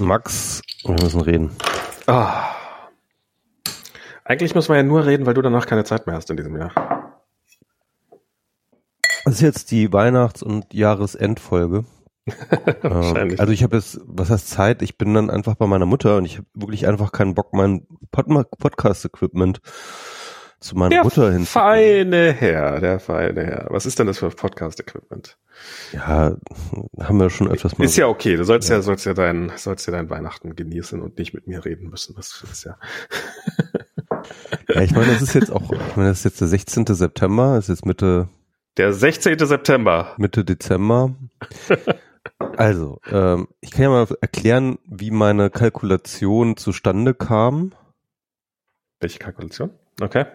Max, wir müssen reden. Ah. Eigentlich muss man ja nur reden, weil du danach keine Zeit mehr hast in diesem Jahr. Das ist jetzt die Weihnachts- und Jahresendfolge. ähm, also ich habe jetzt, was heißt Zeit? Ich bin dann einfach bei meiner Mutter und ich habe wirklich einfach keinen Bock, mein Pod Podcast-Equipment zu meiner der Mutter hin. Feine Herr, der feine Herr. Was ist denn das für Podcast-Equipment? Ja, haben wir schon öfters mal. Ist ja okay. Du sollst ja, ja sollst ja dein, sollst ja dein Weihnachten genießen und nicht mit mir reden müssen. Das ist ja. ja, ich meine, das ist jetzt auch, ich meine, das ist jetzt der 16. September, ist jetzt Mitte. Der 16. September. Mitte Dezember. Also, ähm, ich kann ja mal erklären, wie meine Kalkulation zustande kam. Welche Kalkulation? Okay.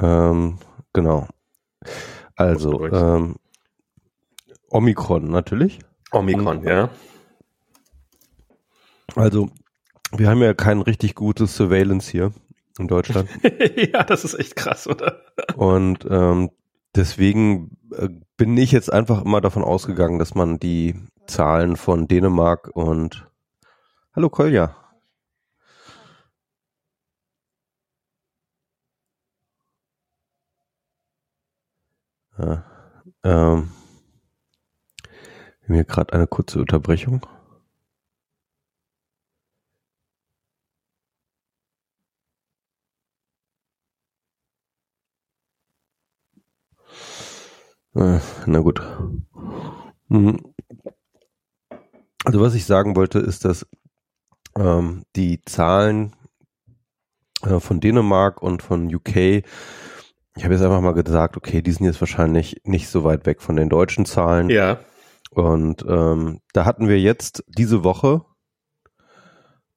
Ähm, genau. Also, ähm, Omikron natürlich. Omikron, ja. Also, wir haben ja kein richtig gutes Surveillance hier in Deutschland. ja, das ist echt krass, oder? Und ähm, deswegen äh, bin ich jetzt einfach immer davon ausgegangen, dass man die Zahlen von Dänemark und Hallo Kolja. Ja, ähm, wir gerade eine kurze Unterbrechung. Äh, na gut. Mhm. Also was ich sagen wollte, ist, dass ähm, die Zahlen äh, von Dänemark und von UK ich habe jetzt einfach mal gesagt, okay, die sind jetzt wahrscheinlich nicht so weit weg von den deutschen Zahlen. Ja. Und ähm, da hatten wir jetzt diese Woche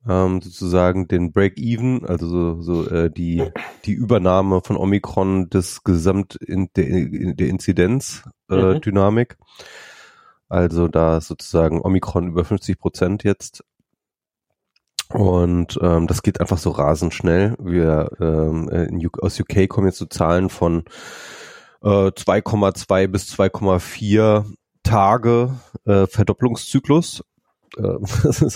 ähm, sozusagen den Break-Even, also so, so äh, die, die Übernahme von Omikron des Gesamt in der, der Inzidenz-Dynamik. Äh, mhm. Also da ist sozusagen Omikron über 50 Prozent jetzt und ähm, das geht einfach so rasend schnell. Wir ähm, in, aus UK kommen jetzt so Zahlen von äh, 2,2 bis 2,4 Tage äh, Verdopplungszyklus. Äh,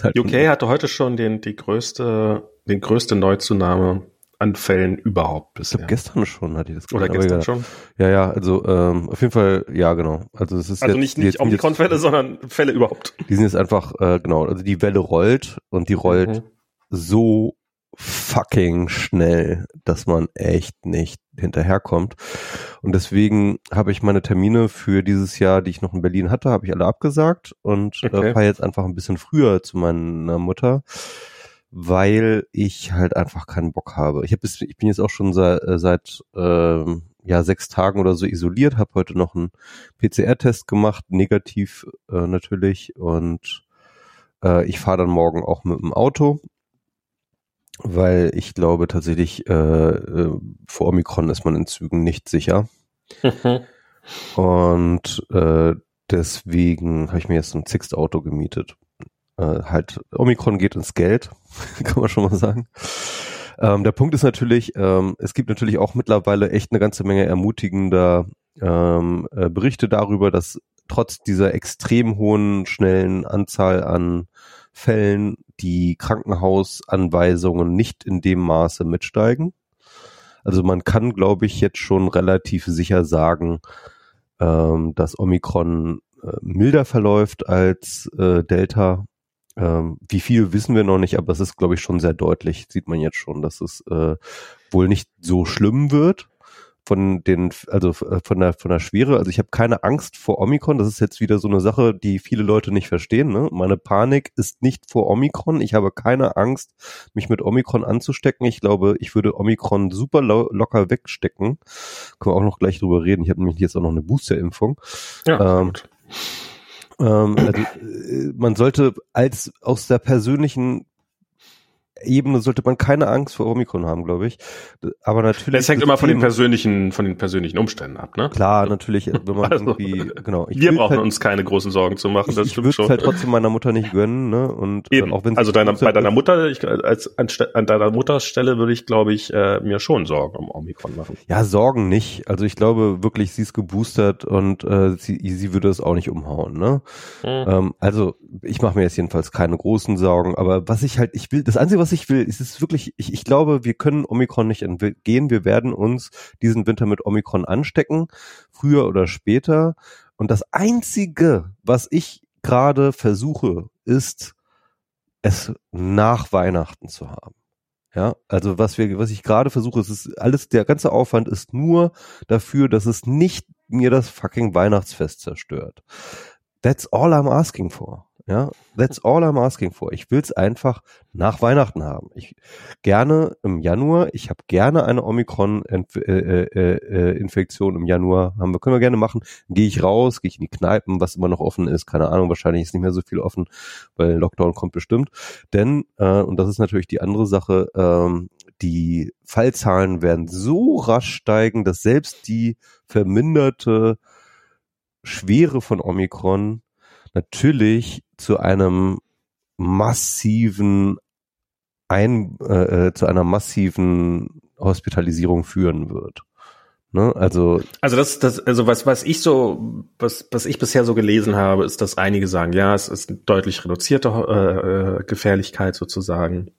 halt UK hatte heute schon den die größte den größte Neuzunahme an Fällen überhaupt bisher. Ich glaube, gestern schon hatte ich das Oder gestern ja, schon? Ja, ja, also ähm, auf jeden Fall, ja, genau. Also es ist also jetzt, nicht, nicht Omikron-Fälle, sondern Fälle überhaupt. Die sind jetzt einfach, äh, genau, also die Welle rollt und die rollt mhm. so fucking schnell, dass man echt nicht hinterherkommt. Und deswegen habe ich meine Termine für dieses Jahr, die ich noch in Berlin hatte, habe ich alle abgesagt und äh, okay. äh, fahre jetzt einfach ein bisschen früher zu meiner Mutter weil ich halt einfach keinen Bock habe. Ich, hab bis, ich bin jetzt auch schon seit, äh, seit ähm, ja, sechs Tagen oder so isoliert, habe heute noch einen PCR-Test gemacht, negativ äh, natürlich, und äh, ich fahre dann morgen auch mit dem Auto, weil ich glaube tatsächlich, äh, äh, vor Omikron ist man in Zügen nicht sicher. und äh, deswegen habe ich mir jetzt ein Sixt-Auto gemietet äh, halt Omikron geht ins Geld, kann man schon mal sagen. Ähm, der Punkt ist natürlich, ähm, es gibt natürlich auch mittlerweile echt eine ganze Menge ermutigender ähm, äh, Berichte darüber, dass trotz dieser extrem hohen, schnellen Anzahl an Fällen die Krankenhausanweisungen nicht in dem Maße mitsteigen. Also man kann, glaube ich, jetzt schon relativ sicher sagen, ähm, dass Omikron äh, milder verläuft als äh, Delta ähm, wie viel wissen wir noch nicht, aber es ist, glaube ich, schon sehr deutlich, sieht man jetzt schon, dass es äh, wohl nicht so schlimm wird von den, also äh, von der von der Schwere. Also ich habe keine Angst vor Omikron. Das ist jetzt wieder so eine Sache, die viele Leute nicht verstehen. Ne? Meine Panik ist nicht vor Omikron. Ich habe keine Angst, mich mit Omikron anzustecken. Ich glaube, ich würde Omikron super lo locker wegstecken. Können wir auch noch gleich drüber reden. Ich habe nämlich jetzt auch noch eine Boosterimpfung. Ja, ähm, gut. Ähm, also, äh, man sollte als aus der persönlichen Ebene sollte man keine Angst vor Omikron haben, glaube ich. Aber natürlich. Das hängt immer von den persönlichen, von den persönlichen Umständen ab, ne? Klar, natürlich, wenn man also, irgendwie, genau. wir brauchen halt, uns keine großen Sorgen zu machen, das ich, stimmt ich schon. Ich halt trotzdem meiner Mutter nicht gönnen, ne? Und Eben. auch wenn Also deiner, bei deiner Mutter, ich, als, an, an deiner Mutters Stelle würde ich, glaube ich, äh, mir schon Sorgen um Omikron machen. Ja, Sorgen nicht. Also ich glaube wirklich, sie ist geboostert und äh, sie, sie würde es auch nicht umhauen, ne? Mhm. Ähm, also ich mache mir jetzt jedenfalls keine großen Sorgen, aber was ich halt, ich will, das Einzige, was ich will, ist es wirklich, ich, ich glaube, wir können Omikron nicht entgehen. Wir werden uns diesen Winter mit Omikron anstecken, früher oder später. Und das Einzige, was ich gerade versuche, ist, es nach Weihnachten zu haben. Ja, also was wir, was ich gerade versuche, es ist alles, der ganze Aufwand ist nur dafür, dass es nicht mir das fucking Weihnachtsfest zerstört. That's all I'm asking for. Ja, that's all I'm asking for. Ich will's einfach nach Weihnachten haben. Ich gerne im Januar. Ich habe gerne eine Omikron-Infektion im Januar. Haben wir können wir gerne machen. Gehe ich raus, gehe ich in die Kneipen, was immer noch offen ist. Keine Ahnung. Wahrscheinlich ist nicht mehr so viel offen, weil Lockdown kommt bestimmt. Denn äh, und das ist natürlich die andere Sache. Ähm, die Fallzahlen werden so rasch steigen, dass selbst die verminderte Schwere von Omikron natürlich zu einem massiven ein, äh, äh, zu einer massiven Hospitalisierung führen wird. Ne? Also, also das, das, also was, was ich so, was, was ich bisher so gelesen habe, ist, dass einige sagen, ja, es ist eine deutlich reduzierte äh, äh Gefährlichkeit sozusagen.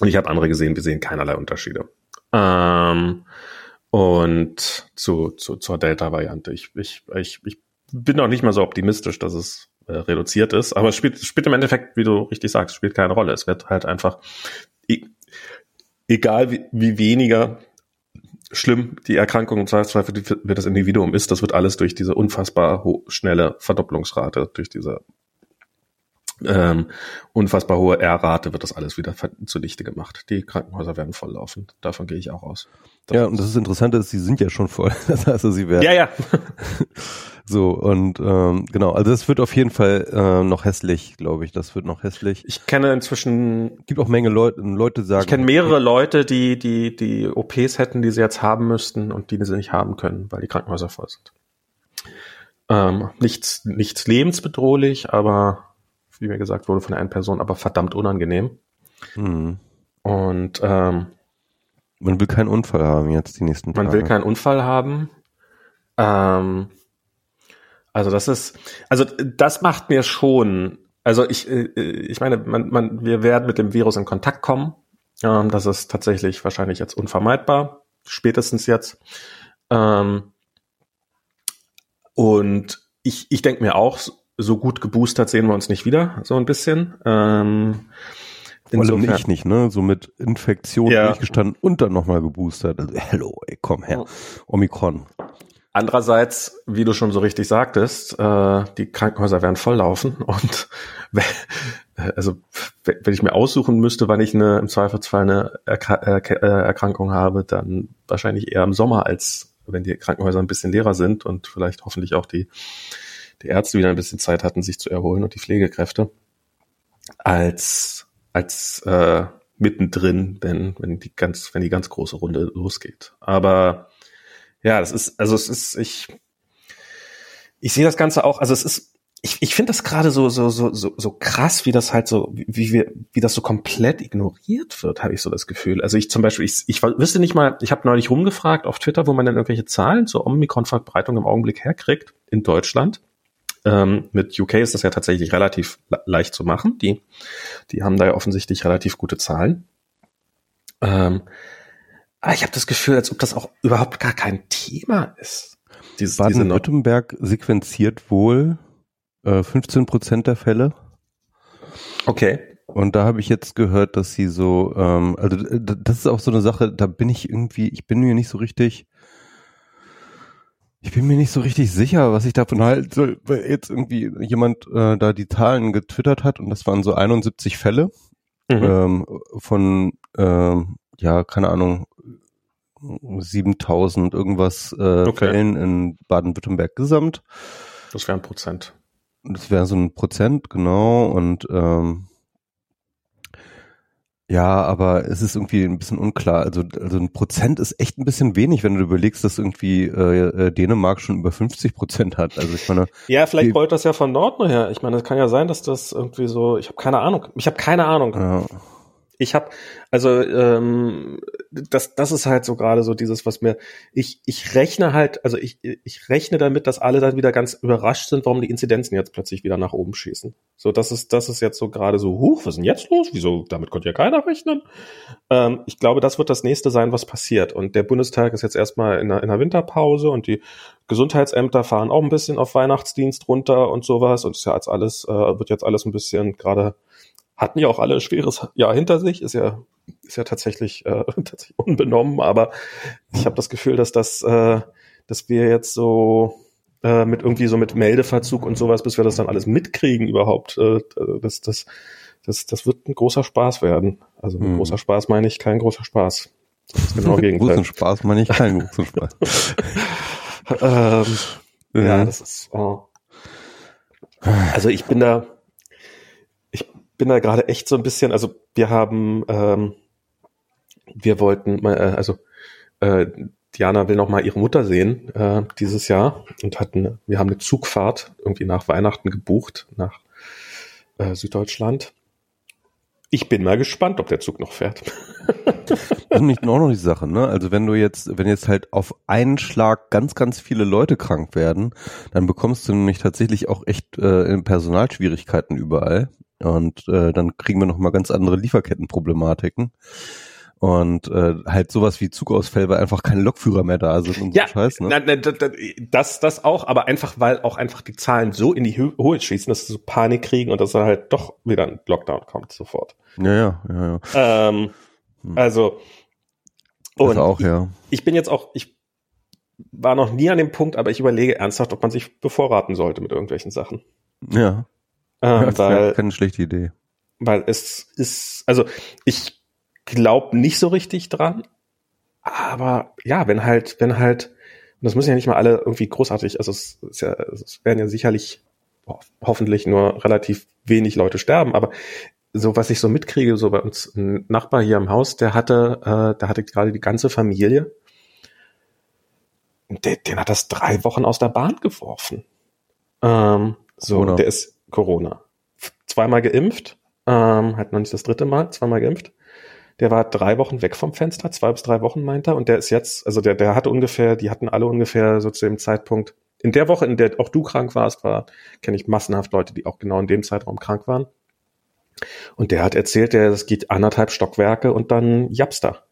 Und ich habe andere gesehen, wir sehen keinerlei Unterschiede. Ähm, und zu, zu zur Delta-Variante. Ich, ich, ich, ich bin noch nicht mal so optimistisch, dass es äh, reduziert ist, aber es spielt, spielt im Endeffekt, wie du richtig sagst, spielt keine Rolle. Es wird halt einfach, e egal wie, wie weniger schlimm die Erkrankung im Zweifelsfall wird das Individuum ist, das wird alles durch diese unfassbar schnelle Verdopplungsrate, durch diese ähm, unfassbar hohe R-Rate wird das alles wieder zunichte gemacht. Die Krankenhäuser werden volllaufen. Davon gehe ich auch aus. Das ja, und das ist interessant, dass sie sind ja schon voll. Das heißt, sie werden. Ja, ja. so, und ähm, genau, also das wird auf jeden Fall äh, noch hässlich, glaube ich. Das wird noch hässlich. Ich kenne inzwischen. Gibt auch Menge Leute, Leute sagen. Ich kenne mehrere Leute, die, die, die OPs hätten, die sie jetzt haben müssten und die sie nicht haben können, weil die Krankenhäuser voll sind. Ähm, nichts, nichts lebensbedrohlich, aber wie mir gesagt wurde von einer Person, aber verdammt unangenehm. Mhm. Und ähm, man will keinen Unfall haben jetzt die nächsten Tage. Man will keinen Unfall haben. Ähm, also das ist, also das macht mir schon, also ich, äh, ich meine, man, man, wir werden mit dem Virus in Kontakt kommen. Ähm, das ist tatsächlich wahrscheinlich jetzt unvermeidbar, spätestens jetzt. Ähm, und ich, ich denke mir auch, so gut geboostert sehen wir uns nicht wieder, so ein bisschen. Ähm, Vor allem nicht, nicht, ne? So mit Infektion ja. durchgestanden und dann nochmal geboostert. Also, hello, ey, komm her. Omikron. Andererseits, wie du schon so richtig sagtest, äh, die Krankenhäuser werden volllaufen und also wenn ich mir aussuchen müsste, wann ich eine im Zweifelsfall eine Erk äh, Erkrankung habe, dann wahrscheinlich eher im Sommer, als wenn die Krankenhäuser ein bisschen leerer sind und vielleicht hoffentlich auch die die Ärzte wieder ein bisschen Zeit hatten, sich zu erholen und die Pflegekräfte, als, als äh, mittendrin, wenn, wenn die ganz, wenn die ganz große Runde losgeht. Aber ja, das ist, also es ist, ich, ich sehe das Ganze auch, also es ist, ich, ich finde das gerade so, so, so, so, so krass, wie das halt so, wie wir, wie das so komplett ignoriert wird, habe ich so das Gefühl. Also ich zum Beispiel, ich, ich wüsste nicht mal, ich habe neulich rumgefragt auf Twitter, wo man dann irgendwelche Zahlen zur Omikron-Verbreitung im Augenblick herkriegt in Deutschland. Ähm, mit UK ist das ja tatsächlich relativ leicht zu machen. Die, die haben da ja offensichtlich relativ gute Zahlen. Ähm, aber ich habe das Gefühl, als ob das auch überhaupt gar kein Thema ist. Baden-Württemberg sequenziert wohl äh, 15 Prozent der Fälle. Okay. Und da habe ich jetzt gehört, dass sie so, ähm, also das ist auch so eine Sache, da bin ich irgendwie, ich bin mir nicht so richtig ich bin mir nicht so richtig sicher, was ich davon halten soll, weil jetzt irgendwie jemand äh, da die Zahlen getwittert hat und das waren so 71 Fälle mhm. ähm, von, ähm, ja, keine Ahnung, 7000 irgendwas äh, okay. Fällen in Baden-Württemberg gesamt. Das wäre ein Prozent. Das wäre so ein Prozent, genau. Und ähm, Ja, aber es ist irgendwie ein bisschen unklar. Also, also ein Prozent ist echt ein bisschen wenig, wenn du überlegst, dass irgendwie äh, äh Dänemark schon über 50 Prozent hat. Also ich meine. Ja, vielleicht wollte das ja von Norden her. Ich meine, es kann ja sein, dass das irgendwie so. Ich habe keine Ahnung. Ich habe keine Ahnung. Ja. Ich habe, also ähm, das, das ist halt so gerade so dieses, was mir, ich, ich rechne halt, also ich, ich rechne damit, dass alle dann wieder ganz überrascht sind, warum die Inzidenzen jetzt plötzlich wieder nach oben schießen. So, das ist, das ist jetzt so gerade so, huch, was ist denn jetzt los? Wieso, damit konnte ja keiner rechnen. Ähm, ich glaube, das wird das nächste sein, was passiert. Und der Bundestag ist jetzt erstmal in einer, in einer Winterpause und die Gesundheitsämter fahren auch ein bisschen auf Weihnachtsdienst runter und sowas. Und ist ja jetzt alles, äh, wird jetzt alles ein bisschen gerade hatten ja auch alle ein schweres Jahr hinter sich, ist ja, ist ja tatsächlich, äh, tatsächlich unbenommen, aber ich habe das Gefühl, dass das, äh, dass wir jetzt so äh, mit irgendwie so mit Meldeverzug und sowas, bis wir das dann alles mitkriegen überhaupt, äh, das, das, das, das wird ein großer Spaß werden. Also hm. großer Spaß meine ich kein großer Spaß. Das ist genau Gegenteil. großen Spaß meine ich kein großen Spaß. ähm, ja. ja, das ist. Oh. Also ich bin da, bin da gerade echt so ein bisschen, also wir haben, ähm, wir wollten äh, also äh, Diana will noch mal ihre Mutter sehen äh, dieses Jahr und hatten, wir haben eine Zugfahrt irgendwie nach Weihnachten gebucht nach äh, Süddeutschland. Ich bin mal gespannt, ob der Zug noch fährt. das ist nämlich auch noch die Sache, ne? Also wenn du jetzt, wenn jetzt halt auf einen Schlag ganz, ganz viele Leute krank werden, dann bekommst du nämlich tatsächlich auch echt äh, Personalschwierigkeiten überall. Und äh, dann kriegen wir nochmal ganz andere Lieferkettenproblematiken. Und äh, halt sowas wie Zugausfälle, weil einfach keine Lokführer mehr da sind und ja, so Scheiß, ne? Na, na, das, das auch, aber einfach, weil auch einfach die Zahlen so in die Höhe schießen, dass sie so Panik kriegen und dass da halt doch wieder ein Lockdown kommt sofort. Ja, ja, ja, ja. Ähm, hm. Also und das auch, ja. Ich, ich bin jetzt auch, ich war noch nie an dem Punkt, aber ich überlege ernsthaft, ob man sich bevorraten sollte mit irgendwelchen Sachen. Ja. Ähm, das weil, keine schlechte Idee. Weil es ist, also ich glaube nicht so richtig dran, aber ja, wenn halt, wenn halt, und das müssen ja nicht mal alle irgendwie großartig, also es, ist ja, es werden ja sicherlich hoffentlich nur relativ wenig Leute sterben, aber so was ich so mitkriege, so bei uns ein Nachbar hier im Haus, der hatte, äh, der hatte gerade die ganze Familie, der, den hat das drei Wochen aus der Bahn geworfen. Ähm, so, Corona. der ist Corona. Zweimal geimpft, ähm, hat noch nicht das dritte Mal, zweimal geimpft. Der war drei Wochen weg vom Fenster, zwei bis drei Wochen meint er, und der ist jetzt, also der, der hatte ungefähr, die hatten alle ungefähr so zu dem Zeitpunkt, in der Woche, in der auch du krank warst, war, kenne ich massenhaft Leute, die auch genau in dem Zeitraum krank waren. Und der hat erzählt, der, das geht anderthalb Stockwerke und dann Japster.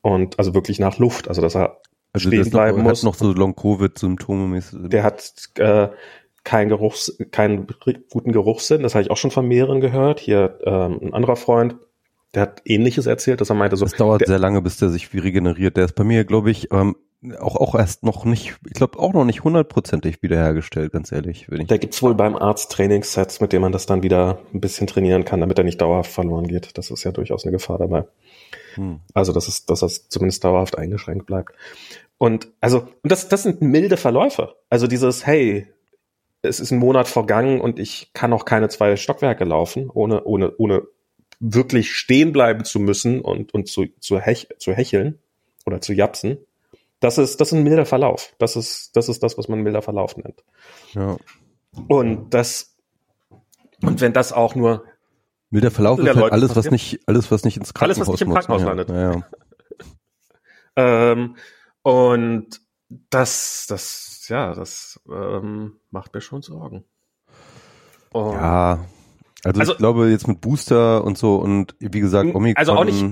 Und also wirklich nach Luft, also dass er also stehen bleiben noch, muss. Hat noch so Long-Covid-Symptome. Der hat äh, keinen Geruchs, keinen guten Geruchssinn. Das habe ich auch schon von mehreren gehört. Hier ähm, ein anderer Freund, der hat Ähnliches erzählt, dass er meinte so. Das dauert der, sehr lange, bis der sich wie regeneriert. Der ist bei mir, glaube ich, ähm, auch auch erst noch nicht, ich glaube auch noch nicht hundertprozentig wiederhergestellt, ganz ehrlich. Wenn ich da gibt's wohl beim Arzt Trainingssets, mit denen man das dann wieder ein bisschen trainieren kann, damit er nicht dauerhaft verloren geht. Das ist ja durchaus eine Gefahr dabei. Hm. Also, dass es, dass das zumindest dauerhaft eingeschränkt bleibt. Und also, und das, das sind milde Verläufe. Also dieses, hey, es ist ein Monat vergangen und ich kann noch keine zwei Stockwerke laufen, ohne, ohne, ohne wirklich stehen bleiben zu müssen und, und zu, zu, hech, zu hecheln oder zu japsen. Das ist, das ist ein milder Verlauf. Das ist, das ist das, was man milder Verlauf nennt. Ja. Und das, und wenn das auch nur milder Verlauf ist halt alles, was nicht, alles, was nicht ins Krankenhaus Alles, was nicht im Krankenhaus ja. landet. Ja, ja. ähm, und das, das ja, das ähm, macht mir schon Sorgen. Und ja, also, also, ich glaube jetzt mit Booster und so und wie gesagt Omikron. Also auch nicht.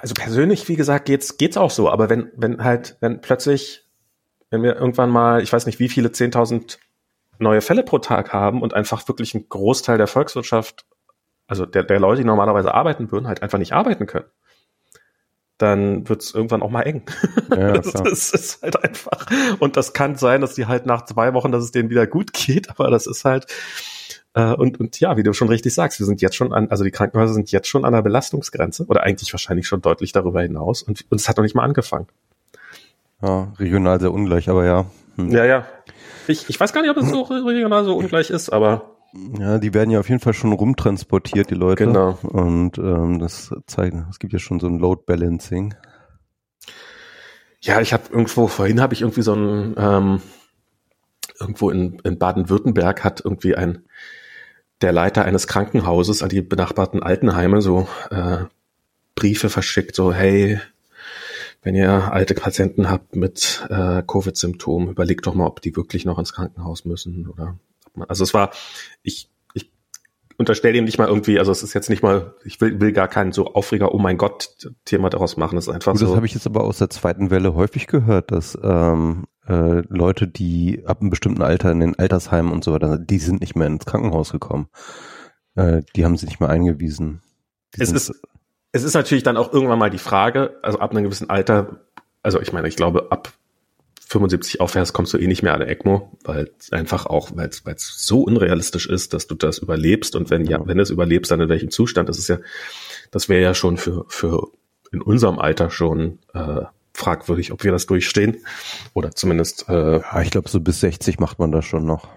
Also persönlich, wie gesagt, geht's geht's auch so. Aber wenn wenn halt wenn plötzlich, wenn wir irgendwann mal, ich weiß nicht, wie viele 10.000 neue Fälle pro Tag haben und einfach wirklich ein Großteil der Volkswirtschaft, also der der Leute, die normalerweise arbeiten würden, halt einfach nicht arbeiten können dann wird es irgendwann auch mal eng. Ja, das, das, ist halt einfach. Und das kann sein, dass die halt nach zwei Wochen, dass es denen wieder gut geht, aber das ist halt, äh, und, und ja, wie du schon richtig sagst, wir sind jetzt schon an, also die Krankenhäuser sind jetzt schon an der Belastungsgrenze oder eigentlich wahrscheinlich schon deutlich darüber hinaus und, und es hat noch nicht mal angefangen. Ja, regional sehr ungleich, aber ja. Hm. Ja, ja. Ich, ich weiß gar nicht, ob es so regional so ungleich ist, aber Ja, die werden ja auf jeden Fall schon rumtransportiert, die Leute. Genau. Und ähm, das zeigt, es gibt ja schon so ein Load Balancing. Ja, ich habe irgendwo, vorhin habe ich irgendwie so ein, ähm, irgendwo in, in Baden-Württemberg hat irgendwie ein, der Leiter eines Krankenhauses an die benachbarten Altenheime so äh, Briefe verschickt, so hey, wenn ihr alte Patienten habt mit äh, Covid-Symptomen, überlegt doch mal, ob die wirklich noch ins Krankenhaus müssen oder also es war, ich, ich unterstelle ihm nicht mal irgendwie, also es ist jetzt nicht mal, ich will, will gar kein so Aufreger, oh mein Gott, Thema daraus machen. Es ist einfach Gut, so. Das habe ich jetzt aber aus der zweiten Welle häufig gehört, dass ähm, äh, Leute, die ab einem bestimmten Alter in den Altersheimen und so weiter, die sind nicht mehr ins Krankenhaus gekommen. Äh, die haben sie nicht mehr eingewiesen. Die es ist, es ist natürlich dann auch irgendwann mal die Frage, also ab einem gewissen Alter, also ich meine, ich glaube, ab 75 aufwärts kommst du eh nicht mehr an der ECMO, weil es einfach auch, weil es so unrealistisch ist, dass du das überlebst und wenn ja, wenn du es überlebst, dann in welchem Zustand? Das ist ja, das wäre ja schon für für in unserem Alter schon äh, fragwürdig, ob wir das durchstehen oder zumindest. Äh, ja, ich glaube so bis 60 macht man das schon noch.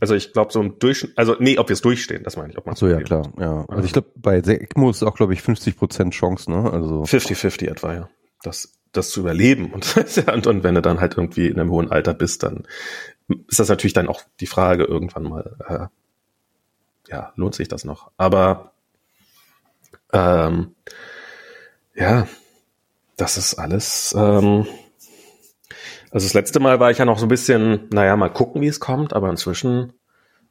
Also ich glaube so im Durchschnitt, also nee, ob wir es durchstehen, das meine ich. Ob man so ja klar, ja. Also ich glaube bei ECMO ist auch glaube ich 50 Prozent Chance, ne? Also 50-50 etwa, ja. Das das zu überleben. Und, und, wenn du dann halt irgendwie in einem hohen Alter bist, dann ist das natürlich dann auch die Frage irgendwann mal, äh, ja, lohnt sich das noch? Aber ähm, ja, das ist alles. Ähm, also das letzte Mal war ich ja noch so ein bisschen, naja, mal gucken, wie es kommt, aber inzwischen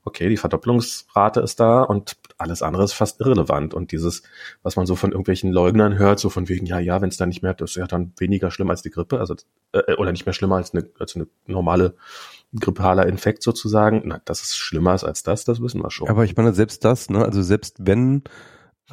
okay, die Verdopplungsrate ist da und alles andere ist fast irrelevant. Und dieses, was man so von irgendwelchen Leugnern hört, so von wegen, ja, ja, wenn es dann nicht mehr, das ist ja dann weniger schlimm als die Grippe, also äh, oder nicht mehr schlimmer als eine, als eine normale grippaler Infekt sozusagen. Na, das ist schlimmer als das, das wissen wir schon. Aber ich meine, selbst das, ne, also selbst wenn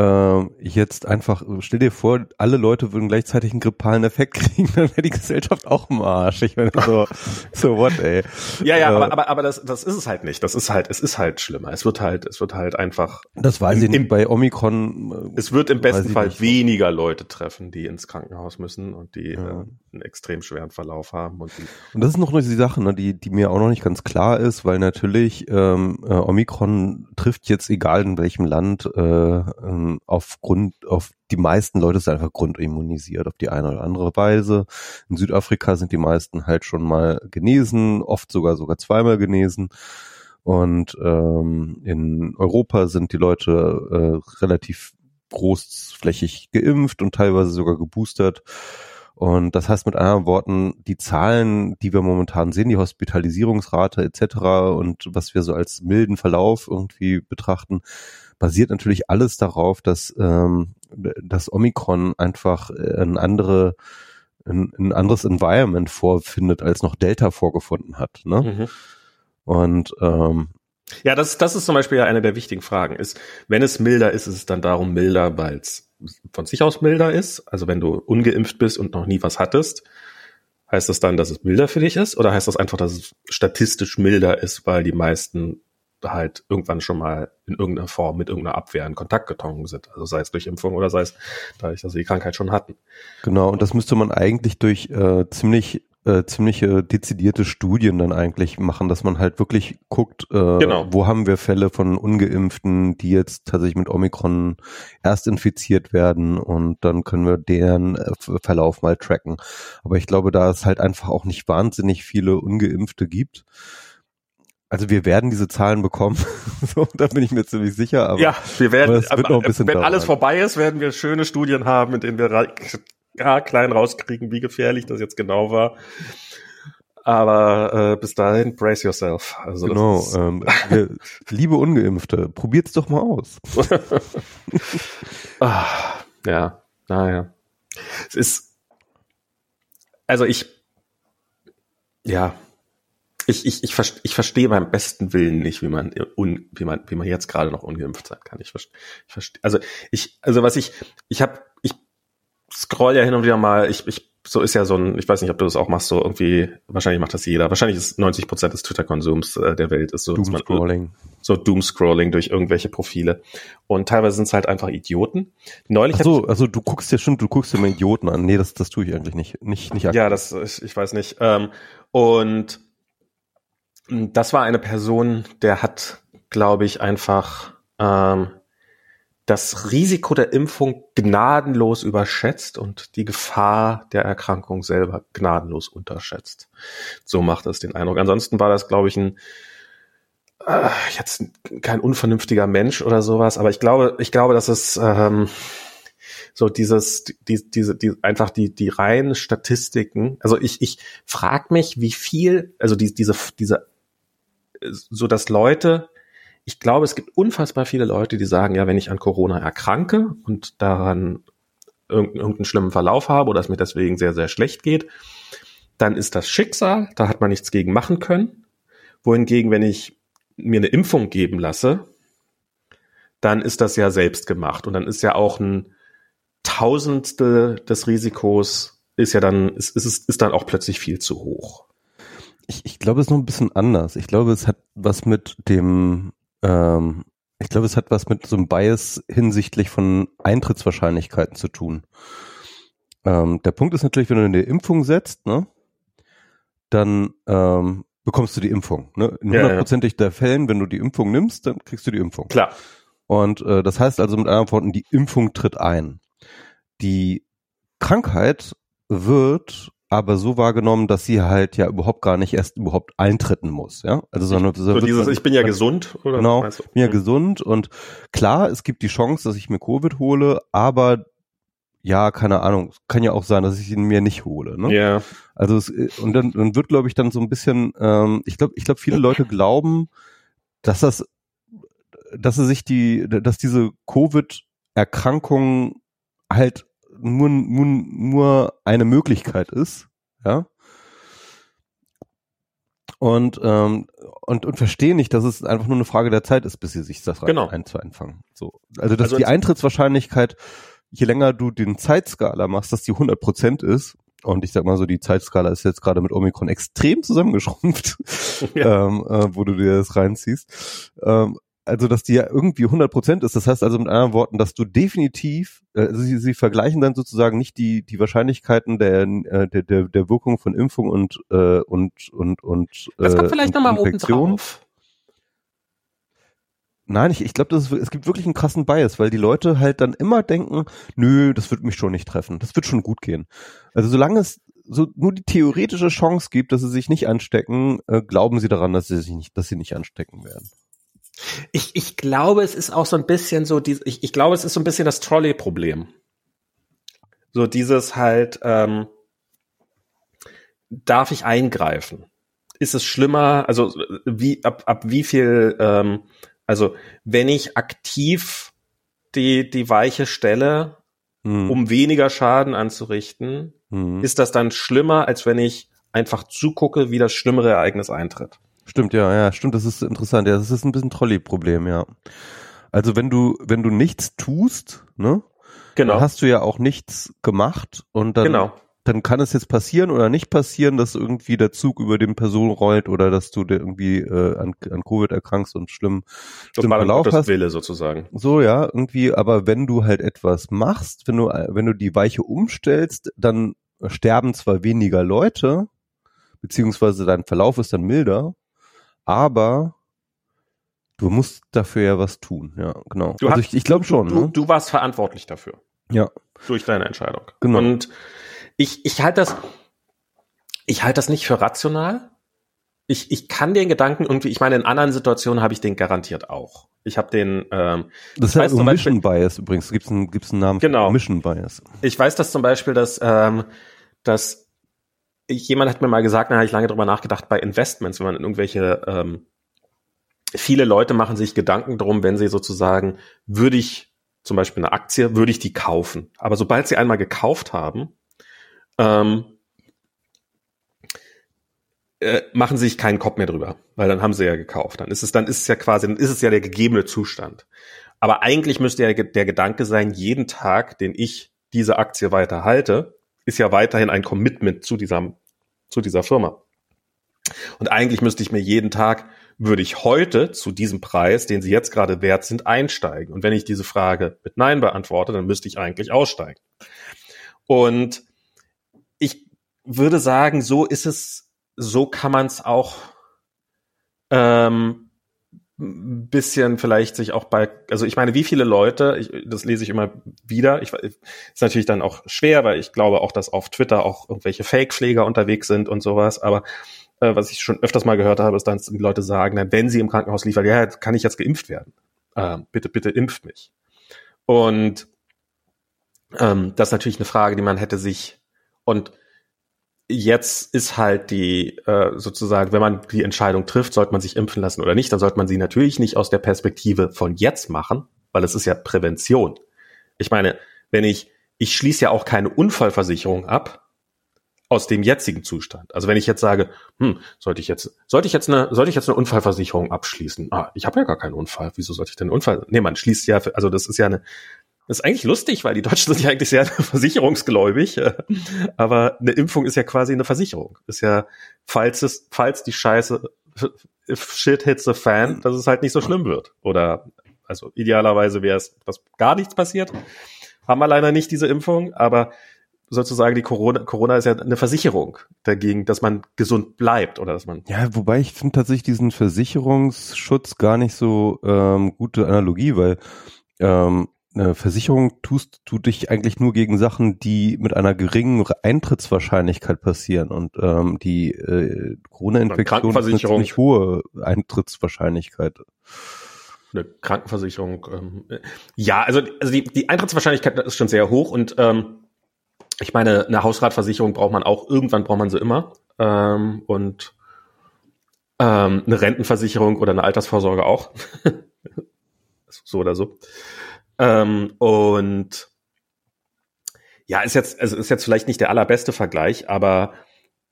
äh, jetzt einfach, stell dir vor, alle Leute würden gleichzeitig einen grippalen Effekt kriegen, dann wäre die Gesellschaft auch im Arsch. Ich meine, so, so what, ey. Ja, ja, äh, aber, aber, aber das, das ist es halt nicht. Das ist halt, es ist halt schlimmer. Es wird halt, es wird halt einfach. Das weiß im, ich nicht. Bei Omikron. Äh, es wird im besten Fall weniger Leute treffen, die ins Krankenhaus müssen und die ja. äh, einen extrem schweren Verlauf haben. Und, und das ist noch die Sache, ne, die, die mir auch noch nicht ganz klar ist, weil natürlich ähm, äh, Omikron trifft jetzt egal in welchem Land äh, ähm, aufgrund, auf die meisten Leute sind einfach grundimmunisiert auf die eine oder andere Weise. In Südafrika sind die meisten halt schon mal genesen, oft sogar sogar zweimal genesen. Und ähm, in Europa sind die Leute äh, relativ großflächig geimpft und teilweise sogar geboostert. Und das heißt mit anderen Worten, die Zahlen, die wir momentan sehen, die Hospitalisierungsrate etc. und was wir so als milden Verlauf irgendwie betrachten, basiert natürlich alles darauf, dass ähm, das Omikron einfach ein andere ein, ein anderes Environment vorfindet, als noch Delta vorgefunden hat. Ne? Mhm. Und ähm, ja, das, das ist zum Beispiel ja eine der wichtigen Fragen. Ist, wenn es milder ist, ist es dann darum milder, weil es von sich aus milder ist? Also wenn du ungeimpft bist und noch nie was hattest, heißt das dann, dass es milder für dich ist? Oder heißt das einfach, dass es statistisch milder ist, weil die meisten halt irgendwann schon mal in irgendeiner Form mit irgendeiner Abwehr in Kontakt getrunken sind. Also sei es durch Impfung oder sei es dadurch, dass sie die Krankheit schon hatten. Genau, und das müsste man eigentlich durch äh, ziemlich äh, ziemliche dezidierte Studien dann eigentlich machen, dass man halt wirklich guckt, äh, genau. wo haben wir Fälle von Ungeimpften, die jetzt tatsächlich mit Omikron erst infiziert werden und dann können wir deren äh, Verlauf mal tracken. Aber ich glaube, da es halt einfach auch nicht wahnsinnig viele Ungeimpfte gibt, also wir werden diese Zahlen bekommen, so, da bin ich mir ziemlich sicher. Aber, ja, wir werden, aber, aber wenn dauern. alles vorbei ist, werden wir schöne Studien haben, in denen wir ja, klein rauskriegen, wie gefährlich das jetzt genau war. Aber äh, bis dahin, brace yourself. Also genau, ähm, wir, liebe Ungeimpfte, probiert's doch mal aus. ah, ja, naja. Es ist, also ich, ja, ich, ich, ich, verstehe, ich verstehe beim besten Willen nicht, wie man, un, wie man, wie man jetzt gerade noch ungeimpft sein kann. Ich verstehe, ich verstehe, also ich, also was ich, ich habe, ich scroll ja hin und wieder mal, ich, ich, so ist ja so ein, ich weiß nicht, ob du das auch machst, so irgendwie, wahrscheinlich macht das jeder. Wahrscheinlich ist 90 Prozent des Twitter-Konsums äh, der Welt ist so, Doomscrolling. so Doomscrolling durch irgendwelche Profile. Und teilweise sind es halt einfach Idioten. Neulich Ach so, also du guckst ja schon, du guckst dir mal Idioten an. Nee, das, das tue ich eigentlich nicht, nicht, nicht aktiv. Ja, das, ich, ich weiß nicht. Ähm, und das war eine Person, der hat glaube ich, einfach ähm, das Risiko der Impfung gnadenlos überschätzt und die Gefahr der Erkrankung selber gnadenlos unterschätzt. So macht es den Eindruck. Ansonsten war das, glaube ich, ein äh, jetzt kein unvernünftiger Mensch oder sowas, aber ich glaube, ich glaube, dass es ähm, so dieses, die, diese, die, einfach die, die reinen Statistiken. Also ich, ich frage mich, wie viel, also die, diese, diese, so dass Leute ich glaube, es gibt unfassbar viele Leute, die sagen, ja, wenn ich an Corona erkranke und daran irgendeinen schlimmen Verlauf habe oder es mir deswegen sehr, sehr schlecht geht, dann ist das Schicksal, da hat man nichts gegen machen können. Wohingegen, wenn ich mir eine Impfung geben lasse, dann ist das ja selbst gemacht und dann ist ja auch ein Tausendstel des Risikos ist ja dann, ist, ist, ist dann auch plötzlich viel zu hoch. Ich, ich glaube, es ist noch ein bisschen anders. Ich glaube, es hat was mit dem ähm, ich glaube, es hat was mit so einem Bias hinsichtlich von Eintrittswahrscheinlichkeiten zu tun. Ähm, der Punkt ist natürlich, wenn du eine Impfung setzt, ne, dann ähm, bekommst du die Impfung. Ne? In hundertprozentig ja, ja. der Fällen, wenn du die Impfung nimmst, dann kriegst du die Impfung. Klar. Und äh, das heißt also mit anderen Worten, die Impfung tritt ein. Die Krankheit wird aber so wahrgenommen, dass sie halt ja überhaupt gar nicht erst überhaupt eintreten muss, ja. Also sondern so dieses, ich bin ja gesund, oder? Genau, ich bin ja mhm. gesund und klar, es gibt die Chance, dass ich mir Covid hole, aber ja, keine Ahnung, kann ja auch sein, dass ich ihn mir nicht hole, ne? Ja. Also es, und dann, dann wird, glaube ich, dann so ein bisschen, ähm, ich glaube, ich glaube, viele Leute glauben, dass das, dass sie sich die, dass diese Covid-Erkrankung halt nur, nur, nur eine Möglichkeit ist, ja. Und, ähm, und, und verstehe nicht, dass es einfach nur eine Frage der Zeit ist, bis sie sich das genau. einfangen. So. Also, dass also die Eintrittswahrscheinlichkeit, je länger du den Zeitskala machst, dass die 100 Prozent ist, und ich sag mal so, die Zeitskala ist jetzt gerade mit Omikron extrem zusammengeschrumpft, ja. ähm, äh, wo du dir das reinziehst. Ähm, also dass die ja irgendwie 100 Prozent ist. Das heißt also mit anderen Worten, dass du definitiv, äh, also sie, sie vergleichen dann sozusagen nicht die die Wahrscheinlichkeiten der äh, der der, der Wirkung von Impfung und äh, und und und äh, das kommt vielleicht nochmal oben drauf. Nein, ich, ich glaube, es gibt wirklich einen krassen Bias, weil die Leute halt dann immer denken, nö, das wird mich schon nicht treffen, das wird schon gut gehen. Also solange es so nur die theoretische Chance gibt, dass sie sich nicht anstecken, äh, glauben sie daran, dass sie sich nicht, dass sie nicht anstecken werden. Ich, ich glaube, es ist auch so ein bisschen so, die, ich, ich glaube, es ist so ein bisschen das Trolley-Problem. So dieses halt, ähm, darf ich eingreifen? Ist es schlimmer? Also wie ab, ab wie viel? Ähm, also wenn ich aktiv die die Weiche stelle, hm. um weniger Schaden anzurichten, hm. ist das dann schlimmer, als wenn ich einfach zugucke, wie das schlimmere Ereignis eintritt? Stimmt, ja, ja, stimmt, das ist interessant. Ja, das ist ein bisschen Trolley-Problem, ja. Also wenn du, wenn du nichts tust, ne? Genau. Dann hast du ja auch nichts gemacht und dann, genau. dann kann es jetzt passieren oder nicht passieren, dass irgendwie der Zug über den Person rollt oder dass du dir irgendwie äh, an, an Covid erkrankst und schlimm, schlimm Verlauf hast. Wille sozusagen. So, ja, irgendwie, aber wenn du halt etwas machst, wenn du, wenn du die Weiche umstellst, dann sterben zwar weniger Leute, beziehungsweise dein Verlauf ist dann milder, aber du musst dafür ja was tun, ja, genau. Du also hast, ich, ich glaube schon. Du, ne? du warst verantwortlich dafür. Ja. Durch deine Entscheidung. Genau. Und ich, ich halte das, ich halte das nicht für rational. Ich, ich kann den Gedanken irgendwie, ich meine, in anderen Situationen habe ich den garantiert auch. Ich habe den. Ähm, das heißt so Mission Bias übrigens. Gibt es einen, gibt's einen Namen? Genau. Mission Bias. Ich weiß das zum Beispiel, dass ähm, dass jemand hat mir mal gesagt, da habe ich lange drüber nachgedacht, bei Investments, wenn man in irgendwelche, ähm, viele Leute machen sich Gedanken drum, wenn sie sozusagen, würde ich zum Beispiel eine Aktie, würde ich die kaufen. Aber sobald sie einmal gekauft haben, ähm, äh, machen sie sich keinen Kopf mehr drüber, weil dann haben sie ja gekauft. Dann ist es, dann ist es ja quasi, dann ist es ja der gegebene Zustand. Aber eigentlich müsste ja der Gedanke sein, jeden Tag, den ich diese Aktie weiter halte, ist ja weiterhin ein Commitment zu dieser, zu dieser Firma. Und eigentlich müsste ich mir jeden Tag, würde ich heute zu diesem Preis, den sie jetzt gerade wert sind, einsteigen. Und wenn ich diese Frage mit Nein beantworte, dann müsste ich eigentlich aussteigen. Und ich würde sagen, so ist es, so kann man es auch ähm, bisschen vielleicht sich auch bei, also ich meine, wie viele Leute, ich, das lese ich immer wieder, ich, ist natürlich dann auch schwer, weil ich glaube auch, dass auf Twitter auch irgendwelche Fake-Pfleger unterwegs sind und sowas, aber äh, was ich schon öfters mal gehört habe, ist dann, die Leute sagen, dann, wenn sie im Krankenhaus liefern, ja, kann ich jetzt geimpft werden. Äh, bitte, bitte impft mich. Und ähm, das ist natürlich eine Frage, die man hätte sich und jetzt ist halt die äh, sozusagen, wenn man die Entscheidung trifft, sollte man sich impfen lassen oder nicht, dann sollte man sie natürlich nicht aus der Perspektive von jetzt machen, weil es ist ja Prävention. Ich meine, wenn ich, ich schließe ja auch keine Unfallversicherung ab aus dem jetzigen Zustand. Also wenn ich jetzt sage, hm, sollte ich jetzt, sollte ich jetzt eine, sollte ich jetzt eine Unfallversicherung abschließen? Ah, ich habe ja gar keinen Unfall. Wieso sollte ich denn einen Unfall? Nee, man schließt ja, also das ist ja eine, das ist eigentlich lustig, weil die Deutschen sind ja eigentlich sehr versicherungsgläubig. Aber eine Impfung ist ja quasi eine Versicherung. Ist ja, falls es, falls die Scheiße shit hits the fan, dass es halt nicht so schlimm wird. Oder, also idealerweise wäre es, dass gar nichts passiert. Haben wir leider nicht diese Impfung, aber sozusagen die Corona, Corona ist ja eine Versicherung dagegen, dass man gesund bleibt oder dass man. Ja, wobei ich finde tatsächlich diesen Versicherungsschutz gar nicht so ähm, gute Analogie, weil ähm, eine Versicherung tust du dich eigentlich nur gegen Sachen, die mit einer geringen Eintrittswahrscheinlichkeit passieren und ähm, die äh, Corona-Infektion ist eine ziemlich hohe Eintrittswahrscheinlichkeit. Eine Krankenversicherung, ähm, ja, also, also die, die Eintrittswahrscheinlichkeit ist schon sehr hoch und ähm, ich meine, eine Hausratversicherung braucht man auch, irgendwann braucht man sie immer ähm, und ähm, eine Rentenversicherung oder eine Altersvorsorge auch. so oder so. Ähm, und ja, ist jetzt, also ist jetzt vielleicht nicht der allerbeste Vergleich, aber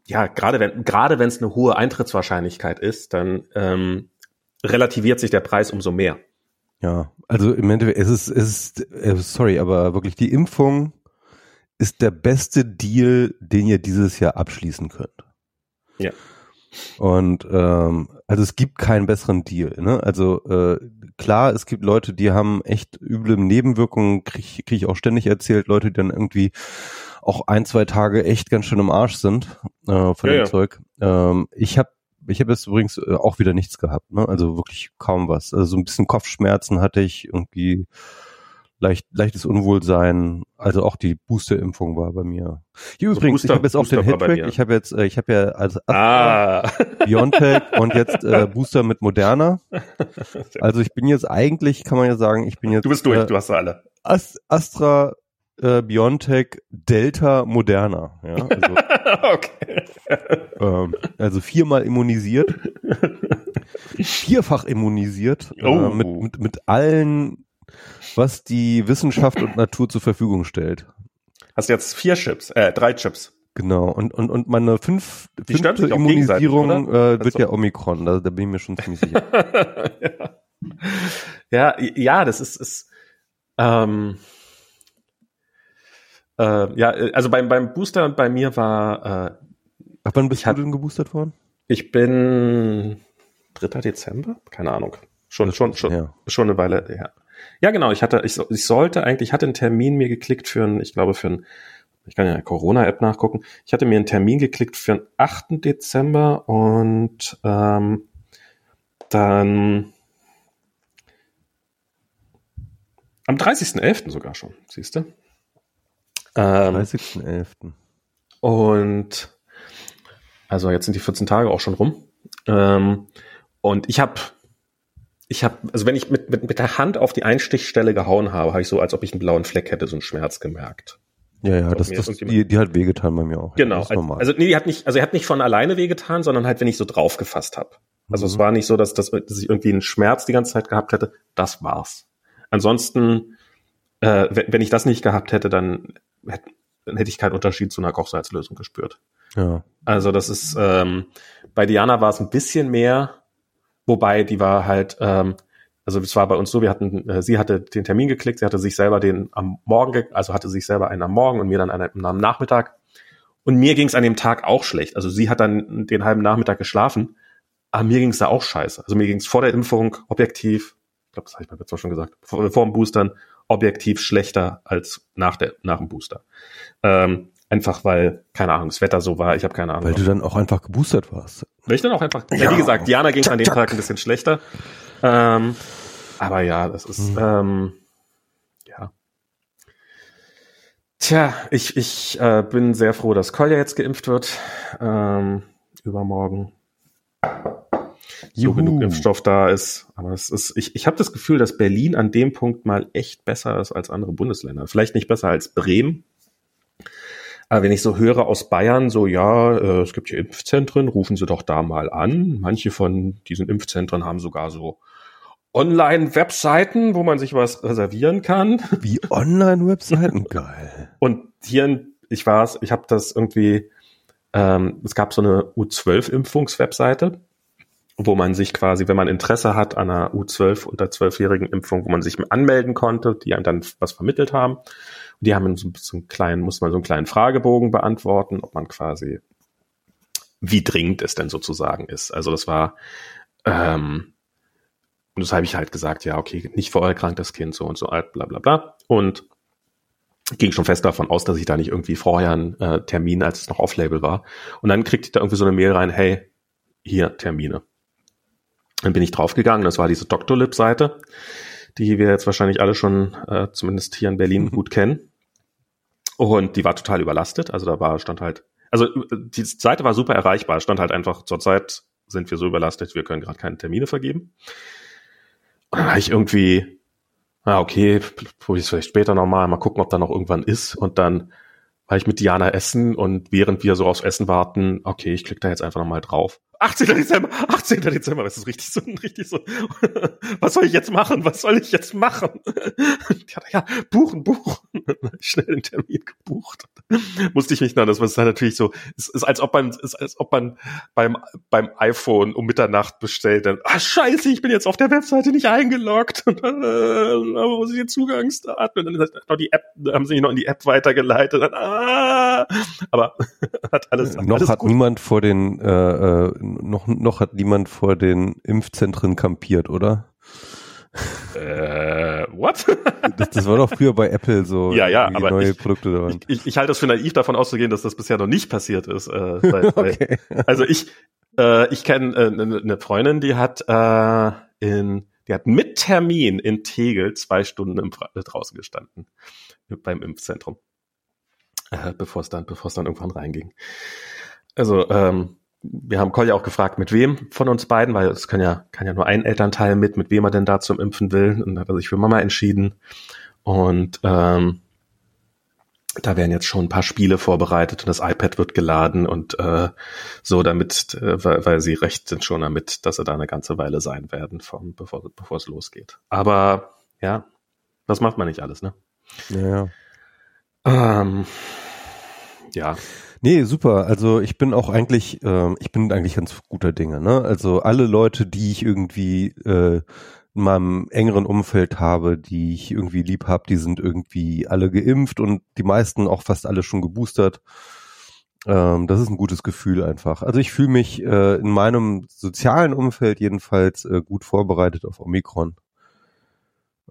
ja, gerade wenn, gerade wenn es eine hohe Eintrittswahrscheinlichkeit ist, dann ähm, relativiert sich der Preis umso mehr. Ja, also im Endeffekt, es ist, es ist, äh, sorry, aber wirklich die Impfung ist der beste Deal, den ihr dieses Jahr abschließen könnt. Ja. Und ähm, also es gibt keinen besseren Deal. Ne? Also äh, klar, es gibt Leute, die haben echt üble Nebenwirkungen, kriege krieg ich auch ständig erzählt, Leute, die dann irgendwie auch ein, zwei Tage echt ganz schön im Arsch sind äh, von ja, dem ja. Zeug. Ähm, ich habe ich habe jetzt übrigens äh, auch wieder nichts gehabt, ne? Also wirklich kaum was. Also so ein bisschen Kopfschmerzen hatte ich irgendwie leicht, leichtes Unwohlsein. Also auch die Booster-Impfung war bei mir. Hier also übrigens, Booster, ich habe jetzt auch den Headtrack. Ich habe jetzt, äh, ich habe ja also ah. Biontech und jetzt äh, Booster mit Moderna. Also ich bin jetzt eigentlich, kann man ja sagen, ich bin jetzt. Du bist durch, äh, du hast alle. Ast Astra äh, Biontech Delta Moderna. Ja, also, okay. ähm, also viermal immunisiert, vierfach immunisiert, oh. äh, mit, mit, mit allen was die Wissenschaft und Natur zur Verfügung stellt. Hast du jetzt vier Chips, äh, drei Chips. Genau, und, und, und meine fünf, fünfte Immunisierung äh, wird also. ja Omikron, da, da bin ich mir schon ziemlich sicher. ja. ja, ja, das ist, ist ähm, äh, ja, also beim, beim Booster bei mir war äh, Ab wann bist du denn geboostert worden? Ich bin 3. Dezember? Keine Ahnung. Schon, schon, schon, ja. schon eine Weile her. Ja, genau. Ich hatte, ich, ich sollte eigentlich, ich hatte einen Termin mir geklickt für ein, ich glaube für ein, ich kann ja Corona-App nachgucken. Ich hatte mir einen Termin geklickt für den 8. Dezember und ähm, dann am 30.11. sogar schon, siehst du? Ähm, 30.11. Und also jetzt sind die 14 Tage auch schon rum. Ähm, und ich habe ich habe, also wenn ich mit, mit, mit der Hand auf die Einstichstelle gehauen habe, habe ich so, als ob ich einen blauen Fleck hätte, so einen Schmerz gemerkt. Ja, ja, das, das, die, die hat wehgetan bei mir auch. Genau. Also nee, die hat nicht, also er hat nicht von alleine wehgetan, sondern halt, wenn ich so draufgefasst habe. Also mhm. es war nicht so, dass, dass, dass ich irgendwie einen Schmerz die ganze Zeit gehabt hätte. Das war's. Ansonsten, äh, wenn, wenn ich das nicht gehabt hätte, dann, hätte, dann hätte ich keinen Unterschied zu einer Kochsalzlösung gespürt. Ja. Also das ist, ähm, bei Diana war es ein bisschen mehr, Wobei die war halt, ähm, also es war bei uns so, wir hatten, äh, sie hatte den Termin geklickt, sie hatte sich selber den am Morgen, also hatte sich selber einen am Morgen und mir dann einen am Nachmittag. Und mir ging es an dem Tag auch schlecht. Also sie hat dann den halben Nachmittag geschlafen, aber mir ging es da auch scheiße. Also mir ging es vor der Impfung objektiv, ich glaube, das habe ich mal jetzt schon gesagt, vor, vor dem Boostern objektiv schlechter als nach der nach dem Booster. Ähm, Einfach weil, keine Ahnung, das Wetter so war, ich habe keine Ahnung. Weil du dann auch einfach geboostert warst. Weil ich dann auch einfach, ja, wie gesagt, Diana ging an dem Tag ein bisschen schlechter. Ähm, aber ja, das ist, mhm. ähm, ja. Tja, ich, ich äh, bin sehr froh, dass Kolja jetzt geimpft wird. Ähm, übermorgen. So genug Impfstoff da ist. Aber es ist, ich, ich habe das Gefühl, dass Berlin an dem Punkt mal echt besser ist als andere Bundesländer. Vielleicht nicht besser als Bremen. Aber wenn ich so höre aus Bayern, so ja, äh, es gibt hier Impfzentren, rufen Sie doch da mal an. Manche von diesen Impfzentren haben sogar so Online-Webseiten, wo man sich was reservieren kann. Wie Online-Webseiten? Geil. Und hier, ich war's, ich habe das irgendwie, ähm, es gab so eine U12-Impfungs-Webseite, wo man sich quasi, wenn man Interesse hat an einer U12 unter 12-jährigen Impfung, wo man sich anmelden konnte, die einem dann was vermittelt haben. Und die haben so, so einen kleinen, muss man so einen kleinen Fragebogen beantworten, ob man quasi, wie dringend es denn sozusagen ist. Also das war, ähm, und das habe ich halt gesagt, ja, okay, nicht vorerkranktes Kind, so und so alt, bla bla bla. Und ging schon fest davon aus, dass ich da nicht irgendwie vorher einen äh, Termin, als es noch off-label war. Und dann kriegte ich da irgendwie so eine Mail rein, hey, hier Termine. Dann bin ich draufgegangen, das war diese Doctolib-Seite, die wir jetzt wahrscheinlich alle schon, äh, zumindest hier in Berlin, gut kennen. Und die war total überlastet. Also da war, stand halt, also die Seite war super erreichbar, stand halt einfach, zurzeit sind wir so überlastet, wir können gerade keine Termine vergeben. Und dann habe ich irgendwie, na okay, probiere es vielleicht später nochmal, mal gucken, ob da noch irgendwann ist. Und dann war ich mit Diana essen und während wir so aufs Essen warten, okay, ich klicke da jetzt einfach nochmal drauf. 18. Dezember, 18. Dezember, das ist richtig so, richtig so. Was soll ich jetzt machen? Was soll ich jetzt machen? Ja, ja buchen, buchen. Schnell den Termin gebucht. Musste ich mich dann, das war dann natürlich so, es ist als ob man, ist als ob man beim, beim iPhone um Mitternacht bestellt, dann, ah, scheiße, ich bin jetzt auf der Webseite nicht eingeloggt. Und äh, muss ich den Zugangsdaten? Und dann noch die App, haben sie mich noch in die App weitergeleitet. Dann, ah, aber hat alles, noch alles hat gut. niemand vor den, äh, äh noch, noch hat niemand vor den Impfzentren kampiert, oder? Äh, what? das, das war doch früher bei Apple so. Ja, ja, aber neue ich, Produkte da waren. Ich, ich, ich halte es für naiv davon auszugehen, dass das bisher noch nicht passiert ist. Äh, weil, okay. also ich, äh, ich kenne äh, eine äh, ne Freundin, die hat äh, in, die hat mit Termin in Tegel zwei Stunden im, draußen gestanden beim Impfzentrum, äh, bevor es dann, bevor es dann irgendwann reinging. Also ähm, wir haben Kolja auch gefragt, mit wem von uns beiden, weil es kann ja, kann ja nur ein Elternteil mit, mit wem er denn da zum Impfen will. Und da hat er sich für Mama entschieden. Und ähm, da werden jetzt schon ein paar Spiele vorbereitet und das iPad wird geladen und äh, so damit, äh, weil, weil sie recht sind schon damit, dass sie da eine ganze Weile sein werden, vom, bevor, bevor es losgeht. Aber ja, das macht man nicht alles, ne? Ja. Ähm, ja. Nee, super. Also ich bin auch eigentlich, äh, ich bin eigentlich ganz guter Dinge. Ne? Also alle Leute, die ich irgendwie äh, in meinem engeren Umfeld habe, die ich irgendwie lieb habe, die sind irgendwie alle geimpft und die meisten auch fast alle schon geboostert. Ähm, das ist ein gutes Gefühl einfach. Also ich fühle mich äh, in meinem sozialen Umfeld jedenfalls äh, gut vorbereitet auf Omikron.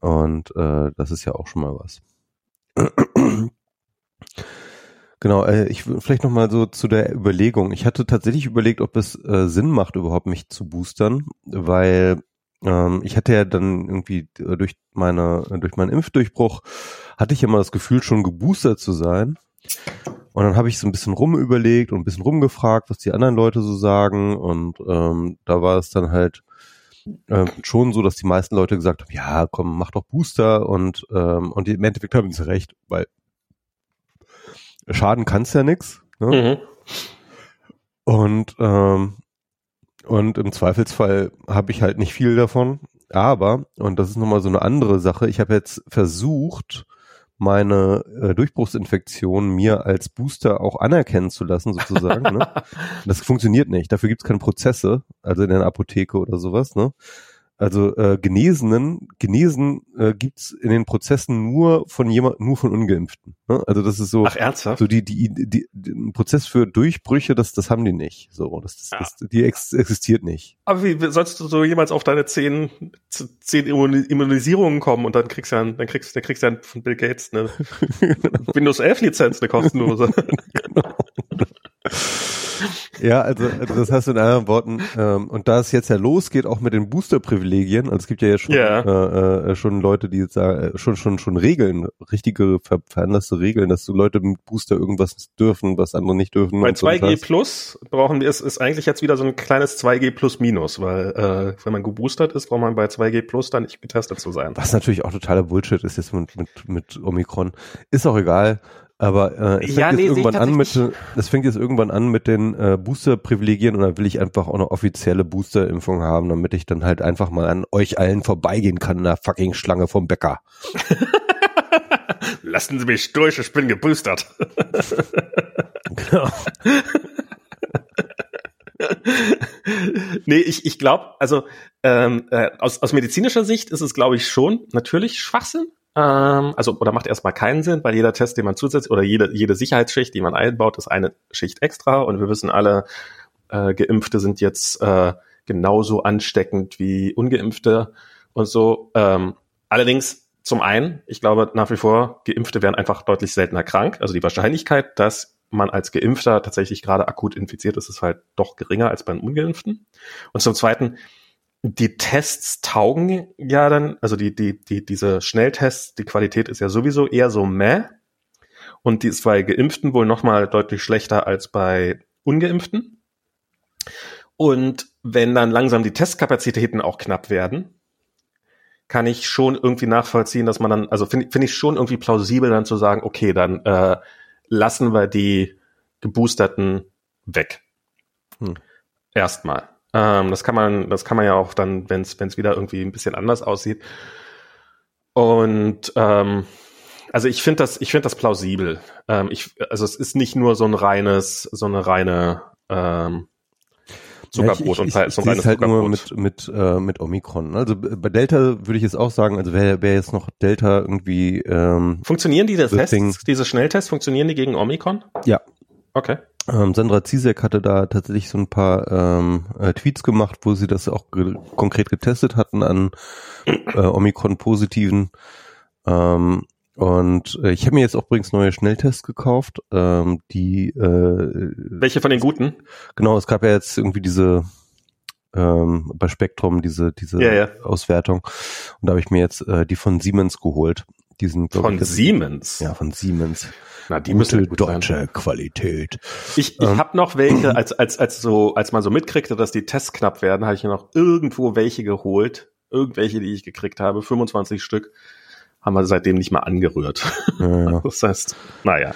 Und äh, das ist ja auch schon mal was. Genau, äh, ich vielleicht noch mal so zu der Überlegung. Ich hatte tatsächlich überlegt, ob es äh, Sinn macht, überhaupt mich zu boostern, weil ähm, ich hatte ja dann irgendwie äh, durch meine durch meinen Impfdurchbruch hatte ich ja mal das Gefühl, schon geboostert zu sein. Und dann habe ich so ein bisschen rumüberlegt und ein bisschen rumgefragt, was die anderen Leute so sagen. Und ähm, da war es dann halt äh, schon so, dass die meisten Leute gesagt haben, ja, komm, mach doch Booster. Und, ähm, und im Endeffekt haben sie recht, weil schaden kann's ja nix. Ne? Mhm. Und ähm, und im Zweifelsfall habe ich halt nicht viel davon. Aber, und das ist nochmal so eine andere Sache, ich habe jetzt versucht, meine äh, Durchbruchsinfektion mir als Booster auch anerkennen zu lassen, sozusagen. ne? Das funktioniert nicht. Dafür gibt's keine Prozesse, also in der Apotheke oder sowas. Ne? Also äh, Genesenen, Genesen äh, gibt's in den Prozessen nur von jemand, nur von Ungeimpften. Ne? Also das ist so, Ach, ernsthaft? so die, die, die, die ein Prozess für Durchbrüche, das, das haben die nicht. So, das, das, Ja. das die ex existiert nicht. Aber wie sollst du so jemals auf deine zehn, zehn Immun- Immunisierungen kommen und dann kriegst du ja, dann kriegst, dann kriegst du ja von Bill Gates eine Windows 11 Lizenz, eine kostenlose. Ja, also, also das heißt in anderen Worten, ähm, und da es jetzt ja losgeht, auch mit den Booster-Privilegien, also es gibt ja, jetzt schon, Ja. Äh, äh, schon Leute, die jetzt sagen, äh, schon, schon, schon Regeln, richtige ver veranlasste Regeln, dass so Leute mit Booster irgendwas dürfen, was andere nicht dürfen. Bei und so ein 2G Scheiß. Plus brauchen wir, es ist eigentlich jetzt wieder so ein kleines 2G Plus Minus, weil äh, wenn man geboostert ist, braucht man bei 2G Plus dann nicht getestet zu sein. Was natürlich auch totaler Bullshit ist jetzt mit, mit, mit Omikron. Ist auch egal. Aber äh, es fängt Ja, jetzt nee, ich irgendwann an mit es fängt jetzt irgendwann an mit den äh, Booster-Privilegien und da will ich einfach auch eine offizielle Booster-Impfung haben, damit ich dann halt einfach mal an euch allen vorbeigehen kann in der fucking Schlange vom Bäcker. Lassen Sie mich durch, ich bin geboostert. Genau. nee, ich, ich glaube, also ähm, äh, aus, aus medizinischer Sicht ist es, glaube ich, schon natürlich Schwachsinn. Ähm, also, oder macht erstmal keinen Sinn, weil jeder Test, den man zusetzt, oder jede, jede Sicherheitsschicht, die man einbaut, ist eine Schicht extra. Und wir wissen alle, äh, Geimpfte sind jetzt äh, genauso ansteckend wie Ungeimpfte und so. Ähm, allerdings, zum einen, ich glaube nach wie vor, Geimpfte werden einfach deutlich seltener krank. Also die Wahrscheinlichkeit, dass man als Geimpfter tatsächlich gerade akut infiziert ist, ist halt doch geringer als beim Ungeimpften. Und zum Zweiten, die Tests taugen ja dann, also die, die, die, diese Schnelltests, die Qualität ist ja sowieso eher so meh. Und die ist bei Geimpften wohl nochmal deutlich schlechter als bei Ungeimpften. Und wenn dann langsam die Testkapazitäten auch knapp werden, kann ich schon irgendwie nachvollziehen, dass man dann, also finde find ich schon irgendwie plausibel dann zu sagen, okay, dann äh, lassen wir die Geboosterten weg. Hm. Erstmal. Ähm, das kann man, das kann man ja auch dann, wenn es wieder irgendwie ein bisschen anders aussieht. Und ähm, also ich finde das, ich finde das plausibel. Ähm, ich, also es ist nicht nur so ein reines, so eine reine ähm, Zuckerbrot ja, und ich, ich, so ich ein reines es halt nur Zuckerbrot. mit, mit, äh, mit Omikron. Also bei Delta würde ich jetzt auch sagen, also wer, wer jetzt noch Delta irgendwie ähm, Funktionieren die das Tests, diese Schnelltests, funktionieren die gegen Omikron? Ja. Okay. Ähm, Sandra Zizek hatte da tatsächlich so ein paar ähm, äh, Tweets gemacht, wo sie das auch ge konkret getestet hatten an äh, Omikron-Positiven. Ähm, und äh, ich habe mir jetzt auch übrigens neue Schnelltests gekauft, ähm, die äh, Welche von den guten? genau, es gab ja jetzt irgendwie diese ähm, bei Spektrum diese diese Ja, ja. Auswertung und da habe ich mir jetzt äh, die von Siemens geholt. Die sind, Von ich, Siemens. Ja, von Siemens. Na, die Gute müssen gut sein. deutsche Qualität. Ich, ich Ähm. habe noch welche, als, als, als so, als man so mitkriegte, dass die Tests knapp werden, habe ich mir noch irgendwo welche geholt. Irgendwelche, die ich gekriegt habe, 25 Stück, haben wir seitdem nicht mal angerührt. Ja, ja. Das heißt, naja.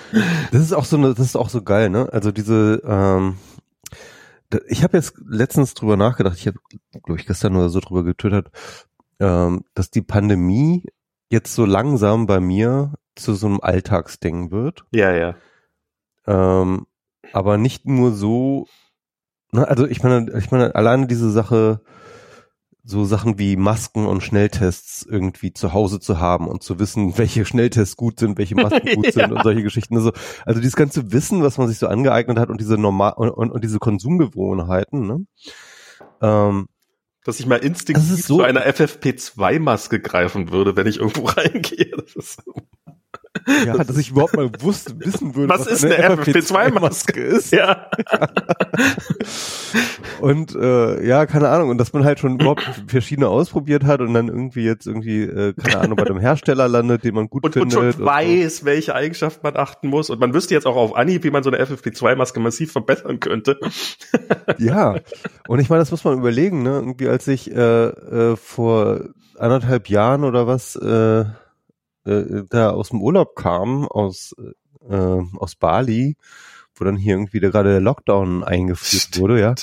Das ist auch so eine, das ist auch so geil, ne? Also diese, ähm, ich habe jetzt letztens drüber nachgedacht, ich habe, glaube ich, gestern oder so drüber getwittert, ähm, dass die Pandemie jetzt so langsam bei mir zu so einem Alltagsding wird. Ja, ja. Ähm, aber nicht nur so, ne, also ich meine, ich meine, alleine diese Sache, so Sachen wie Masken und Schnelltests irgendwie zu Hause zu haben und zu wissen, welche Schnelltests gut sind, welche Masken gut Ja. sind und solche Geschichten. Also, also dieses ganze Wissen, was man sich so angeeignet hat und diese normal und, und, und diese Konsumgewohnheiten, ne? Ähm, Dass ich mal instinktiv so- zu einer FFP2-Maske greifen würde, wenn ich irgendwo reingehe. Das ist, ja, dass ich überhaupt mal wusste, wissen würde, was, ist eine FFP2-Maske? ist. Ja. Und äh, ja, keine Ahnung. Und dass man halt schon überhaupt verschiedene ausprobiert hat und dann irgendwie jetzt irgendwie, äh, keine Ahnung, bei einem Hersteller landet, den man gut Und, und findet. schon weiß, welche Eigenschaften man achten muss. Und man wüsste jetzt auch auf Anhieb, wie man so eine FFP2-Maske massiv verbessern könnte. Ja. Und ich meine, das muss man überlegen, ne? Irgendwie als ich äh, äh, vor anderthalb Jahren oder was äh, äh, da aus dem Urlaub kam, aus, äh, aus Bali, wo dann hier irgendwie da gerade der Lockdown eingeführt wurde, ja.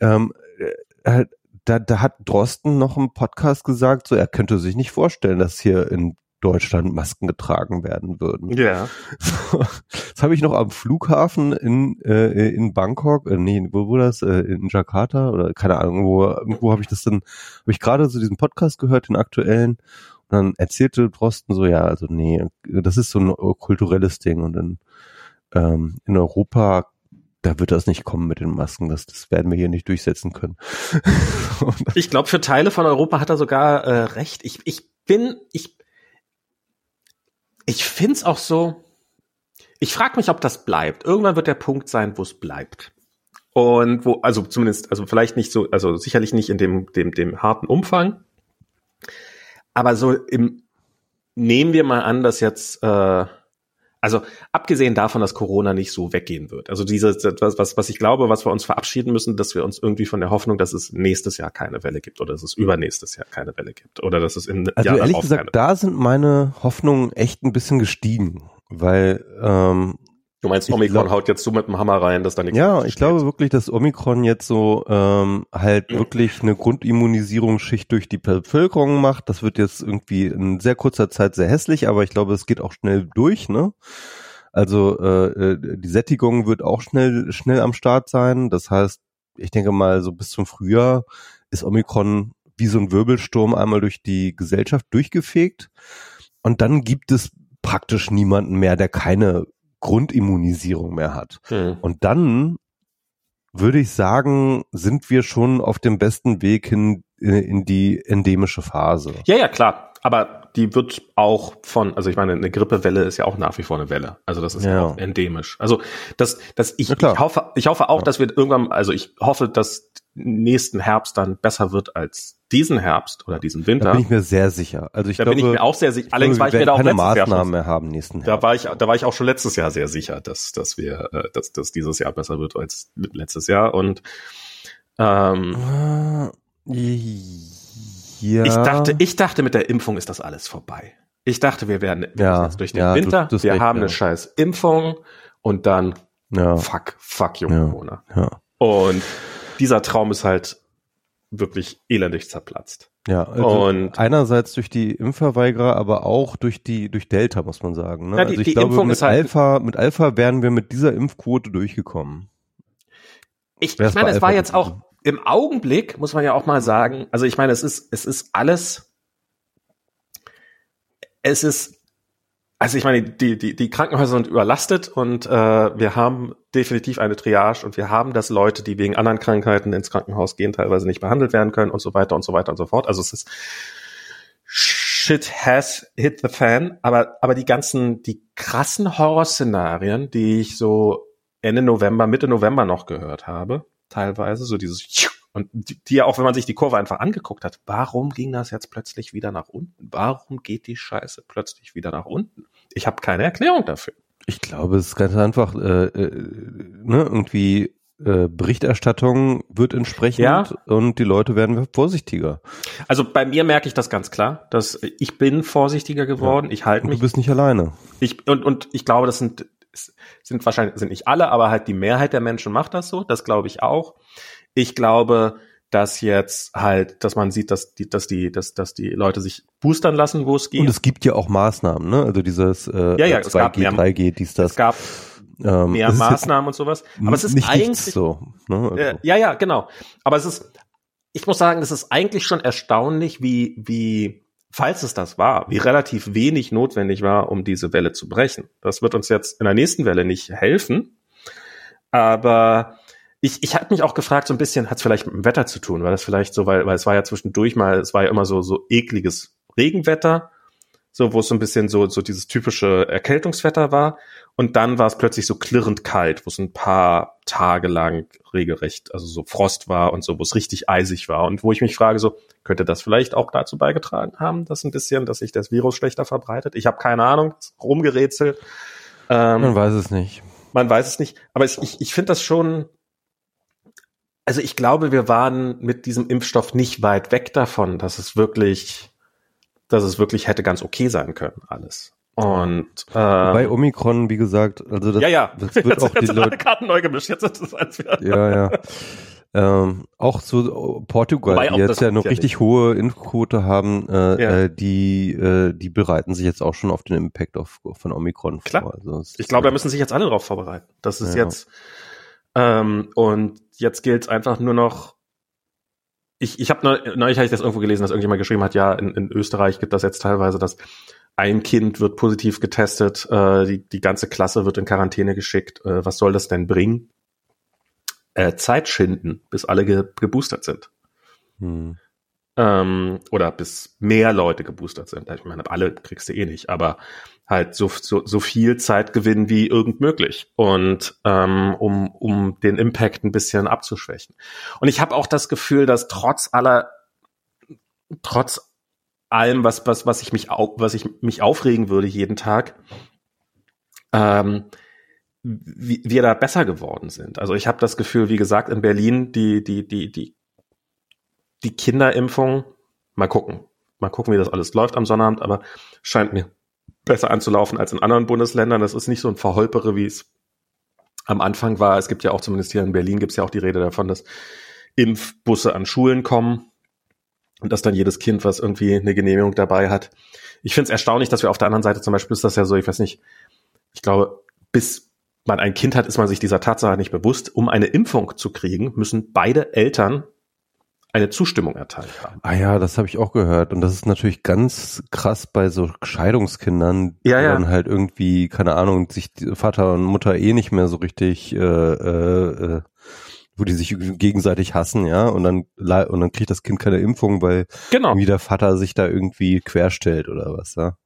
Ähm, äh, da, da hat Drosten noch im Podcast gesagt, so er könnte sich nicht vorstellen, dass hier in Deutschland Masken getragen werden würden. Ja. Das habe ich noch am Flughafen in, äh, in Bangkok, äh, nee, wo wo das, äh, in Jakarta oder keine Ahnung, wo, irgendwo habe ich das dann, habe ich gerade so diesen Podcast gehört, den aktuellen, dann erzählte Drosten so, ja, also nee, das ist so ein kulturelles Ding und in, ähm, in Europa da wird das nicht kommen mit den Masken. Das, das werden wir hier nicht durchsetzen können. ich glaube, für Teile von Europa hat er sogar äh, recht. Ich, ich bin, ich, ich find's auch so. Ich frage mich, ob das bleibt. Irgendwann wird der Punkt sein, wo es bleibt. Und wo, also zumindest, also vielleicht nicht so, also sicherlich nicht in dem, dem, dem harten Umfang. Aber so im, nehmen wir mal an, dass jetzt äh, also abgesehen davon, dass Corona nicht so weggehen wird. Also dieses, was, was, ich glaube, was wir uns verabschieden müssen, dass wir uns irgendwie von der Hoffnung, dass es nächstes Jahr keine Welle gibt oder dass es übernächstes Jahr keine Welle gibt oder dass es in Also Jahr ehrlich gesagt, da sind meine Hoffnungen echt ein bisschen gestiegen, weil ähm, Du meinst, Omikron glaub- haut jetzt so mit dem Hammer rein, dass da nichts ja, ich glaube wirklich, dass Omikron jetzt so ähm, halt wirklich eine Grundimmunisierungsschicht durch die Bevölkerung macht. Das wird jetzt irgendwie in sehr kurzer Zeit sehr hässlich, aber ich glaube, es geht auch schnell durch, ne? Also äh, äh, die Sättigung wird auch schnell schnell am Start sein. Das heißt, ich denke mal, so bis zum Frühjahr ist Omikron wie so ein Wirbelsturm einmal durch die Gesellschaft durchgefegt. Und dann gibt es praktisch niemanden mehr, der keine Grundimmunisierung mehr hat. Hm. Und dann würde ich sagen, sind wir schon auf dem besten Weg hin äh, in die endemische Phase. Ja, ja, klar. Aber die wird auch von, also ich meine, eine Grippewelle ist ja auch nach wie vor eine Welle. Also das ist ja, auch endemisch. Also das, das ich, ich hoffe, ich hoffe auch, Ja. dass wir irgendwann, also ich hoffe, dass nächsten Herbst dann besser wird als diesen Herbst oder diesen Da Winter. bin ich mir sehr sicher. Also ich da glaube, bin ich mir auch sehr sicher. Allerdings war ich mir da auch keine Maßnahmen mehr haben nächsten da Herbst. war ich, da war ich auch schon letztes Jahr sehr sicher, dass, dass wir, äh, dass, dass dieses Jahr besser wird als letztes Jahr und ähm, Ah, Ja. Ich dachte, ich dachte, mit der Impfung ist das alles vorbei. Ich dachte, wir werden wir Ja, jetzt durch den ja, Winter, du wir haben eine scheiß Impfung und dann ja, fuck, fuck Ja. Corona. ja, Und dieser Traum ist halt wirklich elendig zerplatzt. ja. Also Und- einerseits durch die Impfverweigerer, aber auch durch die durch Delta muss man sagen. Ne? Ja, die- also ich die glaube, Impfung mit ist halt- Alpha mit Alpha wären wir mit dieser Impfquote durchgekommen. Ich, Wär's ich meine, es war jetzt auch im Augenblick, muss man ja auch mal sagen, also ich meine, es ist, es ist alles, es ist, also ich meine, die, die, die Krankenhäuser sind überlastet und äh, wir haben definitiv eine Triage und wir haben, dass Leute, die wegen anderen Krankheiten ins Krankenhaus gehen, teilweise nicht behandelt werden können und so weiter und so weiter und so fort. Also es ist Shit has hit the fan, aber, aber die ganzen, die krassen Horrorszenarien, die ich so Ende November, Mitte November noch gehört habe, teilweise, so dieses und die, ja auch, wenn man sich die Kurve einfach angeguckt hat, warum ging das jetzt plötzlich wieder nach unten? Warum geht die Scheiße plötzlich wieder nach unten? Ich habe keine Erklärung dafür. Ich glaube, es ist ganz einfach, äh, äh, ne, irgendwie äh, Berichterstattung wird entsprechend Ja. und die Leute werden vorsichtiger. Also bei mir merke ich das ganz klar, dass ich bin vorsichtiger geworden. Ich halte Und du mich bist nicht alleine. Ich, und, und ich glaube, das sind, sind wahrscheinlich, sind nicht alle, aber halt die Mehrheit der Menschen macht das so. Das glaube ich auch. Ich glaube, dass jetzt halt, dass man sieht, dass die, dass die, dass, dass die Leute sich boostern lassen, wo es geht. Und es gibt ja auch Maßnahmen, ne? Also dieses äh, Ja, ja, es gab 2G, mehr- 3G, dies, das. es gab ähm, mehr Maßnahmen und sowas. Aber es ist nicht eigentlich, so. Ne? Also, äh, ja, ja, genau. Aber es ist, ich muss sagen, es ist eigentlich schon erstaunlich, wie, wie, falls es das war, wie relativ wenig notwendig war, um diese Welle zu brechen. Das wird uns jetzt in der nächsten Welle nicht helfen. Aber ich, ich habe mich auch gefragt, so ein bisschen, hat es vielleicht mit dem Wetter zu tun, weil das vielleicht so, weil, weil es war ja zwischendurch mal, es war ja immer so, so ekliges Regenwetter, so wo es so ein bisschen so, so dieses typische Erkältungswetter war. Und dann war es plötzlich so klirrend kalt, wo es ein paar Tage lang regelrecht, also so Frost war und so, wo es richtig eisig war. Und wo ich mich frage, so, könnte das vielleicht auch dazu beigetragen haben, dass ein bisschen, dass sich das Virus schlechter verbreitet? Ich habe keine Ahnung, rumgerätselt. Ähm, Man weiß es nicht. man weiß es nicht. Aber ich, ich, ich finde das schon. Also ich glaube, wir waren mit diesem Impfstoff nicht weit weg davon, dass es wirklich, dass es wirklich hätte ganz okay sein können, alles. Und Bei ähm, Omikron, wie gesagt, also das, ja, ja, das wird jetzt, auch die jetzt alle Leute, Karten neu gemischt. Jetzt ist es als wieder. ja, ja. Ähm, auch so Portugal, Wobei die jetzt ja noch ja richtig hohe Impfquote haben, äh, Ja. äh, die, äh, die bereiten sich jetzt auch schon auf den Impact auf, von Omikron Klar. vor. Also Ich glaube, da müssen sich jetzt alle drauf vorbereiten. Das ist Ja. jetzt ähm, und jetzt gilt es einfach nur noch. Ich, ich habe neulich habe ich das irgendwo gelesen, dass irgendjemand geschrieben hat, ja, in, in Österreich gibt das jetzt teilweise, dass ein Kind wird positiv getestet, äh, die, die ganze Klasse wird in Quarantäne geschickt. Äh, was soll das denn bringen? Äh, Zeit schinden, bis alle ge geboostert sind. hm. Ähm, oder bis mehr Leute geboostert sind. Ich meine, alle kriegst du eh nicht, aber halt so, so, so viel Zeit gewinnen wie irgend möglich. Und ähm, um, um den Impact ein bisschen abzuschwächen. Und ich habe auch das Gefühl, dass trotz aller, trotz allem, was, was, was ich mich au was ich mich aufregen würde jeden Tag, ähm, wir da besser geworden sind. Also ich habe das Gefühl, wie gesagt, in Berlin die, die, die, die die Kinderimpfung, mal gucken. Mal gucken, wie das alles läuft am Sonnabend, aber scheint mir besser anzulaufen als in anderen Bundesländern. Das ist nicht so ein Verholpere, wie es am Anfang war. Es gibt ja auch zumindest hier in Berlin gibt es ja auch die Rede davon, dass Impfbusse an Schulen kommen und dass dann jedes Kind, was irgendwie eine Genehmigung dabei hat. Ich finde es erstaunlich, dass wir auf der anderen Seite zum Beispiel ist das ja so, ich weiß nicht, ich glaube, bis man ein Kind hat, ist man sich dieser Tatsache nicht bewusst. Um eine Impfung zu kriegen, müssen beide Eltern eine Zustimmung erteilt haben. Ah ja, das habe ich auch gehört. Und das ist natürlich ganz krass bei so Scheidungskindern, Ja, die ja. dann halt irgendwie, keine Ahnung, sich Vater und Mutter eh nicht mehr so richtig, äh, äh, äh, wo die sich gegenseitig hassen, ja, und dann und dann kriegt das Kind keine Impfung, weil Genau. irgendwie der Vater sich da irgendwie querstellt oder was, ja.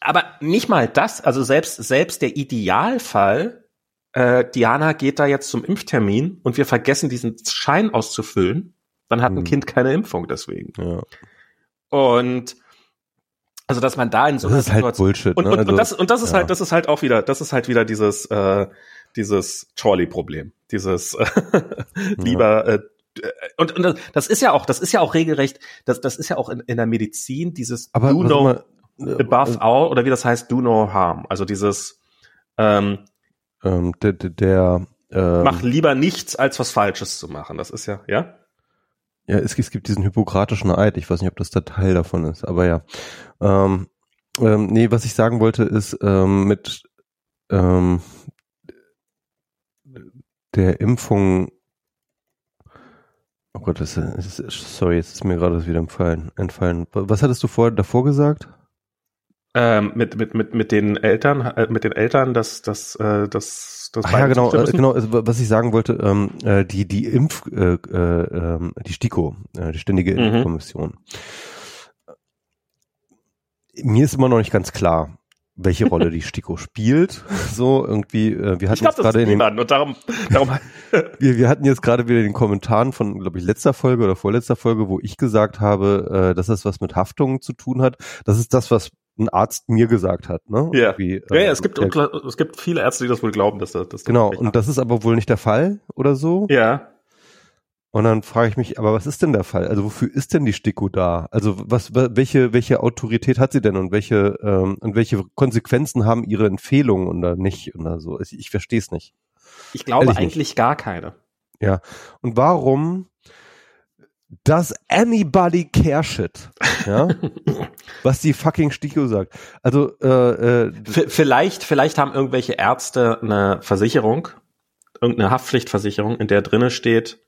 Aber nicht mal das, also selbst, selbst der Idealfall, äh, Diana geht da jetzt zum Impftermin und wir vergessen diesen Schein auszufüllen, dann hat ein Hm. Kind keine Impfung deswegen. ja. Und also dass man da in so Das einer ist halt Situation- Bullshit. und, ne? Also, und das und das ist ja. halt das ist halt auch wieder das ist halt wieder dieses äh, dieses Trolley-Problem, dieses äh, lieber äh, und, und das- ist ja auch das ist ja auch regelrecht das das ist ja auch in, in der Medizin dieses aber do no immer, äh, above all oder wie das heißt do no harm also dieses ähm, ähm, der, der, der ähm, mach lieber nichts als was Falsches zu machen das ist ja ja Ja, es, es gibt diesen hippokratischen Eid. Ich weiß nicht, ob das der Teil davon ist, aber ja. Ähm, ähm, nee, was ich sagen wollte, ist ähm, mit ähm, der Impfung. Oh Gott, das ist, sorry, jetzt ist mir gerade das wieder entfallen. entfallen. Was hattest du vor, davor gesagt? Ähm, mit mit mit mit den Eltern äh, mit den Eltern dass dass äh, dass das Ach ja, genau, äh, genau. Also, was ich sagen wollte, ähm, äh, die die Impf, äh, äh, ähm, die STIKO, äh, die Ständige Mhm. Impfkommission. Mir ist immer noch nicht ganz klar, welche Rolle die STIKO spielt. So irgendwie, äh, wir ich hatten glaube jetzt gerade das in den, und darum darum wir, wir hatten jetzt gerade wieder in den Kommentaren von, glaube ich, letzter Folge oder vorletzter Folge, wo ich gesagt habe, äh, dass das was mit Haftungen zu tun hat. Das ist das, was ein Arzt mir gesagt hat. Ne? Ja. Irgendwie, Ja, ja, äh, es gibt, der- es gibt viele Ärzte, die das wohl glauben, dass das, dass Genau, und das ist aber wohl nicht der Fall oder so. Ja, Und dann frage ich mich, aber was ist denn der Fall? Also wofür ist denn die STIKO da? Also was, wa- welche, welche Autorität hat sie denn und welche, ähm, und welche Konsequenzen haben ihre Empfehlungen oder nicht oder so? Ich, ich verstehe es nicht. ich glaube Ehrlich nicht. eigentlich gar keine. Und warum does anybody care shit? Ja? was die fucking STIKO sagt. Also, äh, äh, vielleicht, vielleicht haben irgendwelche Ärzte eine Versicherung, irgendeine Haftpflichtversicherung, in der drinne steht,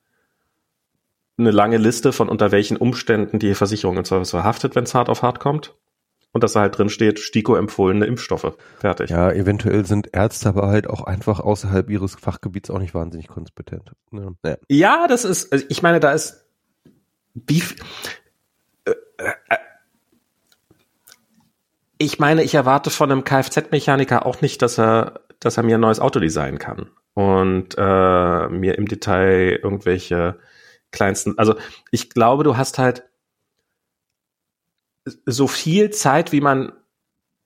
eine lange Liste von unter welchen Umständen die Versicherung im Zweifelsfall haftet, wenn es hart auf hart kommt. Und dass da halt drin steht, STIKO empfohlene Impfstoffe. Fertig. ja, eventuell sind Ärzte aber halt auch einfach außerhalb ihres Fachgebiets auch nicht wahnsinnig kompetent. Ja, ja. Ja, das ist, also ich meine, da ist, wie, f- äh, äh, ich meine, ich erwarte von einem Kfz-Mechaniker auch nicht, dass er, dass er mir ein neues Auto designen kann und äh, mir im Detail irgendwelche kleinsten, also ich glaube, du hast halt so viel Zeit, wie man,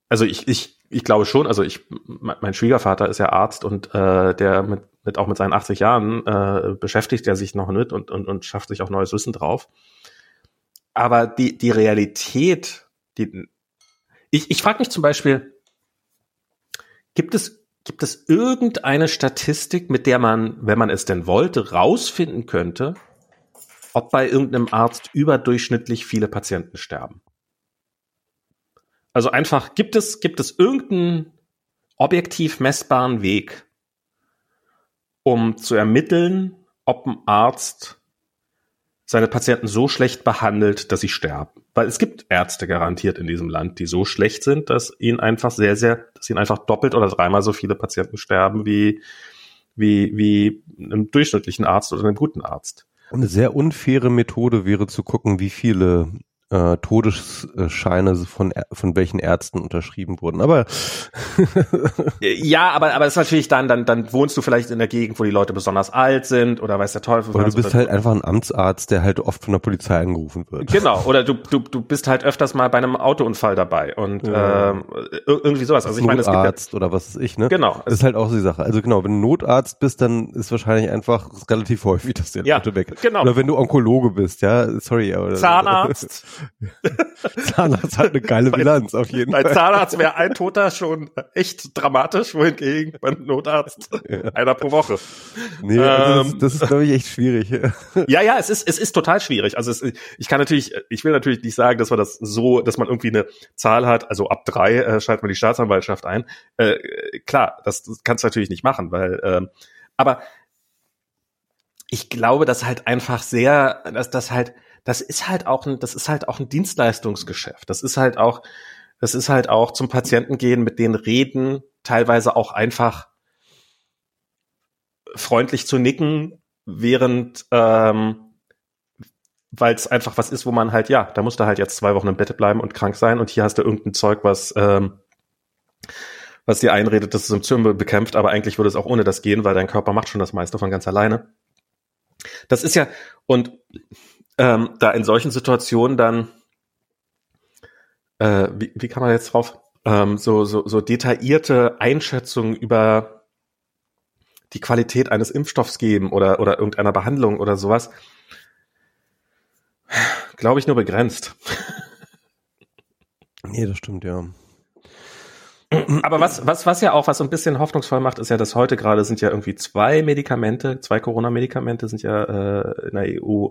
also ich, ich, ich glaube schon, also ich, mein mein Schwiegervater ist ja Arzt und äh, der mit, mit auch mit seinen 80 Jahren äh, beschäftigt er sich noch mit und, und, und schafft sich auch neues Wissen drauf. Aber die, die Realität, die, ich, ich frage mich zum Beispiel, gibt es gibt es irgendeine Statistik, mit der man, wenn man es denn wollte, rausfinden könnte, ob bei irgendeinem Arzt überdurchschnittlich viele Patienten sterben? Also einfach, gibt es, gibt es irgendeinen objektiv messbaren Weg, um zu ermitteln, ob ein Arzt seine Patienten so schlecht behandelt, dass sie sterben. Weil es gibt Ärzte garantiert in diesem Land, die so schlecht sind, dass ihnen einfach sehr, sehr, dass ihnen einfach doppelt oder dreimal so viele Patienten sterben wie, wie, wie einem durchschnittlichen Arzt oder einem guten Arzt. Eine sehr unfaire Methode wäre zu gucken, wie viele äh, Todesscheine von, von welchen Ärzten unterschrieben wurden. Aber ja, aber aber ist natürlich dann dann dann wohnst du vielleicht in der Gegend, wo die Leute besonders alt sind oder weiß der Teufel. Oder du bist halt einfach ein Amtsarzt, der halt oft von der Polizei angerufen wird. Genau. Oder du du du bist halt öfters mal bei einem Autounfall dabei und ja. ähm, irgendwie sowas. Also ich meine, es gibt ja, oder was ist ich ne? Genau. Das ist halt auch so die Sache. Also genau, wenn du Notarzt bist, dann ist wahrscheinlich einfach relativ häufig, dass der ja, Auto weg. Genau. Oder wenn du Onkologe bist, ja, sorry. Zahnarzt. Zahnarzt hat eine geile Bilanz auf jeden Fall. Bei Zahnarzt wäre ein Toter schon echt dramatisch, wohingegen beim Notarzt ja. einer pro Woche. Nee, also ähm, das, das, ist, glaube ich, echt schwierig. ja, ja, es ist, es ist total schwierig. Also es, ich kann natürlich, ich will natürlich nicht sagen, dass man das so, dass man irgendwie eine Zahl hat, also ab drei äh, schaltet man die Staatsanwaltschaft ein. Äh, klar, das, das kannst du natürlich nicht machen, weil, ähm, aber ich glaube, dass halt einfach sehr, dass das halt das ist halt auch ein, das ist halt auch ein Dienstleistungsgeschäft. Das ist halt auch, das ist halt auch zum Patienten gehen, mit denen reden, teilweise auch einfach freundlich zu nicken, während ähm, weil es einfach was ist, wo man halt, ja, da musst du halt jetzt zwei Wochen im Bett bleiben und krank sein und hier hast du irgendein Zeug, was ähm, was dir einredet, dass es Symptome bekämpft, aber eigentlich würde es auch ohne das gehen, weil dein Körper macht schon das meiste von ganz alleine. Das ist ja, und ähm, da in solchen Situationen dann, äh, wie, wie kann man jetzt drauf, ähm, so, so, so detaillierte Einschätzungen über die Qualität eines Impfstoffs geben oder, oder irgendeiner Behandlung oder sowas, glaube ich nur begrenzt. Nee, das stimmt, ja. Aber was, was, was ja auch was so ein bisschen hoffnungsvoll macht, ist ja, dass heute gerade sind ja irgendwie zwei Medikamente, zwei Corona-Medikamente sind ja äh, in der EU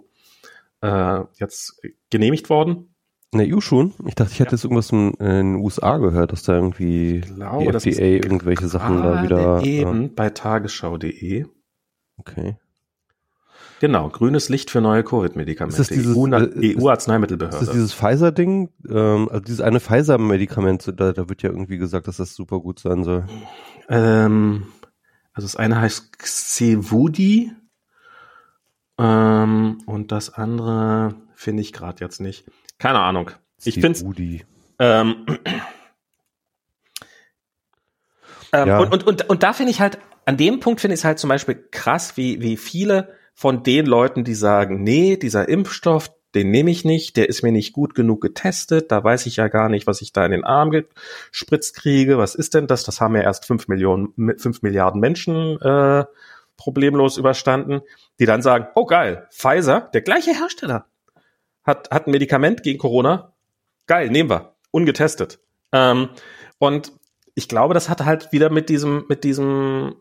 äh, jetzt genehmigt worden. In der EU schon? Ich dachte, ich hätte ja. jetzt irgendwas in, den USA gehört, dass da irgendwie glaube, die FDA irgendwelche Sachen da wieder. Eben ja. bei tagesschau.de. Okay. Genau, grünes Licht für neue Covid-Medikamente. EU-Arzneimittelbehörde. Ist das dieses Pfizer-Ding? Ähm, also dieses eine Pfizer-Medikament, da, da wird ja irgendwie gesagt, dass das super gut sein soll. Ähm, also das eine heißt Xevudi ähm, und das andere finde ich gerade jetzt nicht. Keine Ahnung. Ich finde ähm, ähm, ja. und, und, und, und da finde ich halt, an dem Punkt finde ich es halt zum Beispiel krass, wie, wie viele von den Leuten, die sagen, nee, dieser Impfstoff, den nehme ich nicht, der ist mir nicht gut genug getestet, da weiß ich ja gar nicht, was ich da in den Arm gespritzt kriege. Was ist denn das? Das haben ja erst fünf Millionen, fünf Milliarden Menschen äh, problemlos überstanden, die dann sagen, oh geil, Pfizer, der gleiche Hersteller, hat, hat ein Medikament gegen Corona. Geil, nehmen wir. Ungetestet. Ähm, und ich glaube, das hat halt wieder mit diesem, mit diesem,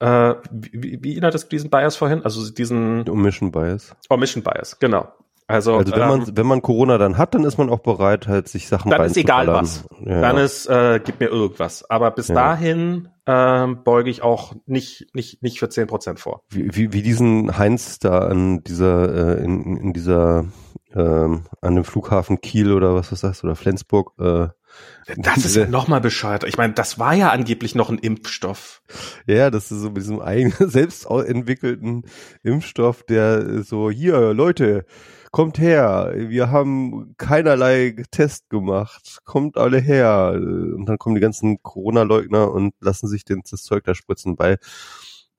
äh, wie, wie erinnert es diesen Bias vorhin? Also diesen Omission Bias. Omission Bias, genau. Also, also wenn ähm, man wenn man Corona dann hat, dann ist man auch bereit, halt sich Sachen Dann ist egal was. Ja. Dann ist äh, gib mir irgendwas. Aber bis ja. dahin ähm, beuge ich auch nicht nicht nicht für zehn Prozent vor. Wie, wie, wie diesen Heinz da an dieser äh, in, in dieser ähm, an dem Flughafen Kiel oder was du sagst oder Flensburg äh, das ist ja nochmal bescheuert. Ich meine, das war ja angeblich noch ein Impfstoff. Ja, das ist so mit diesem eigenen, selbst entwickelten Impfstoff, der so, hier, Leute, kommt her, wir haben keinerlei Test gemacht, kommt alle her. Und dann kommen die ganzen Corona-Leugner und lassen sich den, das Zeug da spritzen bei.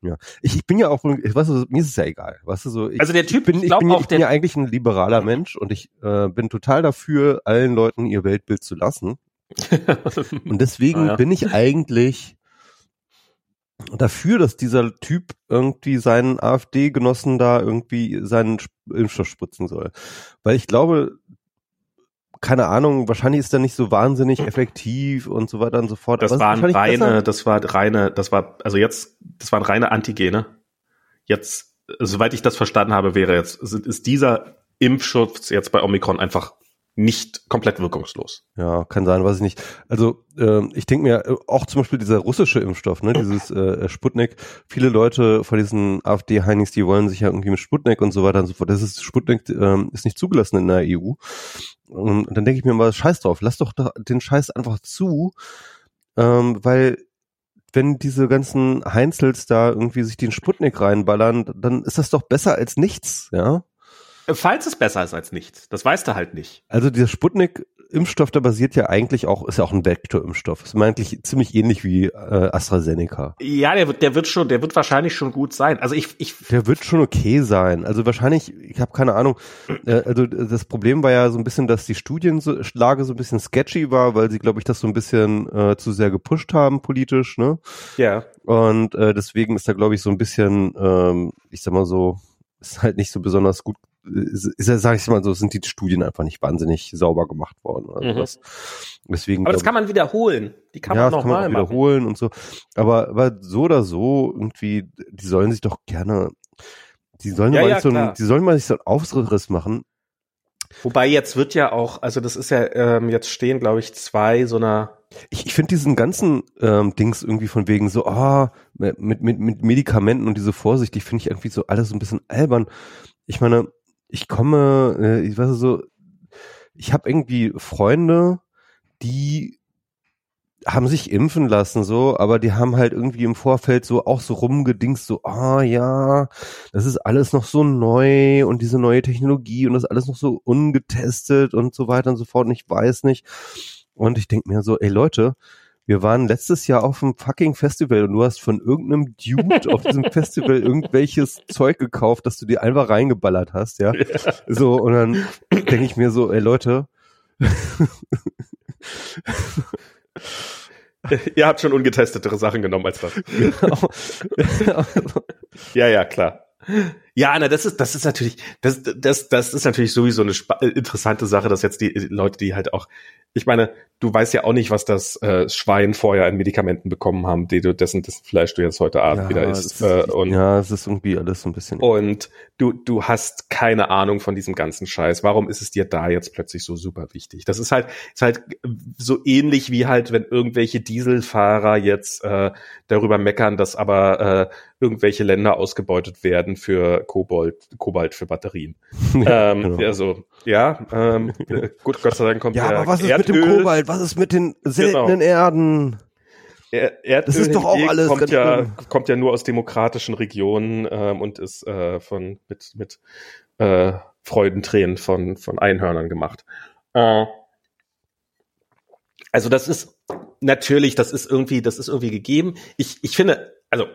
Ja, ich, ich bin ja auch, ich weiß, mir ist es ja egal, weißt du so. Ich, also der Typ, ich bin, ich bin, ich bin ja eigentlich ein liberaler Mensch und ich äh, bin total dafür, allen Leuten ihr Weltbild zu lassen. und deswegen ah, ja. bin ich eigentlich dafür, dass dieser Typ irgendwie seinen AfD-Genossen da irgendwie seinen Impfstoff spritzen soll. Weil ich glaube, keine Ahnung, wahrscheinlich ist er nicht so wahnsinnig effektiv und so weiter und so fort. Das waren reine, besser? das war reine, das war, also jetzt, das waren reine Antigene. Jetzt, soweit ich das verstanden habe, wäre jetzt, ist dieser Impfschutz jetzt bei Omikron einfach nicht komplett wirkungslos. Ja, kann sein, weiß ich nicht. Also äh, ich denke mir, äh, auch zum Beispiel dieser russische Impfstoff, ne, dieses äh, Sputnik, viele Leute von diesen AfD-Heinis, die wollen sich ja irgendwie mit Sputnik und so weiter und so fort. Das ist Sputnik äh, ist nicht zugelassen in der EU. Und, und dann denke ich mir mal, scheiß drauf, lass doch den Scheiß einfach zu, ähm, weil wenn diese ganzen Heinzels da irgendwie sich den Sputnik reinballern, dann ist das doch besser als nichts, ja. Falls es besser ist als nichts. Das weißt du halt nicht. Also dieser Sputnik-Impfstoff, der basiert ja eigentlich auch, ist ja auch ein Vektor-Impfstoff. Ist eigentlich ziemlich ähnlich wie äh, AstraZeneca. Ja, der wird, der wird schon, der wird wahrscheinlich schon gut sein. Also ich, ich. Der wird schon okay sein. Also wahrscheinlich, ich habe keine Ahnung. Äh, also das Problem war ja so ein bisschen, dass die Studienlage so ein bisschen sketchy war, weil sie, glaube ich, das so ein bisschen äh, zu sehr gepusht haben politisch, ne? Ja. Und äh, deswegen ist da, glaube ich, so ein bisschen, ähm, ich sag mal so, ist halt nicht so besonders gut ist, sage ich mal so, sind die Studien einfach nicht wahnsinnig sauber gemacht worden. Also mhm. das, deswegen, aber das kann man wiederholen. Die kann ja, man nochmal wiederholen machen. und so. Aber, aber so oder so irgendwie, die sollen sich doch gerne, die sollen ja, mal ja, so, ein, die sollen mal nicht so einen Aufriss machen. Wobei jetzt wird ja auch, also das ist ja ähm, jetzt stehen, glaube ich, zwei so einer ich, ich finde diesen ganzen ähm, Dings irgendwie von wegen so, ah, mit, mit, mit Medikamenten und diese Vorsicht, die finde ich irgendwie so alles so ein bisschen albern. Ich meine, ich komme, äh, ich weiß so, ich habe irgendwie Freunde, die haben sich impfen lassen so, aber die haben halt irgendwie im Vorfeld so auch so rumgedingst so, ah ja, das ist alles noch so neu und diese neue Technologie und das alles noch so ungetestet und so weiter und so fort und ich weiß nicht. Und ich denk mir so, ey Leute, wir waren letztes Jahr auf einem fucking Festival und du hast von irgendeinem Dude auf diesem Festival irgendwelches Zeug gekauft, das du dir einfach reingeballert hast, ja. ja. So, und dann denke ich mir so, ey Leute. Ihr habt schon ungetestetere Sachen genommen als das. Genau. ja, ja, klar. Ja, na, das ist, das ist natürlich, das, das, das ist natürlich sowieso eine interessante Sache, dass jetzt die Leute, die halt auch ich meine, du weißt ja auch nicht, was das äh, Schwein vorher an Medikamenten bekommen haben, die du dessen, dessen Fleisch du jetzt heute Abend ja, wieder isst. Äh, und, ja, es ist irgendwie alles so ein bisschen. Und du, du hast keine Ahnung von diesem ganzen Scheiß. Warum ist es dir da jetzt plötzlich so super wichtig? Das ist halt, ist halt so ähnlich wie halt, wenn irgendwelche Dieselfahrer jetzt äh, darüber meckern, dass aber äh, irgendwelche Länder ausgebeutet werden für Kobalt, Kobalt für Batterien. ja, ähm, genau. Also, ja, ähm, gut, Gott sei Dank kommt ja, der aber was ist mit dem Kobalt? Was ist mit den seltenen genau. Erden? Er Erdöl das ist doch auch alles kommt ja, kommt ja nur aus demokratischen Regionen ähm, und ist äh, von mit mit äh, Freudentränen von von Einhörnern gemacht. Äh, also das ist natürlich, das ist irgendwie, das ist irgendwie gegeben. Ich ich finde, also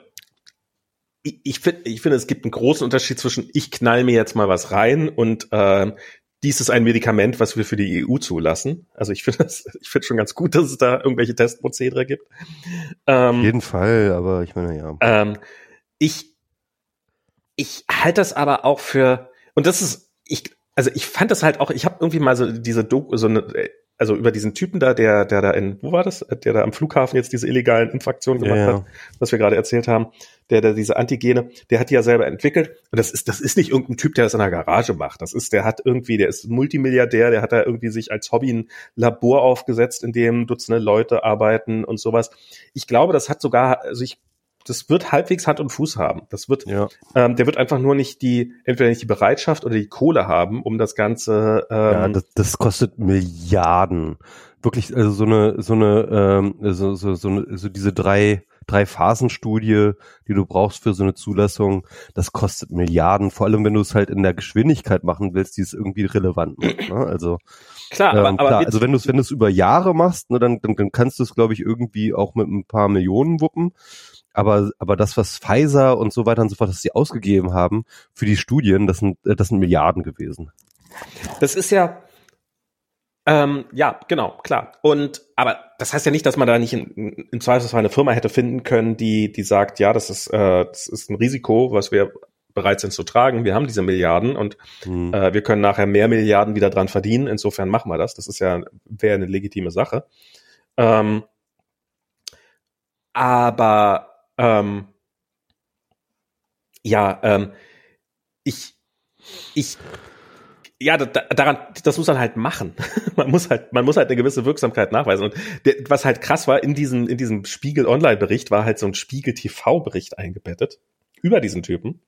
ich, ich finde, ich finde, es gibt einen großen Unterschied zwischen ich knall mir jetzt mal was rein und äh, dies ist ein Medikament, was wir für die EU zulassen. Also ich finde das, ich finde schon ganz gut, dass es da irgendwelche Testprozedere gibt. Ähm, Auf jeden Fall, aber ich meine ja. Ähm, ich ich halte das aber auch für und das ist ich also ich fand das halt auch. Ich habe irgendwie mal so diese Doku, so eine also über diesen Typen da, der, der da in, wo war das? Der da am Flughafen jetzt diese illegalen Infraktionen gemacht ja, ja. hat, was wir gerade erzählt haben, der, der diese Antigene, der hat die ja selber entwickelt. Und das ist, das ist nicht irgendein Typ, der das in der Garage macht. Das ist, der hat irgendwie, der ist Multimilliardär, der hat da irgendwie sich als Hobby ein Labor aufgesetzt, in dem Dutzende Leute arbeiten und sowas. Ich glaube, das hat sogar, also ich das wird halbwegs Hand und Fuß haben. Das wird, ja. ähm, der wird einfach nur nicht die, entweder nicht die Bereitschaft oder die Kohle haben, um das Ganze. Ähm, ja, das, das kostet Milliarden. Wirklich, also so eine, so eine, ähm, so, so, so, so diese drei, drei Phasenstudie, die du brauchst für so eine Zulassung, das kostet Milliarden. Vor allem, wenn du es halt in der Geschwindigkeit machen willst, die es irgendwie relevant macht. Ne? Also Klar, ähm, aber, klar, also wenn du es wenn du es über Jahre machst, ne, dann, dann, dann kannst du es, glaube ich, irgendwie auch mit ein paar Millionen wuppen. Aber, aber das, was Pfizer und so weiter und so fort, dass sie ausgegeben haben für die Studien, das sind, äh, das sind Milliarden gewesen. Das ist ja, ähm, ja, genau, klar. Und aber das heißt ja nicht, dass man da nicht in, im Zweifelsfall eine Firma hätte finden können, die die sagt, ja, das ist äh, das ist ein Risiko, was wir bereit sind zu tragen. Wir haben diese Milliarden und mhm. äh, wir können nachher mehr Milliarden wieder dran verdienen. Insofern machen wir das. Das ist ja wäre eine legitime Sache. Ähm, aber ähm, ja, ähm, ich ich ja, da, daran, das muss man halt machen. man muss halt, man muss halt eine gewisse Wirksamkeit nachweisen. Und der, was halt krass war, in diesem, in diesem Spiegel Online-Bericht war halt so ein Spiegel TV-Bericht eingebettet über diesen Typen.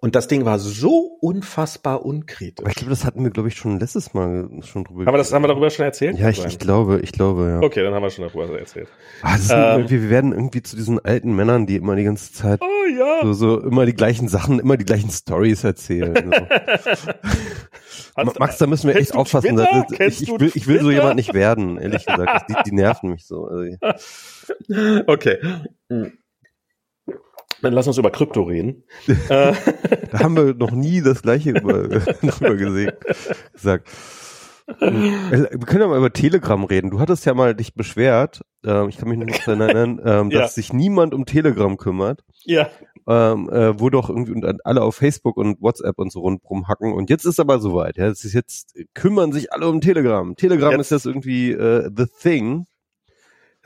Und das Ding war so unfassbar unkritisch. Aber ich glaube, das hatten wir, glaube ich, schon letztes Mal schon drüber. Haben wir das, haben wir darüber schon erzählt? Ja, ich, ich glaube, ich glaube, ja. Okay, dann haben wir schon darüber erzählt. Ah, ähm, wir werden irgendwie zu diesen alten Männern, die immer die ganze Zeit oh, ja. so, so immer die gleichen Sachen, immer die gleichen Stories erzählen. So. Max, da müssen wir echt aufpassen. Das, ich, ich, will, ich will so jemand nicht werden, ehrlich gesagt. Die, die nerven mich so. Also, okay. Dann lass uns über Krypto reden. Äh. da haben wir noch nie das gleiche über, drüber gesehen, gesagt. Wir können ja mal über Telegram reden. Du hattest ja mal dich beschwert, äh, ich kann mich noch erinnern, äh, dass ja. sich niemand um Telegram kümmert. Ja. Ähm, äh, wo doch irgendwie und alle auf Facebook und WhatsApp und so rundrum hacken. Und jetzt ist aber soweit. Ja, es ist jetzt kümmern sich alle um Telegram. Telegram jetzt. ist das irgendwie äh, the thing.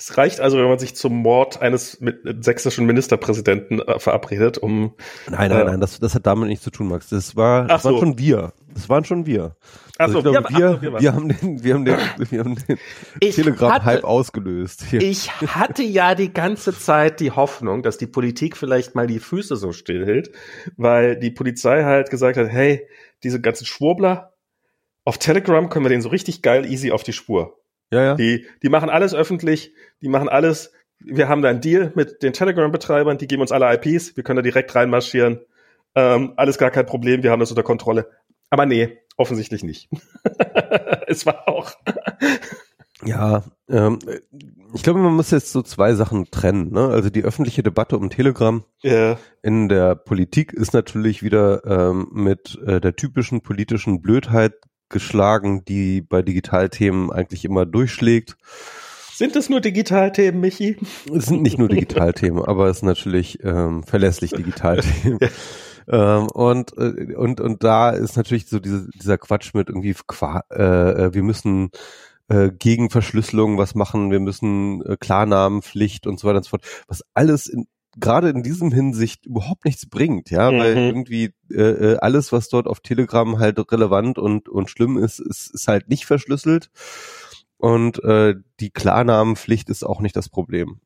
Es reicht also, wenn man sich zum Mord eines sächsischen Ministerpräsidenten äh, verabredet, um. Nein, nein, äh, nein, das, das hat damit nichts zu tun, Max. Das war, das so. waren schon wir. Das waren schon wir. Also ich glaube, wir, wir, wir, haben den, wir haben den, wir haben den Telegram-Hype ausgelöst. Hier. Ich hatte ja die ganze Zeit die Hoffnung, dass die Politik vielleicht mal die Füße so stillhält, weil die Polizei halt gesagt hat, hey, diese ganzen Schwurbler, auf Telegram können wir denen so richtig geil easy auf die Spur. Ja, ja. Die, die machen alles öffentlich, die machen alles. Wir haben da einen Deal mit den Telegram-Betreibern, die geben uns alle IPs, wir können da direkt reinmarschieren. Ähm, alles gar kein Problem, wir haben das unter Kontrolle. Aber nee, offensichtlich nicht. es war auch. ja, ähm, ich glaube, man muss jetzt so zwei Sachen trennen. Ne? Also die öffentliche Debatte um Telegram yeah. in der Politik ist natürlich wieder ähm, mit äh, der typischen politischen Blödheit geschlagen, die bei Digitalthemen eigentlich immer durchschlägt. Sind es nur Digitalthemen, Michi? Es sind nicht nur Digitalthemen, aber es sind natürlich ähm, verlässlich Digitalthemen. ähm, und, äh, und, und da ist natürlich so diese, dieser Quatsch mit irgendwie, äh, äh, wir müssen äh, gegen Verschlüsselung was machen, wir müssen äh, Klarnamenpflicht und so weiter und so fort, was alles in, gerade in diesem Hinsicht überhaupt nichts bringt, ja, mhm. weil irgendwie äh, äh, alles, was dort auf Telegram halt relevant und und schlimm ist, ist, ist halt nicht verschlüsselt und äh, die Klarnamenpflicht ist auch nicht das Problem.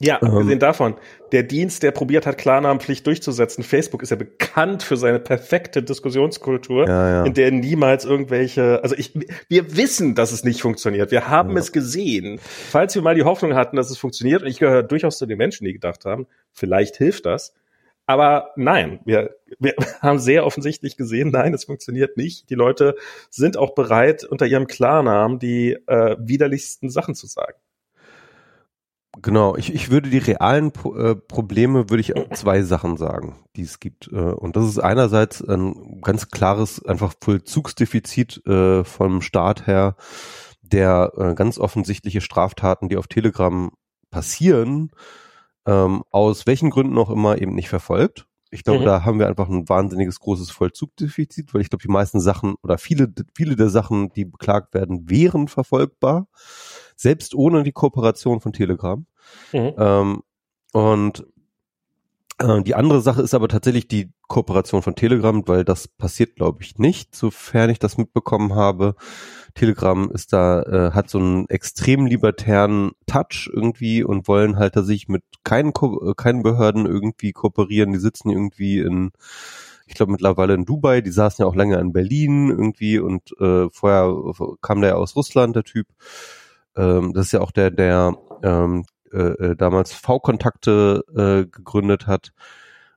Ja, abgesehen ähm, davon, der Dienst, der probiert hat, Klarnamenpflicht durchzusetzen, Facebook ist ja bekannt für seine perfekte Diskussionskultur, ja, ja. in der niemals irgendwelche, also ich, wir wissen, dass es nicht funktioniert. Wir haben ja. es gesehen. Falls wir mal die Hoffnung hatten, dass es funktioniert, und ich gehöre durchaus zu den Menschen, die gedacht haben, vielleicht hilft das. Aber nein, wir, wir haben sehr offensichtlich gesehen, nein, es funktioniert nicht. Die Leute sind auch bereit, unter ihrem Klarnamen die äh, widerlichsten Sachen zu sagen. Genau, ich, ich würde die realen äh, Probleme, würde ich zwei Sachen sagen, die es gibt. Äh, und das ist einerseits ein ganz klares einfach Vollzugsdefizit äh, vom Staat her, der äh, ganz offensichtliche Straftaten, die auf Telegram passieren, ähm, aus welchen Gründen auch immer eben nicht verfolgt. Ich glaube, mhm. da haben wir einfach ein wahnsinniges großes Vollzugdefizit, weil ich glaube, die meisten Sachen oder viele, viele der Sachen, die beklagt werden, wären verfolgbar selbst ohne die Kooperation von Telegram. Mhm. Ähm, und äh, die andere Sache ist aber tatsächlich die Kooperation von Telegram, weil das passiert, glaube ich, nicht, sofern ich das mitbekommen habe. Telegram ist da, äh, hat so einen extrem libertären Touch irgendwie und wollen halt tatsächlich mit keinen, Ko äh, keinen Behörden irgendwie kooperieren. Die sitzen irgendwie in, ich glaube mittlerweile in Dubai, die saßen ja auch länger in Berlin irgendwie und äh, vorher kam der ja aus Russland, der Typ. Ähm, das ist ja auch der, der ähm, äh, äh, damals V-Kontakte äh, gegründet hat.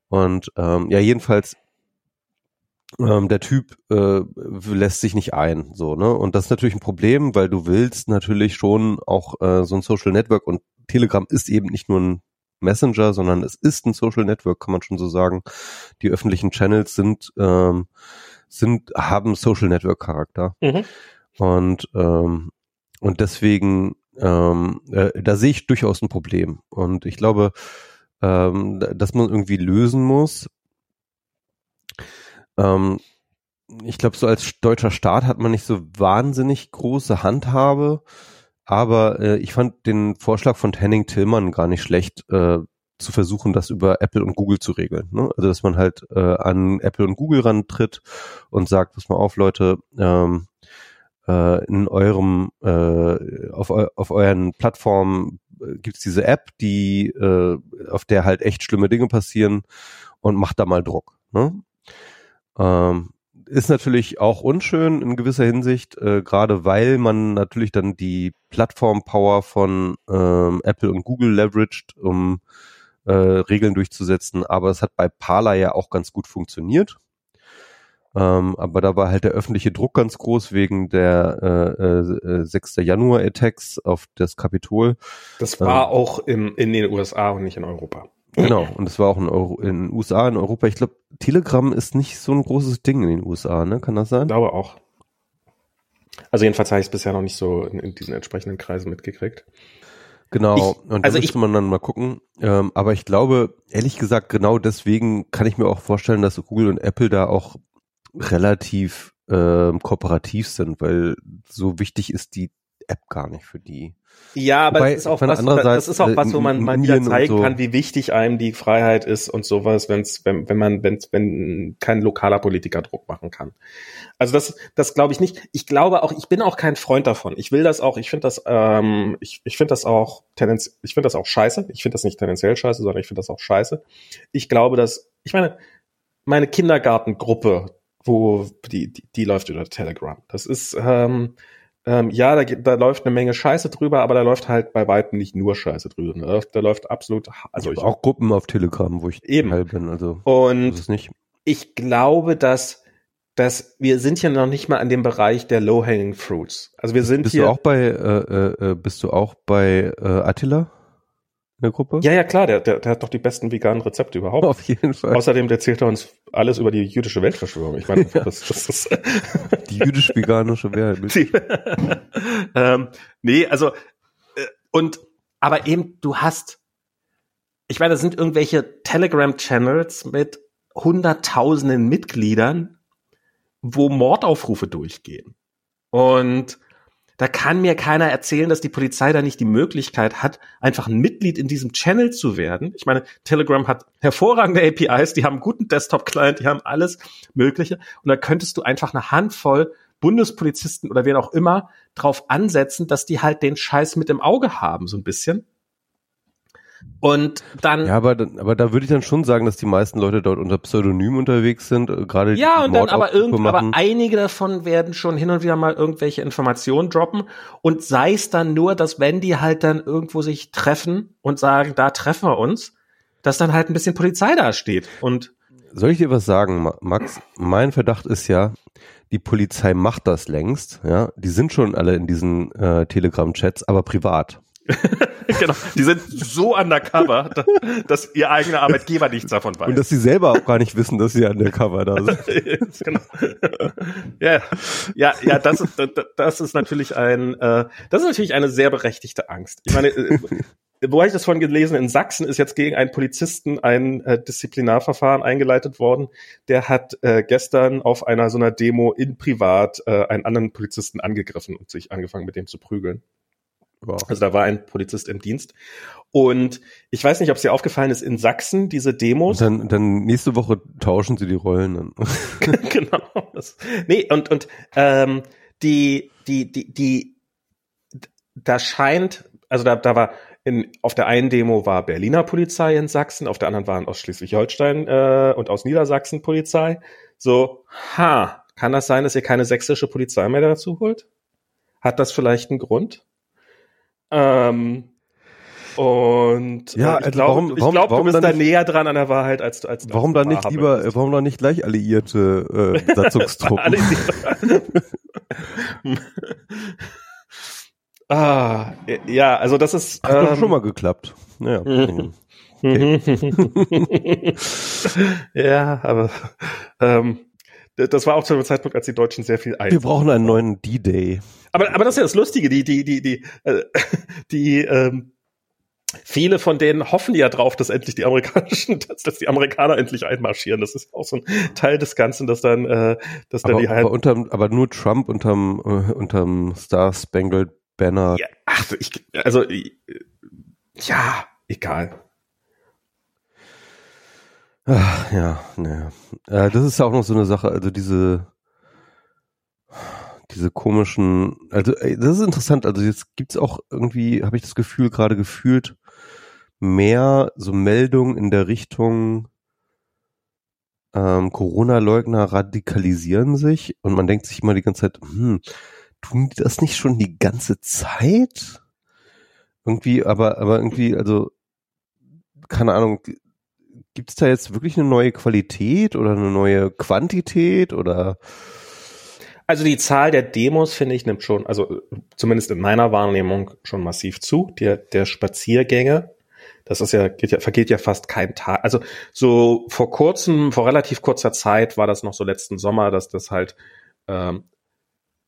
Und ähm, ja, jedenfalls ähm, der Typ äh, lässt sich nicht ein, so ne. Und das ist natürlich ein Problem, weil du willst natürlich schon auch äh, so ein Social Network und Telegram ist eben nicht nur ein Messenger, sondern es ist ein Social Network, kann man schon so sagen. Die öffentlichen Channels sind ähm, sind haben Social Network Charakter mhm. und ähm, und deswegen, ähm, äh, da sehe ich durchaus ein Problem. Und ich glaube, ähm, dass man irgendwie lösen muss. ähm, ich glaube, so als deutscher Staat hat man nicht so wahnsinnig große Handhabe, aber äh, ich fand den Vorschlag von Henning Tillmann gar nicht schlecht, äh, zu versuchen, das über Apple und Google zu regeln. Ne? Also dass man halt äh, an Apple und Google rantritt und sagt, pass mal auf, Leute, ähm, äh, in eurem äh, auf, auf euren Plattformen äh, gibt's diese App, die äh, auf der halt echt schlimme Dinge passieren und macht da mal Druck. Ne? Ähm, ist natürlich auch unschön in gewisser Hinsicht, äh, gerade weil man natürlich dann die Plattform-Power von ähm, Apple und Google leveraged, um äh, Regeln durchzusetzen. Aber es hat bei Parler ja auch ganz gut funktioniert. Ähm, aber da war halt der öffentliche Druck ganz groß wegen der äh, äh, 6. Januar-Attacks auf das Kapitol. Das war ähm, auch im, in den USA und nicht in Europa. Genau, und das war auch in, Euro, in den USA, in Europa. Ich glaube, Telegram ist nicht so ein großes Ding in den USA, ne? Kann das sein? Ich glaube auch. Also jedenfalls habe ich es bisher noch nicht so in, in, diesen entsprechenden Kreisen mitgekriegt. Genau, ich, und da also müsste man dann mal gucken. Ähm, aber ich glaube, ehrlich gesagt, genau deswegen kann ich mir auch vorstellen, dass Google und Apple da auch relativ äh, kooperativ sind, weil so wichtig ist die App gar nicht für die. Ja, aber Wobei, das ist auch was, das ist auch was, wo man mal wieder zeigen so. kann, wie wichtig einem die Freiheit ist und sowas, wenn's, wenn, wenn man, wenn, wenn kein lokaler Politiker Druck machen kann. Also das, das glaube ich nicht. Ich glaube auch, ich bin auch kein Freund davon. Ich will das auch, ich finde das, ähm, ich, ich finde das auch tendenziell, ich finde das auch scheiße. Ich finde das nicht tendenziell scheiße, sondern ich finde das auch scheiße. Ich glaube, dass, ich meine, meine Kindergartengruppe, wo die, die, die läuft über Telegram. Das ist, ähm, ähm, ja, da, da läuft eine Menge Scheiße drüber, aber da läuft halt bei weitem nicht nur Scheiße drüber. Da läuft, da läuft absolut, also ich, ich auch Gruppen auf Telegram, wo ich eben Teil bin. Also und ich glaube, dass dass wir sind ja noch nicht mal an dem Bereich der low-hanging fruits. Also wir sind bist hier. Du auch bei, äh, äh, bist du auch bei äh, Attila? In der Gruppe? Ja, ja, klar, der, der, der hat doch die besten veganen Rezepte überhaupt. Auf jeden Fall. Außerdem erzählt er uns alles über die jüdische Weltverschwörung. Ich meine, das, das ist die jüdisch-veganische Welt. ähm, nee, also äh, und aber eben du hast, ich meine, das sind irgendwelche Telegram-Channels mit hunderttausenden Mitgliedern, wo Mordaufrufe durchgehen. Und da kann mir keiner erzählen, dass die Polizei da nicht die Möglichkeit hat, einfach ein Mitglied in diesem Channel zu werden. Ich meine, Telegram hat hervorragende APIs, die haben einen guten Desktop-Client, die haben alles Mögliche. Und da könntest du einfach eine Handvoll Bundespolizisten oder wen auch immer drauf ansetzen, dass die halt den Scheiß mit im Auge haben, so ein bisschen. Und dann. Ja, aber, aber da würde ich dann schon sagen, dass die meisten Leute dort unter Pseudonym unterwegs sind, äh, gerade Ja, und dann aber irgend, aber einige davon werden schon hin und wieder mal irgendwelche Informationen droppen und sei es dann nur, dass wenn die halt dann irgendwo sich treffen und sagen, da treffen wir uns, dass dann halt ein bisschen Polizei da steht und soll ich dir was sagen, Max? Mein Verdacht ist ja, die Polizei macht das längst, ja. Die sind schon alle in diesen äh, Telegram-Chats, aber privat. genau. Die sind so undercover, dass ihr eigener Arbeitgeber nichts davon weiß. Und dass sie selber auch gar nicht wissen, dass sie undercover da sind. genau. Ja, ja, ja, das ist, das ist natürlich ein, äh, das ist natürlich eine sehr berechtigte Angst. Ich meine, äh, wo habe ich das von gelesen? In Sachsen ist jetzt gegen einen Polizisten ein äh, Disziplinarverfahren eingeleitet worden. Der hat äh, gestern auf einer so einer Demo in Privat äh, einen anderen Polizisten angegriffen und sich angefangen mit dem zu prügeln. Wow. Also da war ein Polizist im Dienst. Und ich weiß nicht, ob es dir aufgefallen ist, in Sachsen diese Demos. Und dann, dann nächste Woche tauschen sie die Rollen. Dann. genau. Das, nee, und, und ähm, die, die, die, die, da scheint, also da, da war in, auf der einen Demo war Berliner Polizei in Sachsen, auf der anderen waren aus Schleswig-Holstein äh, und aus Niedersachsen Polizei. So, ha, kann das sein, dass ihr keine sächsische Polizei mehr dazu holt? Hat das vielleicht einen Grund? Ähm, und ja, äh, ich glaube, warum, warum, glaub, du bist da näher dran an der Wahrheit als du als Warum dann nicht lieber, bist. warum dann nicht gleich alliierte äh, Satzungstruppen? ah, ja, also das ist Hat ähm, doch schon mal geklappt. Ja. Okay. ja, aber ähm, das war auch zu einem Zeitpunkt, als die Deutschen sehr viel ein. Wir brauchen einen neuen D-Day. Aber, aber das ist ja das Lustige, die, die, die, die, äh, die, ähm, viele von denen hoffen ja drauf, dass endlich die amerikanischen, dass, dass die Amerikaner endlich einmarschieren. Das ist auch so ein Teil des Ganzen, dass dann, äh, dass aber, dann die halt aber, unterm, aber nur Trump unterm, äh, unterm Star Spangled Banner. Ja, ach, ich, also ja, egal. Ach, ja, naja. Äh, das ist ja auch noch so eine Sache, also diese diese komischen, also ey, das ist interessant, also jetzt gibt's auch irgendwie, habe ich das Gefühl, gerade gefühlt mehr so Meldungen in der Richtung ähm, Corona-Leugner radikalisieren sich und man denkt sich immer die ganze Zeit, hm, tun die das nicht schon die ganze Zeit? Irgendwie, aber, aber irgendwie, also, keine Ahnung, gibt's da jetzt wirklich eine neue Qualität oder eine neue Quantität oder also die Zahl der Demos, finde ich, nimmt schon, also zumindest in meiner Wahrnehmung schon massiv zu. Der, der Spaziergänge, das ist ja, geht ja, vergeht ja fast kein Tag. Also so vor kurzem, vor relativ kurzer Zeit war das noch so letzten Sommer, dass das halt ähm,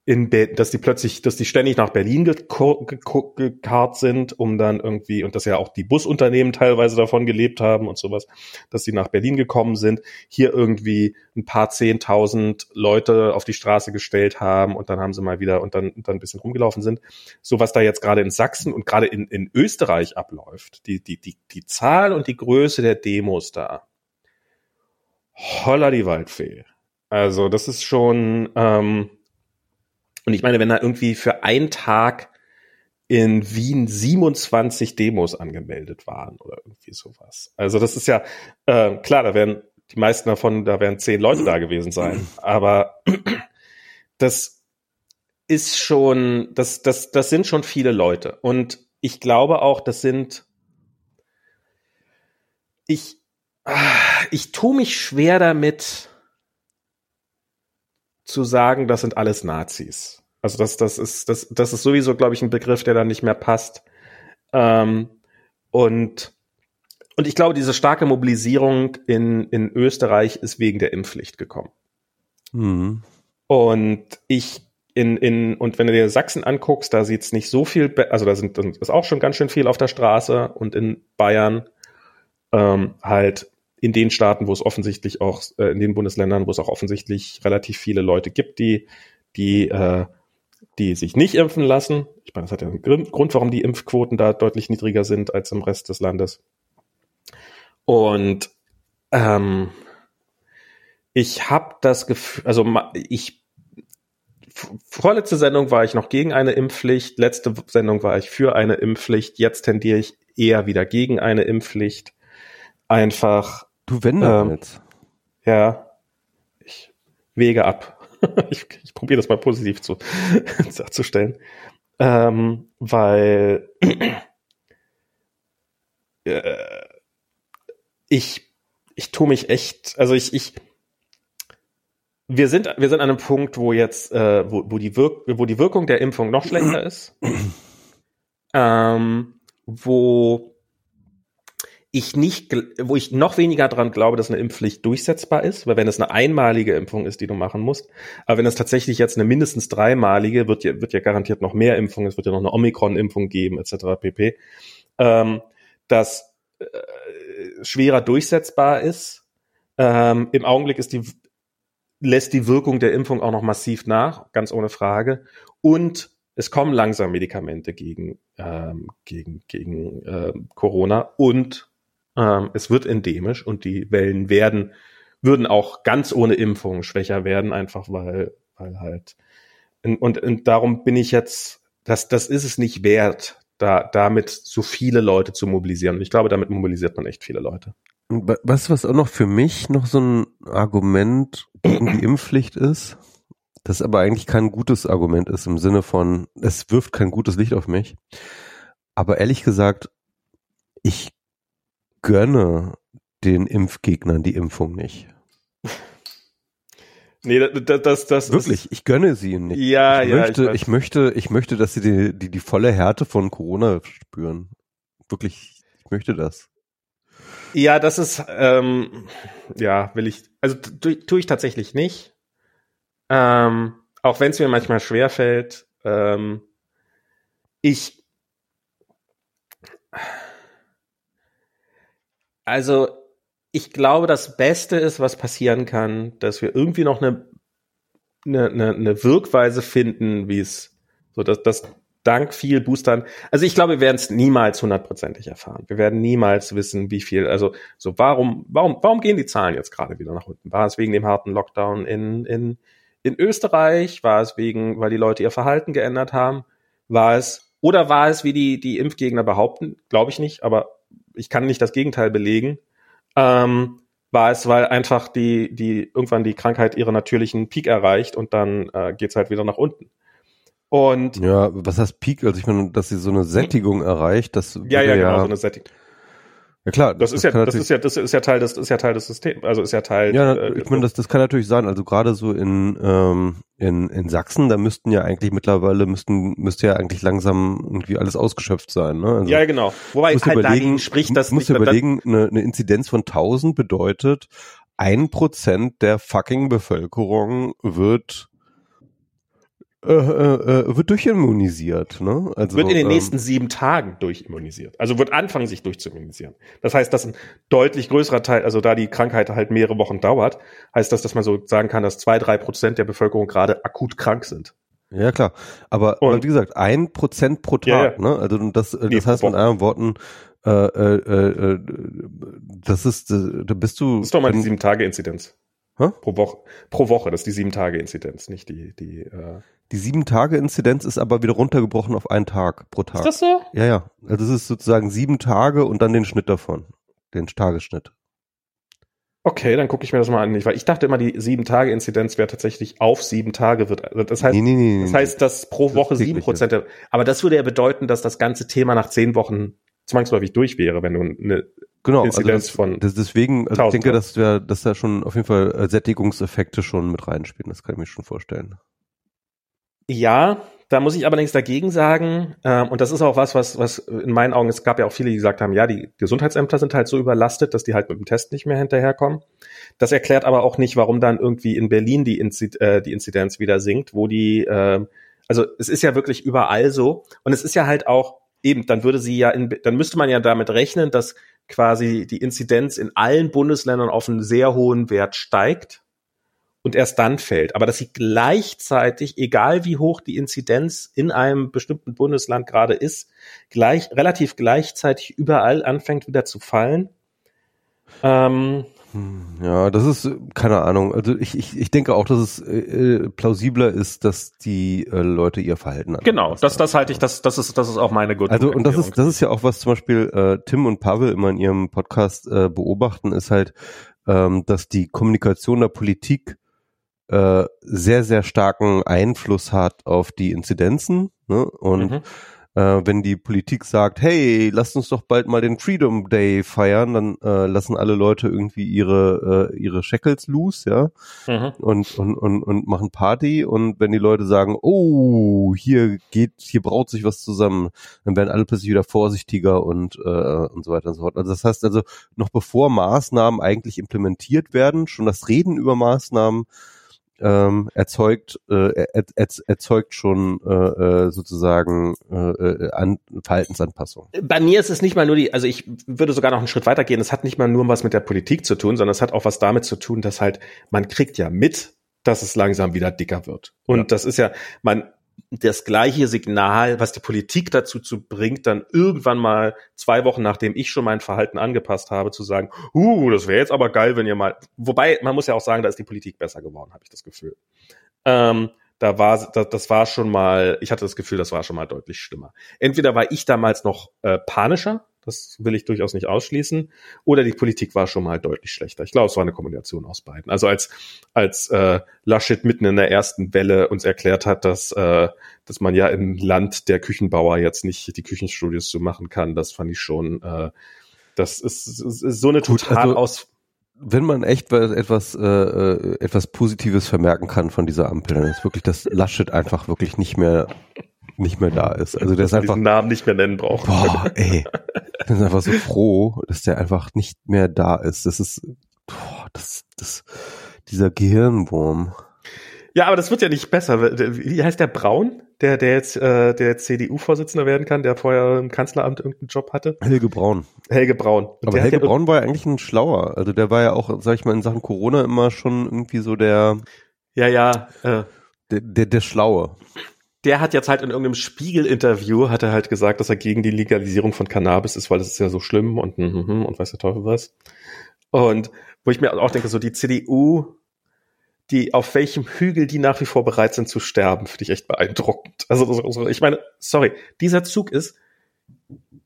in dass die plötzlich, dass die ständig nach Berlin gekarrt sind, um dann irgendwie, und dass ja auch die Busunternehmen teilweise davon gelebt haben und sowas, dass sie nach Berlin gekommen sind, hier irgendwie ein paar zehntausend Leute auf die Straße gestellt haben und dann haben sie mal wieder und dann, und dann ein bisschen rumgelaufen sind. So was da jetzt gerade in Sachsen und gerade in, in Österreich abläuft, die, die, die, die Zahl und die Größe der Demos da. Holla die Waldfee. Also das ist schon, ähm, und ich meine, wenn da irgendwie für einen Tag in Wien 27 Demos angemeldet waren oder irgendwie sowas. Also das ist ja, äh, klar, da werden die meisten davon, da werden zehn Leute da gewesen sein. Aber das ist schon, das, das, das sind schon viele Leute. Und ich glaube auch, das sind, ich, ich tue mich schwer damit zu sagen, das sind alles Nazis. Also das, das ist, das, das ist sowieso, glaube ich, ein Begriff, der dann nicht mehr passt. Ähm, und, und ich glaube, diese starke Mobilisierung in, in Österreich ist wegen der Impfpflicht gekommen. Mhm. Und ich in, in, und wenn du dir Sachsen anguckst, da sieht's nicht so viel, also da sind, ist auch schon ganz schön viel auf der Straße und in Bayern ähm, halt in den Staaten, wo es offensichtlich auch, äh, in den Bundesländern, wo es auch offensichtlich relativ viele Leute gibt, die, die äh, die sich nicht impfen lassen. Ich meine, das hat ja einen Grund, warum die Impfquoten da deutlich niedriger sind als im Rest des Landes. Und ähm, ich habe das Gefühl, also ich vorletzte Sendung war ich noch gegen eine Impfpflicht, letzte Sendung war ich für eine Impfpflicht, jetzt tendiere ich eher wieder gegen eine Impfpflicht. Einfach. Du wendest ähm, jetzt. Ja, ich wege ab. ich, ich probiere das mal positiv zu, darzustellen. Ähm, weil äh, ich, ich tue mich echt, also ich, ich, wir sind, wir sind an einem Punkt, wo jetzt, äh, wo, wo, die Wirk wo die Wirkung der Impfung noch schlechter ist, ähm, wo ich nicht, wo ich noch weniger dran glaube, dass eine Impfpflicht durchsetzbar ist, weil wenn es eine einmalige Impfung ist, die du machen musst, aber wenn es tatsächlich jetzt eine mindestens dreimalige, wird ja, wird ja garantiert noch mehr Impfungen, es wird ja noch eine Omikron-Impfung geben, etc. pp, ähm, das äh, schwerer durchsetzbar ist. Ähm, Im Augenblick ist die, lässt die Wirkung der Impfung auch noch massiv nach, ganz ohne Frage. Und es kommen langsam Medikamente gegen, ähm, gegen, gegen äh, Corona und ähm, es wird endemisch und die Wellen werden, würden auch ganz ohne Impfung schwächer werden, einfach weil, weil halt, und, und darum bin ich jetzt, das, das ist es nicht wert, da, damit so viele Leute zu mobilisieren. Und ich glaube, damit mobilisiert man echt viele Leute. Was, was auch noch für mich noch so ein Argument gegen die Impfpflicht ist, das aber eigentlich kein gutes Argument ist im Sinne von, es wirft kein gutes Licht auf mich. Aber ehrlich gesagt, ich gönne den Impfgegnern die Impfung nicht. Nee, das, das, das wirklich, ich gönne sie ihnen nicht. Ja, ich ja. Möchte, ich, ich möchte, ich möchte, dass sie die, die, die volle Härte von Corona spüren. Wirklich, ich möchte das. Ja, das ist, ähm, ja, will ich, also tue tu ich tatsächlich nicht. Ähm, auch wenn es mir manchmal schwer fällt. Ähm, ich Also ich glaube, das Beste ist, was passieren kann, dass wir irgendwie noch eine, eine, eine, eine Wirkweise finden, wie es so, dass, dass dank viel Boostern, also ich glaube, wir werden es niemals hundertprozentig erfahren. Wir werden niemals wissen, wie viel, also so warum, warum, warum gehen die Zahlen jetzt gerade wieder nach unten? War es wegen dem harten Lockdown in, in, in Österreich? War es wegen, weil die Leute ihr Verhalten geändert haben? War es, oder war es, wie die, die Impfgegner behaupten? Glaube ich nicht, aber ich kann nicht das Gegenteil belegen. Ähm, war es, weil einfach die, die irgendwann die Krankheit ihre natürlichen Peak erreicht und dann äh, geht es halt wieder nach unten. Und ja, was heißt Peak? Also ich meine, dass sie so eine Sättigung erreicht, das ja, ja, genau, so eine Sättigung. Ja klar, das, das ist ja, das ist ja, das ist ja Teil des, ist ja Teil des Systems, also ist ja Teil. Ja, äh, ich meine, das, das kann natürlich sein. Also gerade so in ähm, in in Sachsen, da müssten ja eigentlich mittlerweile müssten müsste ja eigentlich langsam irgendwie alles ausgeschöpft sein. Ne? Also, ja, genau. Wobei halt überlegen, spricht das muss nicht. überlegen, eine, eine Inzidenz von 1000 bedeutet ein Prozent der fucking Bevölkerung wird äh, äh, äh, wird durchimmunisiert. Ne? Also, wird in den ähm, nächsten sieben Tagen durchimmunisiert. Also wird anfangen, sich durchzuimmunisieren. Das heißt, dass ein deutlich größerer Teil, also da die Krankheit halt mehrere Wochen dauert, heißt das, dass man so sagen kann, dass zwei, drei Prozent der Bevölkerung gerade akut krank sind. Ja, klar. Aber, Und, aber wie gesagt, ein Prozent pro Tag. Ja, ja. Ne? Also das, das nee, heißt mit anderen Worten, äh, äh, äh, das ist, äh, da bist du. Das ist doch mal die sieben Tage Inzidenz. Hä? Pro Woche, pro Woche, das ist die sieben Tage Inzidenz, nicht die, die, äh Die sieben Tage Inzidenz ist aber wieder runtergebrochen auf einen Tag pro Tag. Ist das so? Ja, ja. Also es ist sozusagen sieben Tage und dann den Schnitt davon. Den Tagesschnitt. Okay, dann gucke ich mir das mal an. Weil ich dachte immer, die sieben Tage Inzidenz wäre tatsächlich auf sieben Tage wird. Also das heißt, nee, nee, nee, das heißt, dass pro Woche sieben Prozent. Aber das würde ja bedeuten, dass das ganze Thema nach zehn Wochen zwangsläufig durch wäre, wenn du eine genau, Inzidenz also von. Das deswegen, also ich denke, dass wir, dass da schon auf jeden Fall äh, Sättigungseffekte schon mit reinspielen. Das kann ich mir schon vorstellen. Ja, da muss ich allerdings dagegen sagen, ähm, und das ist auch was, was, was in meinen Augen, es gab ja auch viele, die gesagt haben, ja, die Gesundheitsämter sind halt so überlastet, dass die halt mit dem Test nicht mehr hinterherkommen. Das erklärt aber auch nicht, warum dann irgendwie in Berlin die, Inzid äh, die Inzidenz wieder sinkt, wo die, äh, also es ist ja wirklich überall so. Und es ist ja halt auch, eben, dann würde sie ja, in, dann müsste man ja damit rechnen, dass quasi die Inzidenz in allen Bundesländern auf einen sehr hohen Wert steigt und erst dann fällt. Aber dass sie gleichzeitig, egal wie hoch die Inzidenz in einem bestimmten Bundesland gerade ist, gleich, relativ gleichzeitig überall anfängt wieder zu fallen. Ähm, hm, ja, das ist, keine Ahnung. Also ich, ich, ich denke auch, dass es äh, äh plausibler ist, dass die äh, Leute ihr Verhalten anpassen. Genau, das, das halte ich, das, das ist, das ist auch meine gute Also und das ist, das ist ja auch was zum Beispiel äh, Tim und Pavel immer in ihrem Podcast äh, beobachten, ist halt, ähm, dass die Kommunikation der Politik äh, sehr, sehr starken Einfluss hat auf die Inzidenzen. Ne? Und mhm äh, wenn die Politik sagt, hey, lasst uns doch bald mal den Freedom Day feiern, dann äh, lassen alle Leute irgendwie ihre äh, ihre Shackles loose, ja, mhm. und, und und und machen Party. Und wenn die Leute sagen, oh, hier geht, hier braut sich was zusammen, dann werden alle plötzlich wieder vorsichtiger und äh, und so weiter und so fort. Also das heißt also, noch bevor Maßnahmen eigentlich implementiert werden, schon das Reden über Maßnahmen ähm, erzeugt äh, er, er, erzeugt schon äh, äh, sozusagen äh, äh, an, Verhaltensanpassung. Bei mir ist es nicht mal nur die, also ich würde sogar noch einen Schritt weitergehen. Es hat nicht mal nur was mit der Politik zu tun, sondern es hat auch was damit zu tun, dass halt man kriegt ja mit, dass es langsam wieder dicker wird. Und ja. das ist ja, man das gleiche Signal, was die Politik dazu zu bringt, dann irgendwann mal zwei Wochen nachdem ich schon mein Verhalten angepasst habe, zu sagen, uh, das wäre jetzt aber geil, wenn ihr mal, wobei man muss ja auch sagen, da ist die Politik besser geworden, habe ich das Gefühl. Ähm, da war, das, das war schon mal, ich hatte das Gefühl, das war schon mal deutlich schlimmer. Entweder war ich damals noch äh, panischer, das will ich durchaus nicht ausschließen. Oder die Politik war schon mal deutlich schlechter. Ich glaube, es war eine Kombination aus beiden. Also als, als äh, Laschet mitten in der ersten Welle uns erklärt hat, dass, äh, dass man ja im Land der Küchenbauer jetzt nicht die Küchenstudios so machen kann, das fand ich schon, äh, das ist, ist, ist so eine Gut, total also, aus wenn man echt etwas äh, äh, etwas Positives vermerken kann von dieser Ampel, dann ist wirklich, dass Laschet einfach wirklich nicht mehr nicht mehr da ist. Also der ist einfach diesen Namen nicht mehr nennen braucht. Boah, ey, bin einfach so froh, dass der einfach nicht mehr da ist. Das ist boah, das das dieser Gehirnwurm. Ja, aber das wird ja nicht besser. Wie heißt der Braun? der, der jetzt äh, der CDU-Vorsitzender werden kann, der vorher im Kanzleramt irgendeinen Job hatte? Helge Braun. Helge Braun. Und Aber Helge ja Braun war ja eigentlich ein schlauer. Also der war ja auch, sag ich mal, in Sachen Corona immer schon irgendwie so der. Ja, ja. Äh, der, der, der Schlaue. Der hat jetzt halt in irgendeinem Spiegel-Interview hat er halt gesagt, dass er gegen die Legalisierung von Cannabis ist, weil das ist ja so schlimm und und, und weiß der Teufel was. Und wo ich mir auch denke, so die CDU die auf welchem Hügel die nach wie vor bereit sind zu sterben, finde ich echt beeindruckend. Also ich meine, sorry, dieser Zug ist,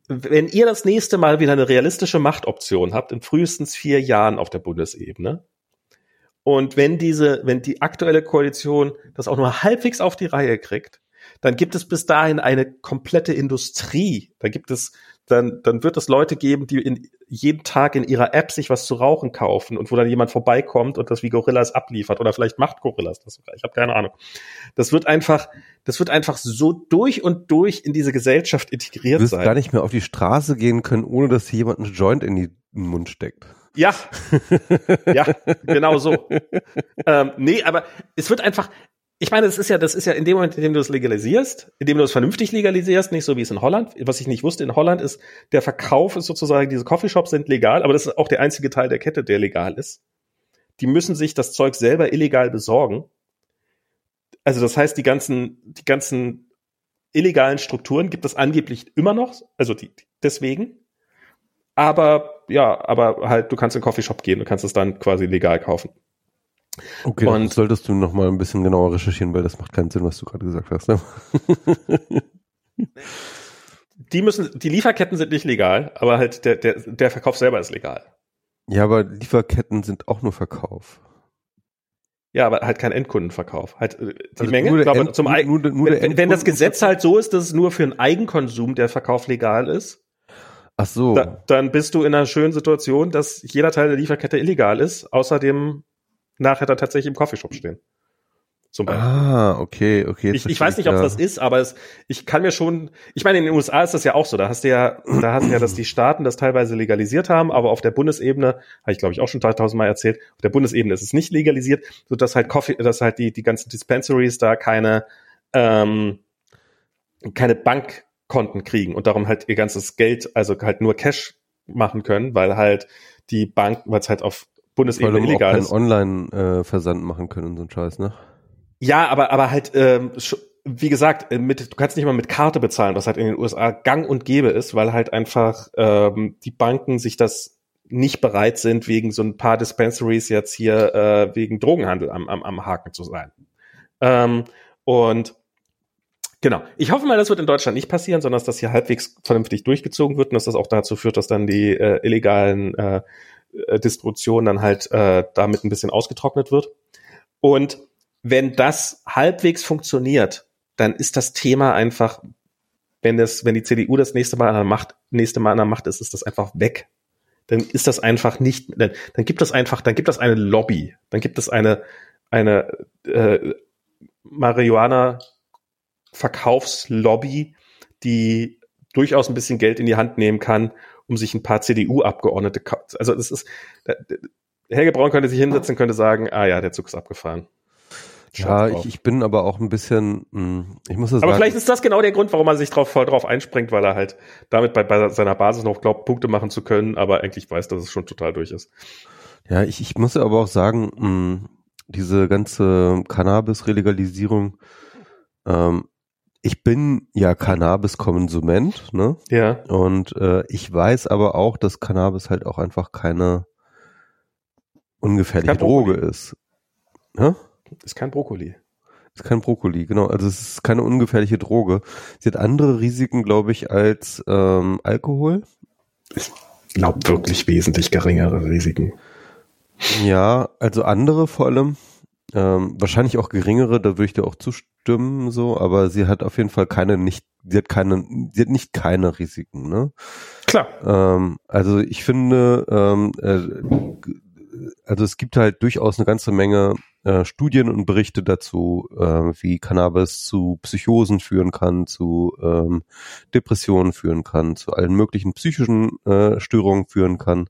wenn ihr das nächste Mal wieder eine realistische Machtoption habt, in frühestens vier Jahren auf der Bundesebene, und wenn diese, wenn die aktuelle Koalition das auch nur halbwegs auf die Reihe kriegt, dann gibt es bis dahin eine komplette Industrie. Da gibt es dann, dann wird es Leute geben, die in, jeden Tag in ihrer App sich was zu rauchen kaufen und wo dann jemand vorbeikommt und das wie Gorillas abliefert oder vielleicht macht Gorillas das sogar. Ich habe keine Ahnung. Das wird einfach, das wird einfach so durch und durch in diese Gesellschaft integriert du sein. gar nicht mehr auf die Straße gehen können, ohne dass hier jemand einen Joint in den Mund steckt. Ja, ja, genau so. ähm, nee, aber es wird einfach, ich meine, das ist ja, das ist ja in dem Moment, in dem du es legalisierst, in dem du es vernünftig legalisierst, nicht so wie es in Holland. Was ich nicht wusste, in Holland ist, der Verkauf ist sozusagen, diese Coffeeshops sind legal, aber das ist auch der einzige Teil der Kette, der legal ist. Die müssen sich das Zeug selber illegal besorgen. Also das heißt, die ganzen, die ganzen illegalen Strukturen gibt es angeblich immer noch, also die, deswegen. Aber ja, aber halt, du kannst in den Coffeeshop gehen, du kannst es dann quasi legal kaufen. Okay, und solltest du noch mal ein bisschen genauer recherchieren, weil das macht keinen Sinn, was du gerade gesagt hast. Ne? die müssen, die Lieferketten sind nicht legal, aber halt der, der, der Verkauf selber ist legal. Ja, aber Lieferketten sind auch nur Verkauf. Ja, aber halt kein Endkundenverkauf. Halt äh, die also Menge, glaube End, zum nur, nur, nur wenn, wenn das Gesetz halt so ist, dass es nur für einen Eigenkonsum der Verkauf legal ist. Ach so. Da, dann bist du in einer schönen Situation, dass jeder Teil der Lieferkette illegal ist, außer dem nachher dann tatsächlich im Coffeeshop stehen. Zum Beispiel. Ah, okay, okay. Ich, ich weiß nicht, ob das ist, aber es, ich kann mir schon, ich meine, in den USA ist das ja auch so. Da hast du ja, da hast du ja, dass die Staaten das teilweise legalisiert haben, aber auf der Bundesebene, habe ich glaube ich auch schon 3000 Mal erzählt, auf der Bundesebene ist es nicht legalisiert, so dass halt Coffee, dass halt die, die ganzen Dispensaries da keine, ähm, keine Bankkonten kriegen und darum halt ihr ganzes Geld, also halt nur Cash machen können, weil halt die Bank, weil es halt auf Bundesebene Weil illegal ist. Online-Versand äh, machen können und so ein Scheiß, ne? Ja, aber, aber halt, ähm, wie gesagt, äh, mit, du kannst nicht mal mit Karte bezahlen, was halt in den USA gang und gäbe ist, weil halt einfach ähm, die Banken sich das nicht bereit sind, wegen so ein paar Dispensaries jetzt hier äh, wegen Drogenhandel am, am, am Haken zu sein. Ähm, und Genau. Ich hoffe mal, das wird in Deutschland nicht passieren, sondern dass das hier halbwegs vernünftig durchgezogen wird und dass das auch dazu führt, dass dann die äh, illegalen äh, Distribution dann halt äh, damit ein bisschen ausgetrocknet wird. Und wenn das halbwegs funktioniert, dann ist das Thema einfach, wenn das, wenn die CDU das nächste Mal an der Macht, nächste Mal an der Macht ist, ist das einfach weg. Dann ist das einfach nicht, dann, dann gibt es einfach, dann gibt es eine Lobby, dann gibt es eine, eine äh, Marihuana Verkaufslobby, die durchaus ein bisschen Geld in die Hand nehmen kann, um sich ein paar CDU-Abgeordnete, also das ist, Helge Braun könnte sich hinsetzen, könnte sagen, ah ja, der Zug ist abgefahren. Ja, ich, ich, bin aber auch ein bisschen, hm, ich muss das Aber sagen, vielleicht ist das genau der Grund, warum er sich drauf, voll drauf einspringt, weil er halt damit bei, bei seiner Basis noch glaubt, Punkte machen zu können, aber eigentlich weiß, dass es schon total durch ist. Ja, ich, ich muss aber auch sagen, mh, hm, diese ganze Cannabis-Relegalisierung, ähm, ich bin ja Cannabis-Konsument, ne? Ja. Und äh, ich weiß aber auch, dass Cannabis halt auch einfach keine ungefährliche Droge ist. Ja? Ist kein Brokkoli. Ist kein Brokkoli, genau. Also es ist keine ungefährliche Droge. Sie hat andere Risiken, glaube ich, als ähm, Alkohol. Ich glaube wirklich wesentlich geringere Risiken. Ja, also andere vor allem. Ähm, wahrscheinlich auch geringere, da würde ich dir auch zustimmen, so, aber sie hat auf jeden Fall keine nicht, sie hat keine, sie hat nicht keine Risiken, ne? Klar. Ähm, also ich finde, ähm, äh, also es gibt halt durchaus eine ganze Menge äh, Studien und Berichte dazu, äh, wie Cannabis zu Psychosen führen kann, zu ähm, Depressionen führen kann, zu allen möglichen psychischen äh, Störungen führen kann.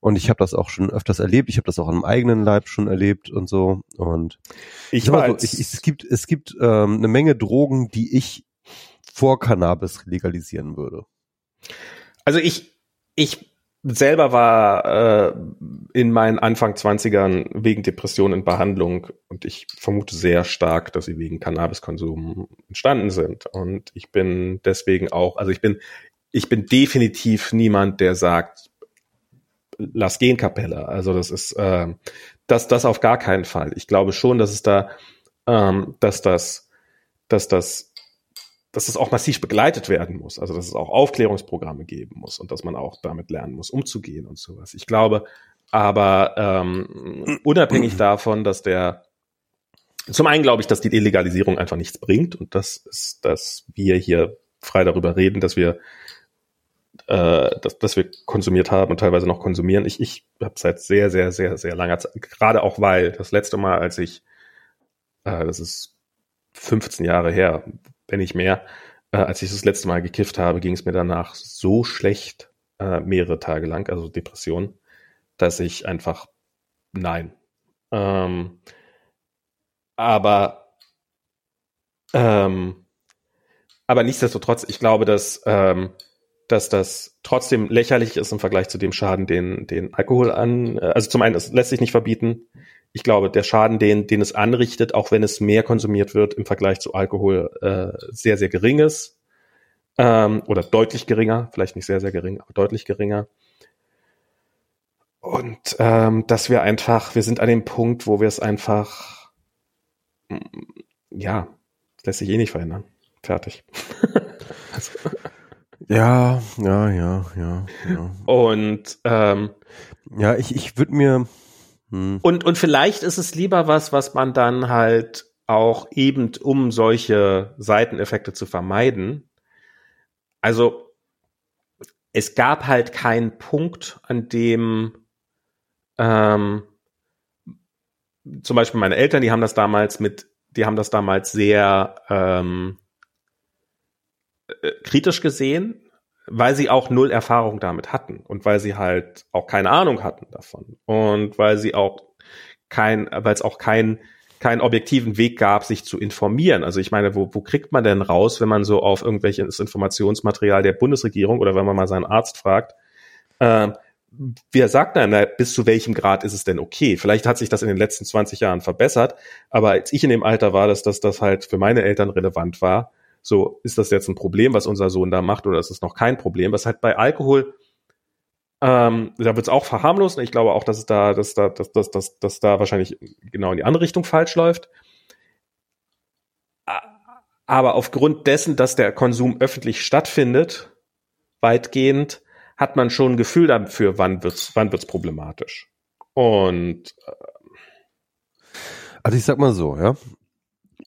Und ich habe das auch schon öfters erlebt. Ich habe das auch am eigenen Leib schon erlebt und so. Und Ich ich war so, als, ich, es gibt es gibt ähm, eine Menge Drogen, die ich vor Cannabis legalisieren würde. also ich, ich selber war äh, in meinen Anfang 20ern wegen Depression in Behandlung und ich vermute sehr stark, dass sie wegen Cannabiskonsum entstanden sind. Und ich bin deswegen auch, also ich bin, ich bin definitiv niemand, der sagt, lass gehen Kapelle. Also das ist äh, das, das auf gar keinen Fall. Ich glaube schon, dass es da, ähm, dass das, dass das dass es auch massiv begleitet werden muss, also dass es auch Aufklärungsprogramme geben muss und dass man auch damit lernen muss, umzugehen und sowas. Ich glaube, aber ähm, unabhängig davon, dass der zum einen glaube ich, dass die Illegalisierung einfach nichts bringt und das ist, dass wir hier frei darüber reden, dass wir äh, dass, dass wir konsumiert haben und teilweise noch konsumieren. Ich, ich habe seit sehr, sehr, sehr, sehr langer Zeit, gerade auch weil das letzte Mal, als ich, äh, das ist 15 Jahre her, wenn nicht mehr, äh, als ich das letzte Mal gekifft habe, ging es mir danach so schlecht, äh, mehrere Tage lang, also Depression, dass ich einfach, nein. Ähm, aber, ähm, aber nichtsdestotrotz, ich glaube, dass, ähm, dass das trotzdem lächerlich ist im Vergleich zu dem Schaden, den, den Alkohol an, äh, also zum einen, es lässt sich nicht verbieten. Ich glaube, der Schaden, den, den es anrichtet, auch wenn es mehr konsumiert wird im Vergleich zu Alkohol, äh, sehr, sehr gering ist. Ähm, oder deutlich geringer, vielleicht nicht sehr, sehr gering, aber deutlich geringer. Und ähm, dass wir einfach, wir sind an dem Punkt, wo wir es einfach, mm, ja, lässt sich eh nicht verhindern. Fertig. also, Ja, ja, ja, ja, ja. und ähm, Ja, ich, ich würde mir. Hm, Und, und vielleicht ist es lieber was, was man dann halt auch eben, um solche Seiteneffekte zu vermeiden. Also, es gab halt keinen Punkt, an dem ähm, zum Beispiel meine Eltern, die haben das damals mit, die haben das damals sehr ähm, äh, kritisch gesehen, weil sie auch null Erfahrung damit hatten und weil sie halt auch keine Ahnung hatten davon und weil sie auch kein, weil es auch kein keinen objektiven Weg gab, sich zu informieren. Also ich meine, wo, wo kriegt man denn raus, wenn man so auf irgendwelches Informationsmaterial der Bundesregierung oder wenn man mal seinen Arzt fragt, ähm, wer sagt dann, na, bis zu welchem Grad ist es denn okay? Vielleicht hat sich das in den letzten 20 Jahren verbessert, aber als ich in dem Alter war, dass das, das halt für meine Eltern relevant war, so, ist das jetzt ein Problem, was unser Sohn da macht, oder ist es noch kein Problem? Was halt bei Alkohol, ähm, da wird es auch verharmlost. Ich glaube auch, dass es da, dass da, dass, dass, dass, dass da wahrscheinlich genau in die andere Richtung falsch läuft. Aber aufgrund dessen, dass der Konsum öffentlich stattfindet, weitgehend, hat man schon ein Gefühl dafür, wann wird's, wann wird's problematisch. Und Also ich sag mal so, ja.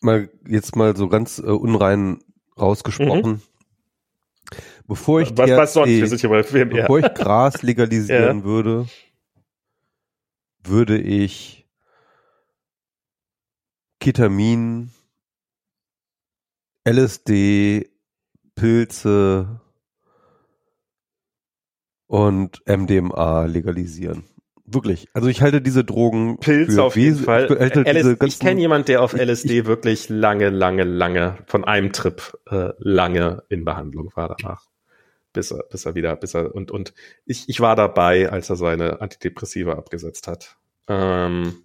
Mal jetzt mal so ganz äh, unrein rausgesprochen. Bevor ich was, was sonst? Wir sind hier bei ja. Bevor ich Gras legalisieren würde, würde ich Ketamin, LSD, Pilze und MDMA legalisieren. Wirklich. Also ich halte diese Drogen Pilz für auf jeden Fall. Ich, diese ich kenne jemanden, der auf ich- LSD wirklich lange, lange, lange von einem Trip äh, lange in Behandlung war danach. Bis er, bis er wieder, bis er und und ich, ich war dabei, als er seine Antidepressiva abgesetzt hat. Ähm,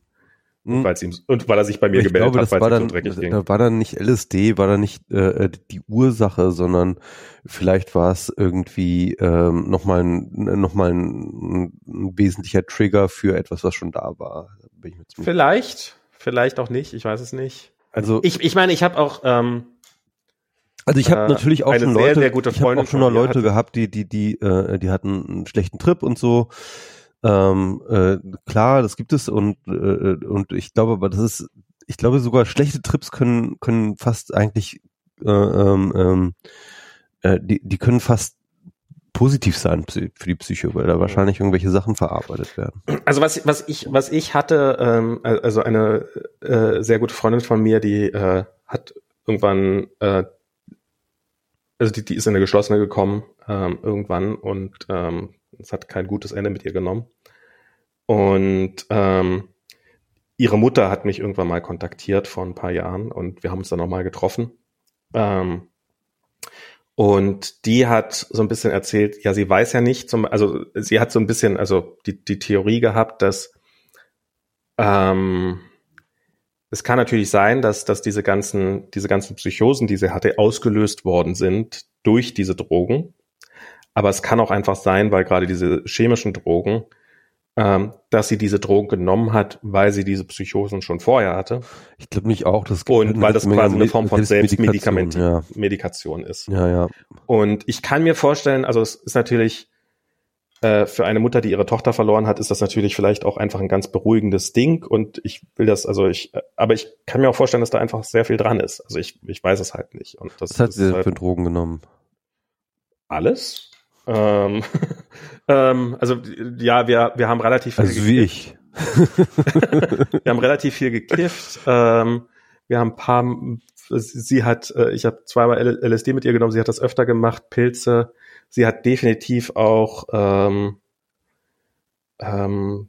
Hm. weil ihm und weil er sich bei mir ich gemeldet glaube, hat, weil war es dann, so dreckig ging. da war dann nicht LSD, war dann nicht äh, die Ursache, sondern vielleicht war es irgendwie ähm, nochmal ein, noch mal ein, ein wesentlicher Trigger für etwas, was schon da war. Da Bin ich mir ziemlich- Vielleicht, vielleicht auch nicht, ich weiß es nicht. also Ich, ich meine, ich habe auch ähm, Also ich habe Äh, natürlich auch schon sehr, Leute, sehr gute ich habe Freundin auch schon mir Leute gehabt, die die die äh, die hatten einen schlechten Trip und so. Ähm, äh, klar, das gibt es und äh, und ich glaube, aber das ist, ich glaube sogar schlechte Trips können können fast eigentlich äh, ähm, ähm, äh, die die können fast positiv sein für die Psyche, weil da wahrscheinlich irgendwelche Sachen verarbeitet werden. Also was, was ich, was ich hatte, ähm, also eine äh, sehr gute Freundin von mir, die äh, hat irgendwann, äh, also die, die ist in eine geschlossene gekommen ähm, irgendwann und ähm, es hat kein gutes Ende mit ihr genommen. Und ähm, ihre Mutter hat mich irgendwann mal kontaktiert vor ein paar Jahren und wir haben uns dann nochmal getroffen. Ähm, und die hat so ein bisschen erzählt, ja, sie weiß ja nicht, zum, also sie hat so ein bisschen, also die, die Theorie gehabt, dass ähm, es kann natürlich sein, dass, dass diese ganzen, diese ganzen Psychosen, die sie hatte, ausgelöst worden sind durch diese Drogen. Aber es kann auch einfach sein, weil gerade diese chemischen Drogen, ähm, dass sie diese Drogen genommen hat, weil sie diese Psychosen schon vorher hatte. Ich glaube nicht auch, das und weil das quasi eine Form von Selbstmedikament ja. Medikation ist. Ja, ja. Und ich kann mir vorstellen, also es ist natürlich äh, für eine Mutter, die ihre Tochter verloren hat, ist das natürlich vielleicht auch einfach ein ganz beruhigendes Ding. Und ich will das, also ich, aber ich kann mir auch vorstellen, dass da einfach sehr viel dran ist. Also ich, ich weiß es halt nicht. Und das, Was hat sie halt für Drogen genommen? Alles. Ähm, ähm, also ja, wir, wir haben relativ viel Also wie ich. wir haben relativ viel gekifft. Ähm, wir haben ein paar, sie hat, äh, ich habe zweimal LSD mit ihr genommen, sie hat das öfter gemacht, Pilze. Sie hat definitiv auch ähm, ähm,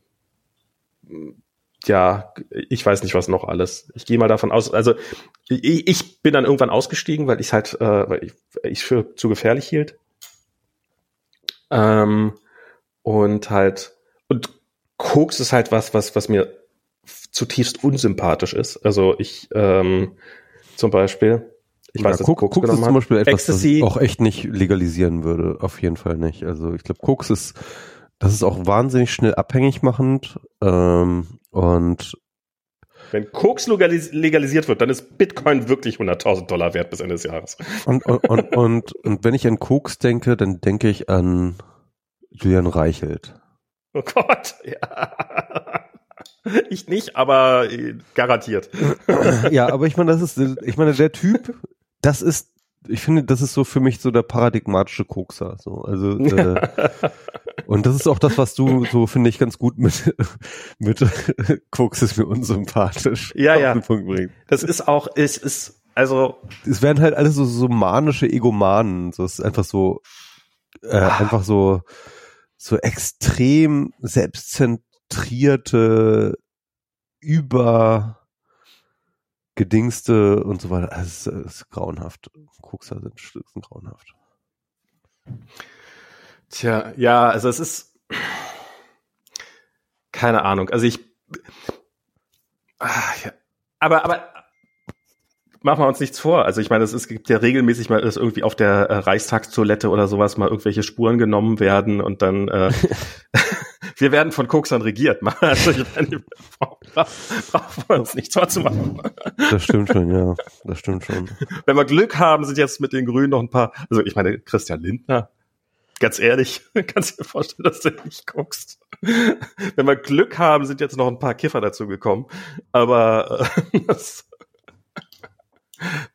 ja, ich weiß nicht, was noch alles. Ich gehe mal davon aus, also ich, ich bin dann irgendwann ausgestiegen, weil ich halt, äh, weil ich, ich für zu gefährlich hielt. Ähm, und halt, und Koks ist halt was, was, was mir zutiefst unsympathisch ist. Also ich ähm, zum Beispiel, ich weiß, ja, Koks, Koks, Koks ist zum Beispiel etwas, Ecstasy. was ich auch echt nicht legalisieren würde. Auf jeden Fall nicht. Also ich glaube, Koks ist, das ist auch wahnsinnig schnell abhängig machend. Ähm, und wenn Koks legalis legalisiert wird, dann ist Bitcoin wirklich 100.000 Dollar wert bis Ende des Jahres. Und, und, und, und, und wenn ich an Koks denke, dann denke ich an Julian Reichelt. Oh Gott, ja. Ich nicht, aber garantiert. Ja, aber ich meine, das ist, ich meine, der Typ das ist, ich finde, das ist so für mich so der paradigmatische Kokser. So, also äh, und das ist auch das, was du so finde ich ganz gut mit mit Koks ist mir unsympathisch. Ja, ja. Das ist auch, es ist also. Es werden halt alles so, so manische Egomanen. So, es ist einfach so äh, ah. einfach so so extrem selbstzentrierte über Gedingste und so weiter. Es ist, ist grauenhaft. Kokser sind, sind grauenhaft. Tja, ja, also es ist keine Ahnung. Also ich ach, ja. aber aber machen wir uns nichts vor. Also ich meine, es, es gibt ja regelmäßig mal, dass irgendwie auf der äh, Reichstagstoilette oder sowas mal irgendwelche Spuren genommen werden und dann äh, wir werden von Koksern regiert. Also ich meine, brauchen wir uns nichts vorzumachen. Das stimmt schon, ja. Das stimmt schon. Wenn wir Glück haben, sind jetzt mit den Grünen noch ein paar, also ich meine, Christian Lindner, ganz ehrlich, kannst du dir vorstellen, dass du nicht guckst. Wenn wir Glück haben, sind jetzt noch ein paar Kiffer dazu gekommen. Aber äh, das,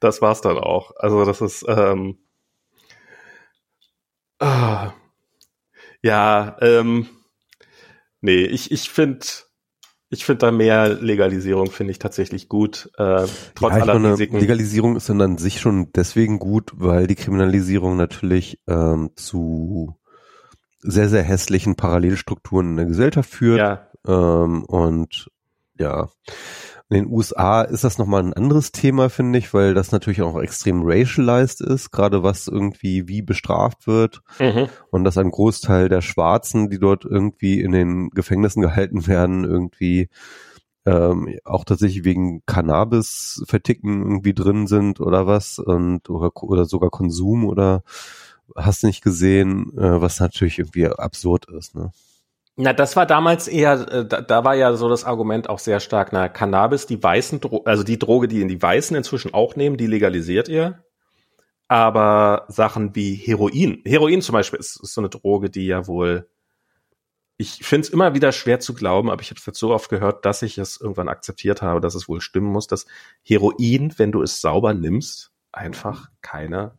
das war's dann auch. Also das ist ähm, ah, ja, ähm, nee, ich, ich finde, ich finde da mehr Legalisierung finde ich tatsächlich gut, äh, trotz ja, aller meine, Risiken. Legalisierung ist dann an sich schon deswegen gut, weil die Kriminalisierung natürlich ähm, zu sehr, sehr hässlichen Parallelstrukturen in der Gesellschaft führt. Ja. Ähm, und ja, in den USA ist das nochmal ein anderes Thema, finde ich, weil das natürlich auch extrem racialized ist, gerade was irgendwie wie bestraft wird. Mhm. Und dass ein Großteil der Schwarzen, die dort irgendwie in den Gefängnissen gehalten werden, irgendwie ähm, auch tatsächlich wegen Cannabis verticken irgendwie drin sind oder was und oder, oder sogar Konsum oder hast nicht gesehen, äh, was natürlich irgendwie absurd ist, ne? Na, das war damals eher, äh, da, da war ja so das Argument auch sehr stark, na, Cannabis, die weißen, Dro also die Droge, die die Weißen inzwischen auch nehmen, die legalisiert ihr. Aber Sachen wie Heroin, Heroin zum Beispiel ist, ist so eine Droge, die ja wohl, ich finde es immer wieder schwer zu glauben, aber ich habe es jetzt so oft gehört, dass ich es irgendwann akzeptiert habe, dass es wohl stimmen muss, dass Heroin, wenn du es sauber nimmst, einfach keine,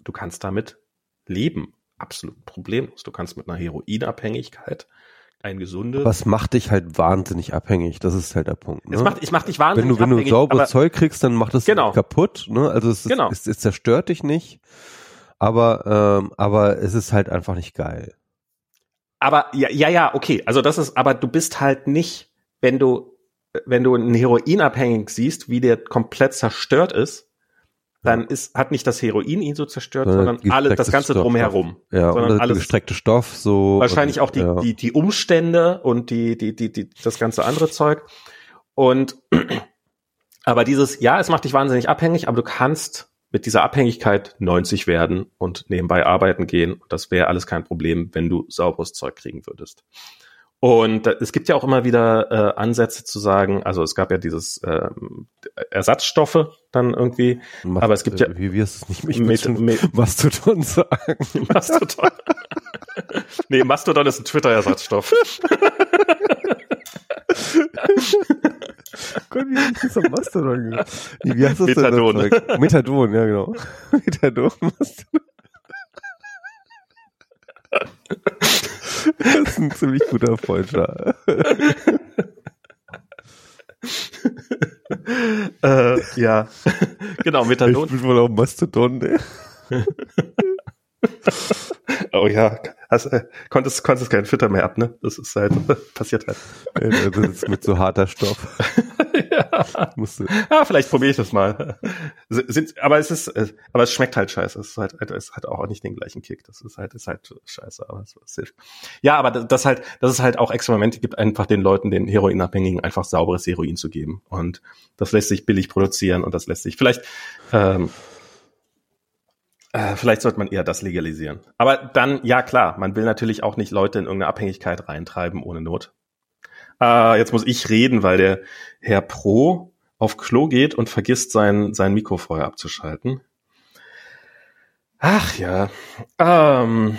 du kannst damit leben absolut problemlos. Du kannst mit einer Heroinabhängigkeit ein gesundes. Was macht dich halt wahnsinnig abhängig? Das ist halt der Punkt. Ne? Es macht, ich mach dich wahnsinnig abhängig. Wenn du, wenn du sauberes Zeug kriegst, dann macht es genau. kaputt. Ne? Also es, genau. es, es zerstört dich nicht, aber ähm, aber es ist halt einfach nicht geil. aber ja, ja, ja, okay. Also das ist, aber du bist halt nicht, wenn du, wenn du einen Heroinabhängig siehst, wie der komplett zerstört ist, dann ist, hat nicht das Heroin ihn so zerstört, sondern, sondern alles, das ganze Stoff, drumherum. Ja, sondern alles gestreckte Stoff, so. Wahrscheinlich und, auch die, ja. die, die Umstände und die, die, die, die, das ganze andere Zeug. Und, aber dieses, ja, es macht dich wahnsinnig abhängig, aber du kannst mit dieser Abhängigkeit 90 werden und nebenbei arbeiten gehen. Das wäre alles kein Problem, wenn du sauberes Zeug kriegen würdest. Und es gibt ja auch immer wieder äh, Ansätze zu sagen, also es gab ja dieses ähm, Ersatzstoffe dann irgendwie, Mast aber es gibt ja wie wirst es nicht mit, mit, mit Mastodon sagen? Mastodon. nee, Mastodon ist ein Twitter-Ersatzstoff. Gott, wie ist das Mastodon gegangen? Wie, heißt das Methadon. Denn Methadon, ja genau. Methadon, Mastodon. Das ist ein ziemlich guter Freundschaft. äh, ja, genau, Methadon. Ich bin wohl auch Mastodon, ey. oh ja, hast, äh, konntest, konntest keinen Twitter mehr ab, ne? Das ist halt, passiert halt. Das ist mit so harter Stoff. ja. Musste. ja, vielleicht probiere ich das mal. Sind, aber es ist, äh, aber es schmeckt halt scheiße. Es ist halt, es hat auch nicht den gleichen Kick. Das ist halt, ist halt scheiße, aber es ist Ja, aber das halt, dass es halt auch Experimente gibt, einfach den Leuten, den Heroinabhängigen einfach sauberes Heroin zu geben. Und das lässt sich billig produzieren und das lässt sich vielleicht, ähm, äh, vielleicht sollte man eher das legalisieren. Aber dann, ja klar, man will natürlich auch nicht Leute in irgendeine Abhängigkeit reintreiben ohne Not. Äh, jetzt muss ich reden, weil der Herr Pro auf Klo geht und vergisst sein, sein Mikro vorher abzuschalten. Ach ja. Ähm,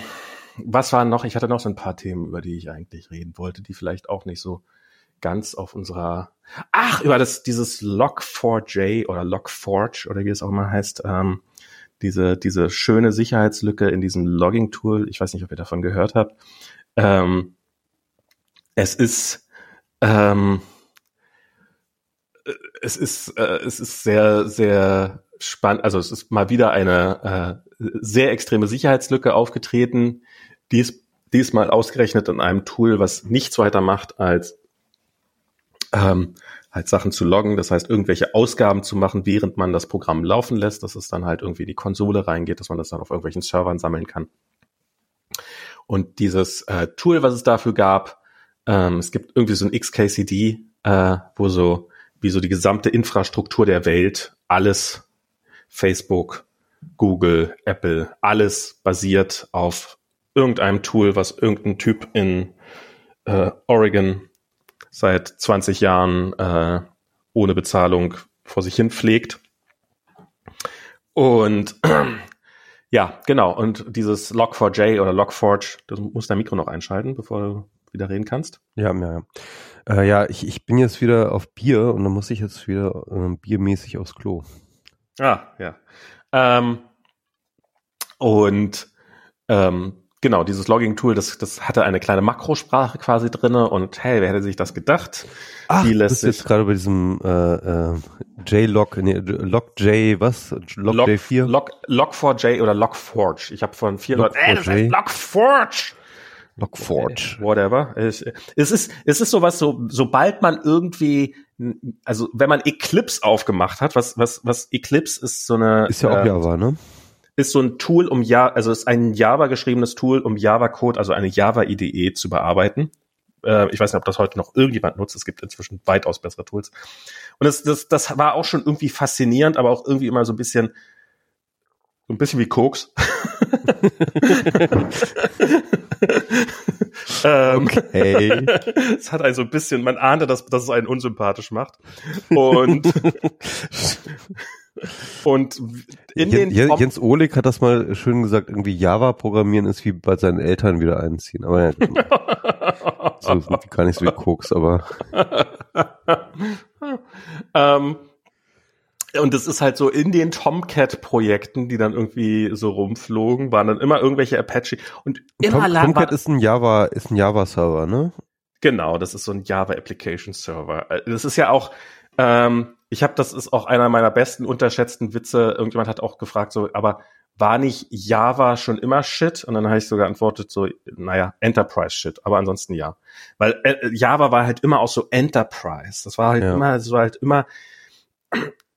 was waren noch? Ich hatte noch so ein paar Themen, über die ich eigentlich reden wollte, die vielleicht auch nicht so ganz auf unserer Ach, über das dieses Log4j oder Log4j oder wie es auch immer heißt. Ähm, diese, diese schöne Sicherheitslücke in diesem Logging-Tool. Ich weiß nicht, ob ihr davon gehört habt. Ähm, es ist, ähm, es ist, äh, es ist sehr, sehr spannend. Also es ist mal wieder eine äh, sehr extreme Sicherheitslücke aufgetreten. Dies, diesmal ausgerechnet in einem Tool, was nichts weiter macht als ähm, halt Sachen zu loggen, das heißt irgendwelche Ausgaben zu machen, während man das Programm laufen lässt, dass es dann halt irgendwie die Konsole reingeht, dass man das dann auf irgendwelchen Servern sammeln kann. Und dieses äh, Tool, was es dafür gab, ähm, es gibt irgendwie so ein XKCD, äh, wo so wie so die gesamte Infrastruktur der Welt, alles Facebook, Google, Apple, alles basiert auf irgendeinem Tool, was irgendein Typ in äh, Oregon seit 20 Jahren äh, ohne Bezahlung vor sich hin pflegt. Und ja, genau. Und dieses Log4j oder Log4j, das muss dein Mikro noch einschalten, bevor du wieder reden kannst. Ja, ja, ja. Äh, ja, ich, ich bin jetzt wieder auf Bier und dann muss ich jetzt wieder äh, biermäßig aufs Klo. Ah, ja. Ähm, und ähm, Genau, dieses Logging-Tool, das, das hatte eine kleine Makrosprache quasi drinne und hey, wer hätte sich das gedacht? Ach, Die lässt du bist jetzt gerade bei diesem äh, äh, JLog, nee, LogJ, was? LogJ4? Log, Log4j oder Log4j. Ich habe von vier Leuten, ey, das heißt Log4j. Log4j. Whatever. Es, es ist, es ist sowas, so, sobald man irgendwie, also wenn man Eclipse aufgemacht hat, was, was, was Eclipse ist so eine. Ist ja auch äh, Java, ne? Ist so ein Tool, um ja, also ist ein Java geschriebenes Tool, um Java-Code, also eine Java-IDE zu bearbeiten. Äh, ich weiß nicht, ob das heute noch irgendjemand nutzt. Es gibt inzwischen weitaus bessere Tools. Und das, das, das war auch schon irgendwie faszinierend, aber auch irgendwie immer so ein bisschen, so ein bisschen wie Koks. ähm, okay. Es hat also ein bisschen, man ahnte, dass, dass es einen unsympathisch macht. Und Und in Jens, den Jens Ohlig hat das mal schön gesagt, irgendwie Java programmieren ist wie bei seinen Eltern wieder einziehen. Aber ja, so gar nicht so wie Koks, aber. ähm, und es ist halt so in den Tomcat-Projekten, die dann irgendwie so rumflogen, waren dann immer irgendwelche Apache und immer Tom, Tomcat ist ein Java, ist ein Java-Server, ne? Genau, das ist so ein Java Application Server. Das ist ja auch, ähm, ich habe, das ist auch einer meiner besten unterschätzten Witze. Irgendjemand hat auch gefragt, so, aber war nicht Java schon immer Shit? Und dann habe ich sogar antwortet so, naja, Enterprise Shit, aber ansonsten ja. Weil äh, Java war halt immer auch so Enterprise. Das war halt ja. immer, war halt immer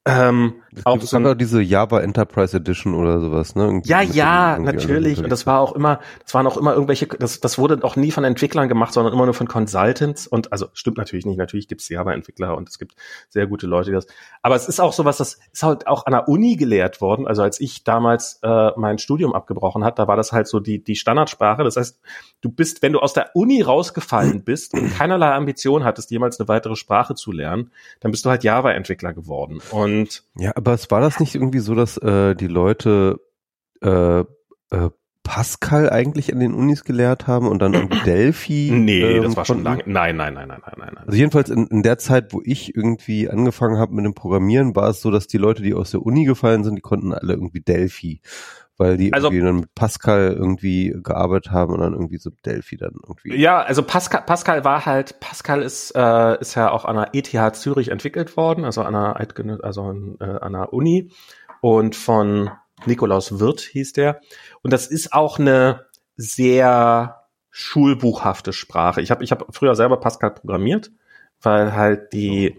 ähm, auch so ein, diese Java Enterprise Edition oder sowas, ne? Irgendwie ja, ja, natürlich. Und das war auch immer, das waren auch immer irgendwelche, das, das wurde auch nie von Entwicklern gemacht, sondern immer nur von Consultants. Und also stimmt natürlich nicht. Natürlich gibt es Java-Entwickler und es gibt sehr gute Leute, die das. Aber es ist auch sowas, das ist halt auch an der Uni gelehrt worden. Also als ich damals äh, mein Studium abgebrochen hat, da war das halt so die die Standardsprache. Das heißt, du bist, wenn du aus der Uni rausgefallen bist und keinerlei Ambition hattest, jemals eine weitere Sprache zu lernen, dann bist du halt Java-Entwickler geworden. Und und ja, aber es war das nicht irgendwie so, dass äh, die Leute äh, äh, Pascal eigentlich an den Unis gelehrt haben und dann irgendwie Delphi. Nee, ähm, das war schon lange. Nein, nein, nein, nein, nein, nein. Also jedenfalls in, in der Zeit, wo ich irgendwie angefangen habe mit dem Programmieren, war es so, dass die Leute, die aus der Uni gefallen sind, die konnten alle irgendwie Delphi weil die also, irgendwie dann mit Pascal irgendwie gearbeitet haben und dann irgendwie so Delphi dann irgendwie. Ja, also Pascal, Pascal war halt, Pascal ist, äh, ist ja auch an der ETH Zürich entwickelt worden, also an der, also an, äh, an der Uni und von Nikolaus Wirth hieß der. Und das ist auch eine sehr schulbuchhafte Sprache. Ich habe ich hab früher selber Pascal programmiert, weil halt die,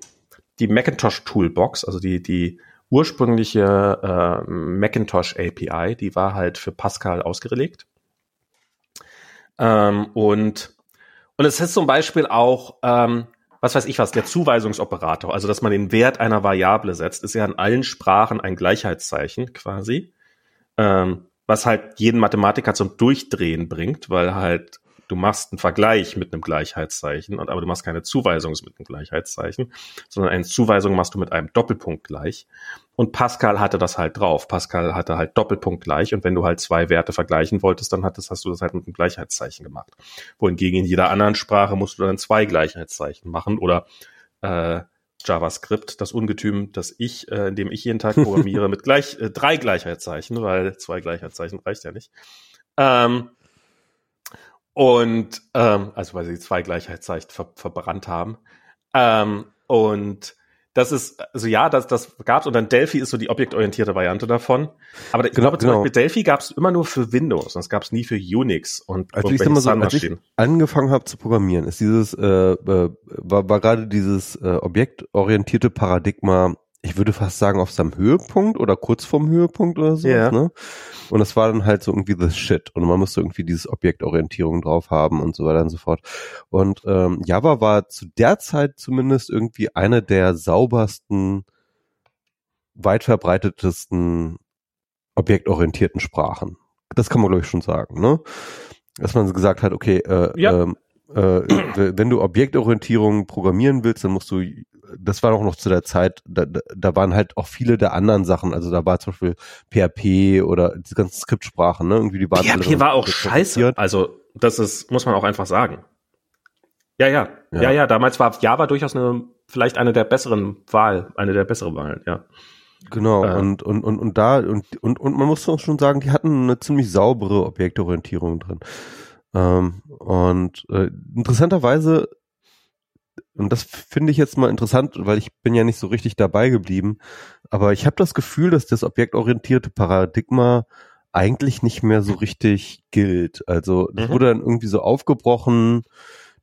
die Macintosh Toolbox, also die, die ursprüngliche äh, Macintosh API, die war halt für Pascal ausgelegt. Ähm, und, und es ist zum Beispiel auch, ähm, was weiß ich was, der Zuweisungsoperator, also dass man den Wert einer Variable setzt, ist ja in allen Sprachen ein Gleichheitszeichen quasi, ähm, was halt jeden Mathematiker zum Durchdrehen bringt, weil halt du machst einen Vergleich mit einem Gleichheitszeichen, und, aber du machst keine Zuweisung mit einem Gleichheitszeichen, sondern eine Zuweisung machst du mit einem Doppelpunkt gleich. Und Pascal hatte das halt drauf. Pascal hatte halt Doppelpunkt gleich. Und wenn du halt zwei Werte vergleichen wolltest, dann hattest, hast du das halt mit einem Gleichheitszeichen gemacht. Wohingegen in jeder anderen Sprache musst du dann zwei Gleichheitszeichen machen oder äh, JavaScript, das Ungetüm, das ich, äh, in dem ich jeden Tag programmiere, mit gleich äh, drei Gleichheitszeichen, weil zwei Gleichheitszeichen reicht ja nicht. Ähm, und ähm, also weil sie zwei Gleichheitszeichen ver verbrannt haben. Ähm, und das ist, also ja, das, das gab's und dann Delphi ist so die objektorientierte Variante davon. Aber ich genau, glaube zum genau. Beispiel Delphi gab's immer nur für Windows, das gab's nie für Unix und also ich mal so, als ich angefangen habe zu programmieren, ist dieses, äh, äh, war, war gerade dieses äh, objektorientierte Paradigma ich würde fast sagen, auf seinem Höhepunkt oder kurz vorm Höhepunkt oder so. Yeah. Ne? Und das war dann halt so irgendwie the shit. Und man musste irgendwie dieses Objektorientierung drauf haben und so weiter und so fort. Und ähm, Java war zu der Zeit zumindest irgendwie eine der saubersten, weit verbreitetesten objektorientierten Sprachen. Das kann man, glaube ich, schon sagen, ne? Dass man gesagt hat, okay, äh, ja. ähm, äh, wenn du Objektorientierung programmieren willst, dann musst du das war auch noch zu der Zeit, da, da waren halt auch viele der anderen Sachen, also da war zum Beispiel PHP oder diese ganzen Skriptsprachen, ne? Irgendwie die waren PHP war auch scheiße. Also das ist, muss man auch einfach sagen. Ja, ja, ja, ja, ja. Damals war Java durchaus eine, vielleicht eine der besseren Wahl, eine der besseren Wahlen, ja. Genau, äh. und, und, und, und da, und, und, und man muss auch schon sagen, die hatten eine ziemlich saubere Objektorientierung drin. Ähm, und äh, interessanterweise und das finde ich jetzt mal interessant, weil ich bin ja nicht so richtig dabei geblieben, aber ich habe das Gefühl, dass das objektorientierte Paradigma eigentlich nicht mehr so richtig gilt. Also das mhm. wurde dann irgendwie so aufgebrochen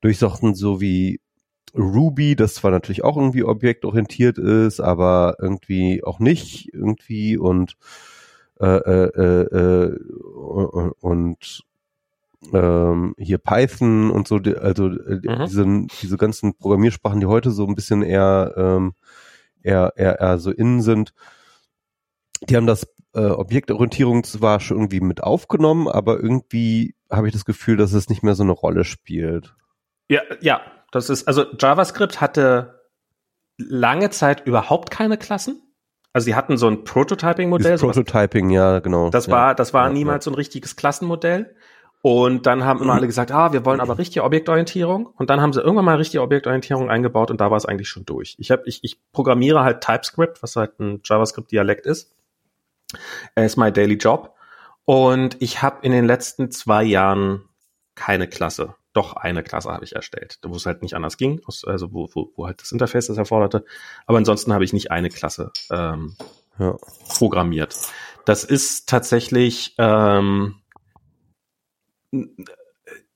durch Sachen so wie Ruby, das zwar natürlich auch irgendwie objektorientiert ist, aber irgendwie auch nicht irgendwie und äh, äh, äh, äh und ähm, hier Python und so, also äh, mhm. diese, diese ganzen Programmiersprachen, die heute so ein bisschen eher, ähm, eher, eher, eher so innen sind, die haben das äh, Objektorientierung zwar schon irgendwie mit aufgenommen, aber irgendwie habe ich das Gefühl, dass es nicht mehr so eine Rolle spielt. Ja, ja, das ist, also JavaScript hatte lange Zeit überhaupt keine Klassen. Also sie hatten so ein Prototyping-Modell. Prototyping, ja, genau. Das ja, war, das war ja, niemals ja. so ein richtiges Klassenmodell. Und dann haben immer alle gesagt, ah, wir wollen aber richtige Objektorientierung. Und dann haben sie irgendwann mal richtige Objektorientierung eingebaut und da war es eigentlich schon durch. Ich, hab, ich, ich programmiere halt TypeScript, was halt ein JavaScript-Dialekt ist. Ist my daily job. Und ich habe in den letzten zwei Jahren keine Klasse. Doch eine Klasse habe ich erstellt, wo es halt nicht anders ging, also wo, wo, wo halt das Interface das erforderte. Aber ansonsten habe ich nicht eine Klasse ähm, ja. programmiert. Das ist tatsächlich ähm,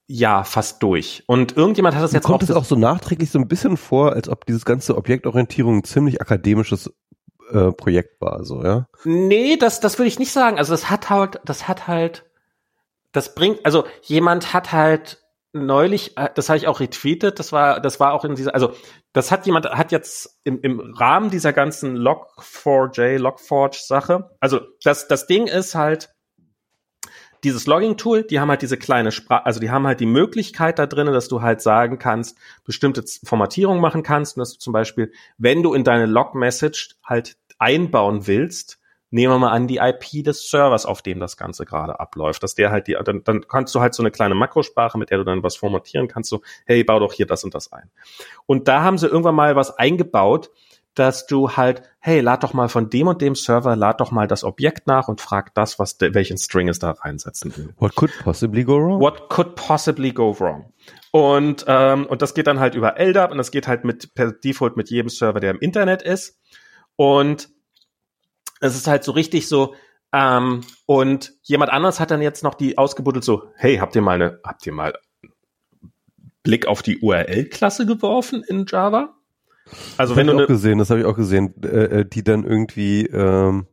ja fast durch. Und irgendjemand hat das jetzt kommt auch. Kommt es auch so nachträglich so ein bisschen vor, als ob dieses ganze Objektorientierung ein ziemlich akademisches äh, Projekt war, so ja? Nee, das das würde ich nicht sagen. Also das hat halt, das hat halt, das bringt, also jemand hat halt neulich, äh, das habe ich auch retweetet, das war, das war auch in dieser, also das hat jemand, hat jetzt im, im Rahmen dieser ganzen Log4j, Log4j-Sache, also das, das Ding ist halt, dieses Logging-Tool, die haben halt diese kleine Sprache, also die haben halt die Möglichkeit da drinnen, dass du halt sagen kannst, bestimmte Formatierungen machen kannst und dass du zum Beispiel, wenn du in deine Log-Message halt einbauen willst, nehmen wir mal an, die IP des Servers, auf dem das Ganze gerade abläuft, dass der halt die, dann, dann kannst du halt so eine kleine Makrosprache, mit der du dann was formatieren kannst, so, hey, bau doch hier das und das ein. Und da haben sie irgendwann mal was eingebaut, dass du halt, hey, lad doch mal von dem und dem Server, lad doch mal das Objekt nach und frag das, was de, welchen String es da reinsetzen will. What could possibly go wrong? What could possibly go wrong? Und, ähm, und das geht dann halt über LDAP und das geht halt mit per Default mit jedem Server, der im Internet ist. Und es ist halt so richtig so, ähm, und jemand anderes hat dann jetzt noch die ausgebuddelt so, hey, habt ihr mal eine, habt ihr mal Blick auf die URL-Klasse geworfen in Java? Also das wenn du auch gesehen, das habe ich auch gesehen, äh, äh, die dann irgendwie, ähm,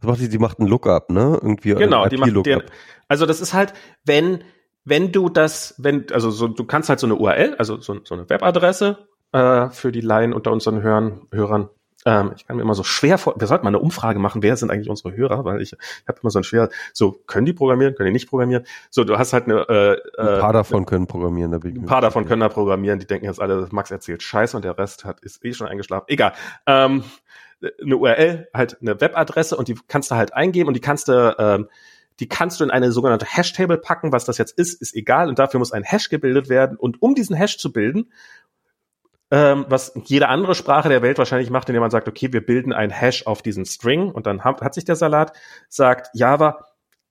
was macht die? Die macht einen Lookup, ne? Irgendwie genau, die macht den, also das ist halt, wenn wenn du das, wenn also so, du kannst halt so eine URL, also so, so eine Webadresse äh, für die Laien unter unseren Hörern, Hörern ähm, ich kann mir immer so schwer vor, wir sollten mal eine Umfrage machen, wer sind eigentlich unsere Hörer, weil ich, ich habe immer so ein schwer, so können die programmieren, können die nicht programmieren. So, du hast halt eine äh, Ein paar davon können programmieren, da bin ich Ein paar davon können da programmieren, die denken jetzt alle, Max erzählt Scheiße und der Rest hat ist eh schon eingeschlafen. Egal. Ähm, eine URL, halt eine Webadresse und die kannst du halt eingeben und die kannst du ähm, die kannst du in eine sogenannte Hash-Table packen. Was das jetzt ist, ist egal. Und dafür muss ein Hash gebildet werden. Und um diesen Hash zu bilden, ähm, was jede andere Sprache der Welt wahrscheinlich macht, indem man sagt, okay, wir bilden ein Hash auf diesen String und dann hat, hat sich der Salat, sagt Java,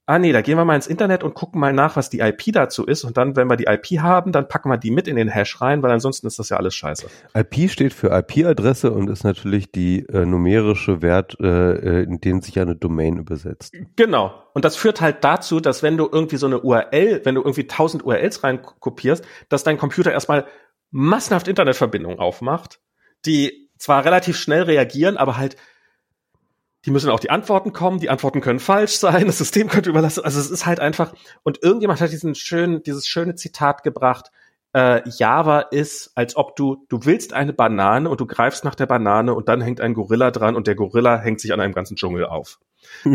ah nee, da gehen wir mal ins Internet und gucken mal nach, was die IP dazu ist und dann, wenn wir die IP haben, dann packen wir die mit in den Hash rein, weil ansonsten ist das ja alles scheiße. IP steht für IP-Adresse und ist natürlich die äh, numerische Wert, äh, äh in den sich eine Domain übersetzt. Genau. Und das führt halt dazu, dass wenn du irgendwie so eine URL, wenn du irgendwie 1000 URLs reinkopierst, dass dein Computer erstmal massenhaft Internetverbindungen aufmacht, die zwar relativ schnell reagieren, aber halt die müssen auch die Antworten kommen, die Antworten können falsch sein, das System könnte überlassen, also es ist halt einfach, und irgendjemand hat diesen schönen, dieses schöne Zitat gebracht, äh, Java ist, als ob du, du willst eine Banane und du greifst nach der Banane und dann hängt ein Gorilla dran und der Gorilla hängt sich an einem ganzen Dschungel auf.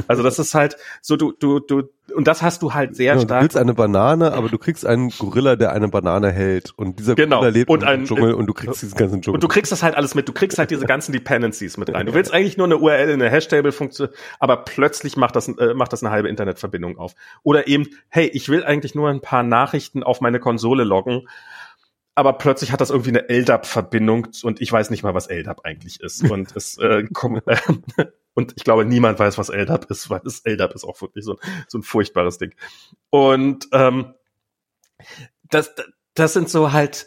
Also das ist halt so, du, du, du, und das hast du halt sehr ja, stark. Du willst eine Banane, aber du kriegst einen Gorilla, der eine Banane hält. Und dieser genau. Gorilla lebt und im ein, Dschungel und du kriegst diesen ganzen Dschungel. Und du kriegst das halt alles mit. Du kriegst halt diese ganzen Dependencies mit rein. Du willst eigentlich nur eine URL in eine Hashtable-Funktion, aber plötzlich macht das, äh, macht das eine halbe Internetverbindung auf. Oder eben, hey, ich will eigentlich nur ein paar Nachrichten auf meine Konsole loggen aber plötzlich hat das irgendwie eine LDAP-Verbindung und ich weiß nicht mal, was LDAP eigentlich ist. Und es äh, kommt, äh, und ich glaube, niemand weiß, was LDAP ist, weil das LDAP ist auch wirklich so, so ein furchtbares Ding. Und ähm, das, das sind so halt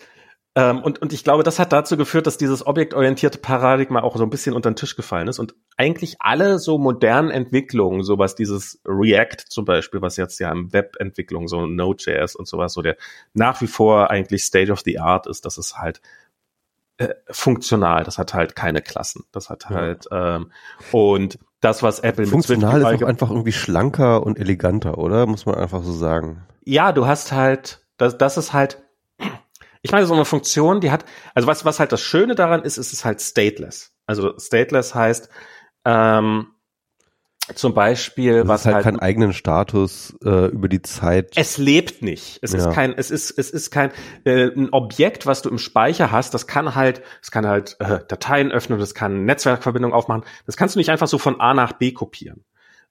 ähm, und, und ich glaube, das hat dazu geführt, dass dieses objektorientierte Paradigma auch so ein bisschen unter den Tisch gefallen ist und eigentlich alle so modernen Entwicklungen, sowas dieses React zum Beispiel, was jetzt ja im Webentwicklung so Node.js und sowas, so der nach wie vor eigentlich State of the Art ist, dass es halt äh, funktional, das hat halt keine Klassen, das hat halt ja. ähm, und das, was Apple funktional mit Swift ist auch einfach irgendwie schlanker und eleganter, oder? Muss man einfach so sagen. Ja, du hast halt, das, das ist halt ich meine, so eine Funktion, die hat, also was, was halt das Schöne daran ist, ist es halt stateless. Also stateless heißt, ähm, zum Beispiel, das was halt, halt keinen eigenen Status äh, über die Zeit. Es lebt nicht. Es ja. ist kein, es ist, es ist kein äh, ein Objekt, was du im Speicher hast. Das kann halt, es kann halt äh, Dateien öffnen, das kann Netzwerkverbindungen aufmachen. Das kannst du nicht einfach so von A nach B kopieren.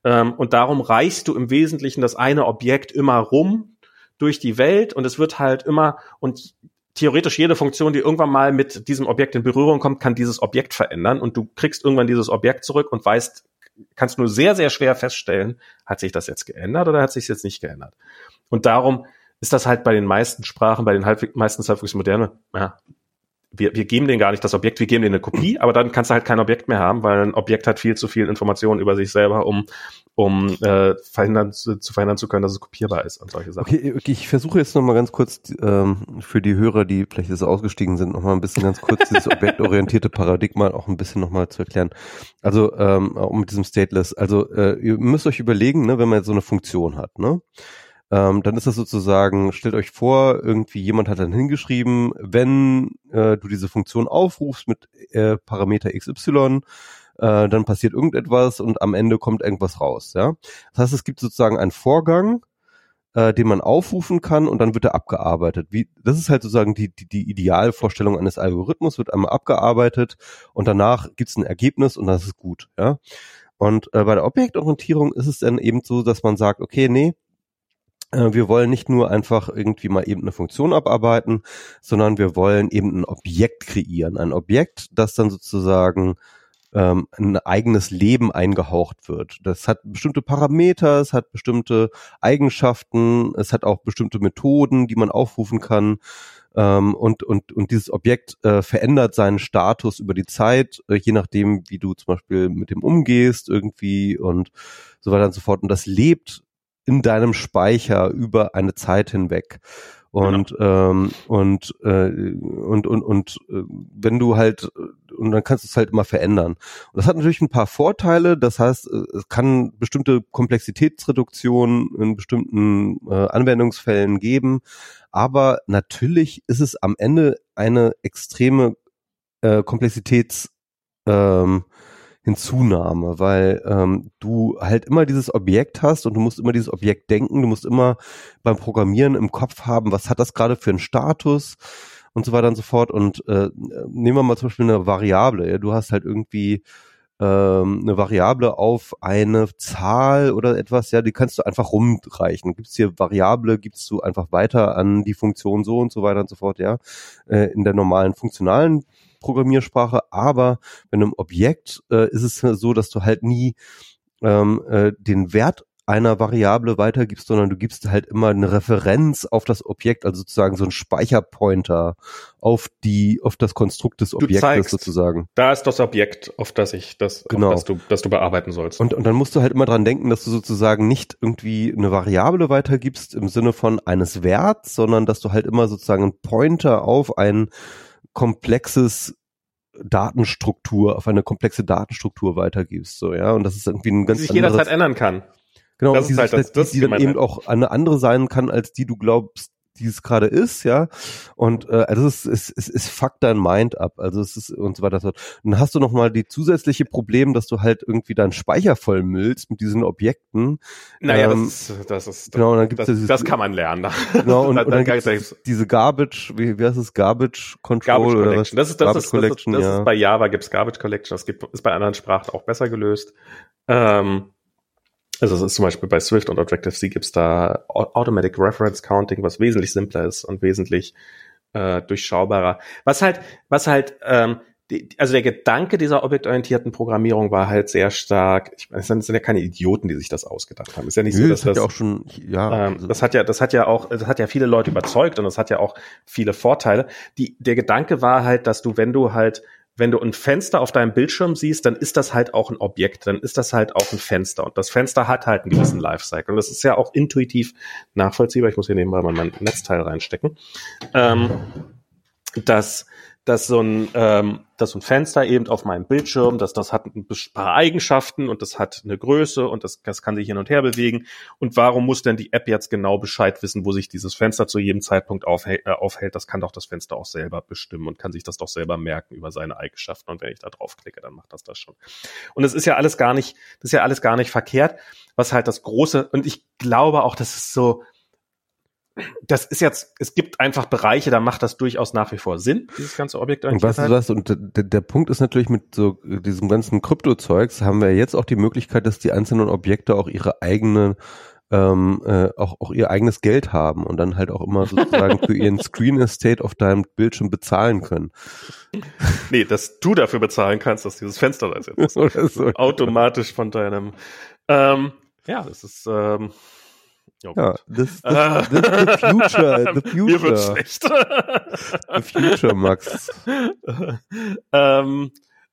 Ähm, und darum reichst du im Wesentlichen das eine Objekt immer rum durch die Welt und es wird halt immer und theoretisch jede Funktion, die irgendwann mal mit diesem Objekt in Berührung kommt, kann dieses Objekt verändern und du kriegst irgendwann dieses Objekt zurück und weißt, kannst nur sehr, sehr schwer feststellen, hat sich das jetzt geändert oder hat sich jetzt nicht geändert. Und darum ist das halt bei den meisten Sprachen, bei den halbwegs, meistens halbwegs moderne, ja, wir, wir geben denen gar nicht das Objekt, wir geben denen eine Kopie, aber dann kannst du halt kein Objekt mehr haben, weil ein Objekt hat viel zu viel Informationen über sich selber, um, um äh, verhindern, zu, zu verhindern zu können, dass es kopierbar ist und solche Sachen. Okay, okay ich versuche jetzt nochmal ganz kurz ähm, für die Hörer, die vielleicht jetzt ausgestiegen sind, nochmal ein bisschen ganz kurz dieses objektorientierte Paradigma auch ein bisschen nochmal zu erklären. Also ähm, um mit diesem Stateless, also äh, ihr müsst euch überlegen, ne, wenn man jetzt so eine Funktion hat, ne? Ähm, dann ist das sozusagen, stellt euch vor, irgendwie jemand hat dann hingeschrieben, wenn äh, du diese Funktion aufrufst mit äh, Parameter XY, äh, dann passiert irgendetwas und am Ende kommt irgendwas raus. Ja, Das heißt, es gibt sozusagen einen Vorgang, äh, den man aufrufen kann und dann wird er abgearbeitet. Wie, das ist halt sozusagen die, die, die Idealvorstellung eines Algorithmus, wird einmal abgearbeitet und danach gibt es ein Ergebnis und das ist gut. Ja. Und äh, bei der Objektorientierung ist es dann eben so, dass man sagt, okay, nee, wir wollen nicht nur einfach irgendwie mal eben eine Funktion abarbeiten, sondern wir wollen eben ein Objekt kreieren. Ein Objekt, das dann sozusagen ähm, ein eigenes Leben eingehaucht wird. Das hat bestimmte Parameter, es hat bestimmte Eigenschaften, es hat auch bestimmte Methoden, die man aufrufen kann. Ähm, und, und, und dieses Objekt äh, verändert seinen Status über die Zeit, äh, je nachdem, wie du zum Beispiel mit dem umgehst irgendwie und so weiter und so fort. Und das lebt in deinem Speicher über eine Zeit hinweg. Und genau. ähm, und, äh, und und und äh, wenn du halt und dann kannst du es halt immer verändern. Und das hat natürlich ein paar Vorteile. Das heißt, äh, es kann bestimmte Komplexitätsreduktionen in bestimmten äh, Anwendungsfällen geben. Aber natürlich ist es am Ende eine extreme äh, Komplexitäts ähm, Hinzunahme, weil ähm, du halt immer dieses Objekt hast und du musst immer dieses Objekt denken, du musst immer beim Programmieren im Kopf haben, was hat das gerade für einen Status und so weiter und so fort. Und äh, nehmen wir mal zum Beispiel eine Variable. Ja? Du hast halt irgendwie ähm, eine Variable auf eine Zahl oder etwas, ja, die kannst du einfach rumreichen. Gibt's hier Variable, gibst du einfach weiter an die Funktion so und so weiter und so fort, ja. Äh, in der normalen funktionalen Programmiersprache, aber bei einem Objekt äh, ist es so, dass du halt nie ähm, äh, den Wert einer Variable weitergibst, sondern du gibst halt immer eine Referenz auf das Objekt, also sozusagen so ein Speicherpointer auf die, auf das Konstrukt des Objektes zeigst, sozusagen. Da ist das Objekt, auf das ich das, genau. das du, das du bearbeiten sollst. Und, und dann musst du halt immer dran denken, dass du sozusagen nicht irgendwie eine Variable weitergibst im Sinne von eines Werts, sondern dass du halt immer sozusagen einen Pointer auf ein komplexes Datenstruktur, auf eine komplexe Datenstruktur weitergibst, so, ja, und das ist irgendwie ein ganz die sich jederzeit ändern kann. Genau, das ist halt das, das die, die dann eben auch eine andere sein kann, als die du glaubst, die es gerade ist, ja. Und äh, also es, ist, es, es fuckt dein Mind ab. Also es ist und so weiter. Und dann hast du noch mal die zusätzliche Problem, dass du halt irgendwie deinen Speicher vollmüllst mit diesen Objekten. Naja, ähm, das, ist, das ist genau. Und dann gibt's das, dieses, das kann man lernen. Genau. Und, und dann gibt's es diese Garbage, wie, wie heißt es, Garbage Control Garbage oder was? Das ist das, Garbage ist, das, ist, das ja. ist bei Java gibt's Garbage Collection. Das gibt ist bei anderen Sprachen auch besser gelöst. Ähm, also es ist zum Beispiel bei Swift und Objective-C gibt's da Automatic Reference Counting, was wesentlich simpler ist und wesentlich äh, durchschaubarer. Was halt, was halt, ähm, die, also der Gedanke dieser objektorientierten Programmierung war halt sehr stark. Ich meine, es sind, ja keine Idioten, die sich das ausgedacht haben. Ist ja nicht Nö, so, dass das, das ja auch schon, ja, ähm, also das hat ja, das hat ja auch, das hat ja viele Leute überzeugt und das hat ja auch viele Vorteile. Die, der Gedanke war halt, dass du, wenn du halt wenn du ein Fenster auf deinem Bildschirm siehst, dann ist das halt auch ein Objekt, dann ist das halt auch ein Fenster. Und das Fenster hat halt einen gewissen Lifecycle. Und das ist ja auch intuitiv nachvollziehbar. Ich muss hier nebenbei mal mein Netzteil reinstecken. Ähm, dass dass so ein, ähm, dass so ein Fenster eben auf meinem Bildschirm, dass das hat ein paar Eigenschaften und das hat eine Größe und das, das kann sich hin und her bewegen. Und warum muss denn die App jetzt genau Bescheid wissen, wo sich dieses Fenster zu jedem Zeitpunkt aufhält? Äh, aufhält? Das kann doch das Fenster auch selber bestimmen und kann sich das doch selber merken über seine Eigenschaften. Und wenn ich da draufklicke, dann macht das das schon. Und es ist ja alles gar nicht, das ist ja alles gar nicht verkehrt. Was halt das große, und ich glaube auch, das ist so, das ist jetzt, es gibt einfach Bereiche, da macht das durchaus nach wie vor Sinn, dieses ganze Objekt. Und was du sagst, und der, der Punkt ist natürlich mit so diesem ganzen Kryptozeugs haben wir jetzt auch die Möglichkeit, dass die einzelnen Objekte auch ihre eigene ähm, äh, auch, auch ihr eigenes Geld haben und dann halt auch immer sozusagen für ihren Screen Estate auf deinem Bildschirm bezahlen können. Nee, dass du dafür bezahlen kannst, dass dieses Fenster da ist jetzt so. automatisch von deinem ähm, ja, das ist ähm, Oh ja, das, das, das, the future, the future. Mir wird schlecht. the future, Max. ähm,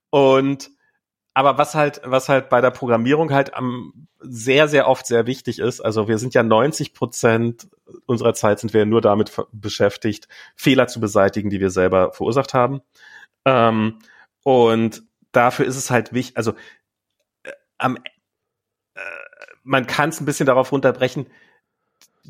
und aber was halt, was halt bei der Programmierung halt am sehr, sehr oft sehr wichtig ist, also wir sind ja 90 Prozent unserer Zeit sind wir nur damit beschäftigt, Fehler zu beseitigen, die wir selber verursacht haben. Ähm, und dafür ist es halt wichtig, also äh, am, äh, man kann es ein bisschen darauf runterbrechen,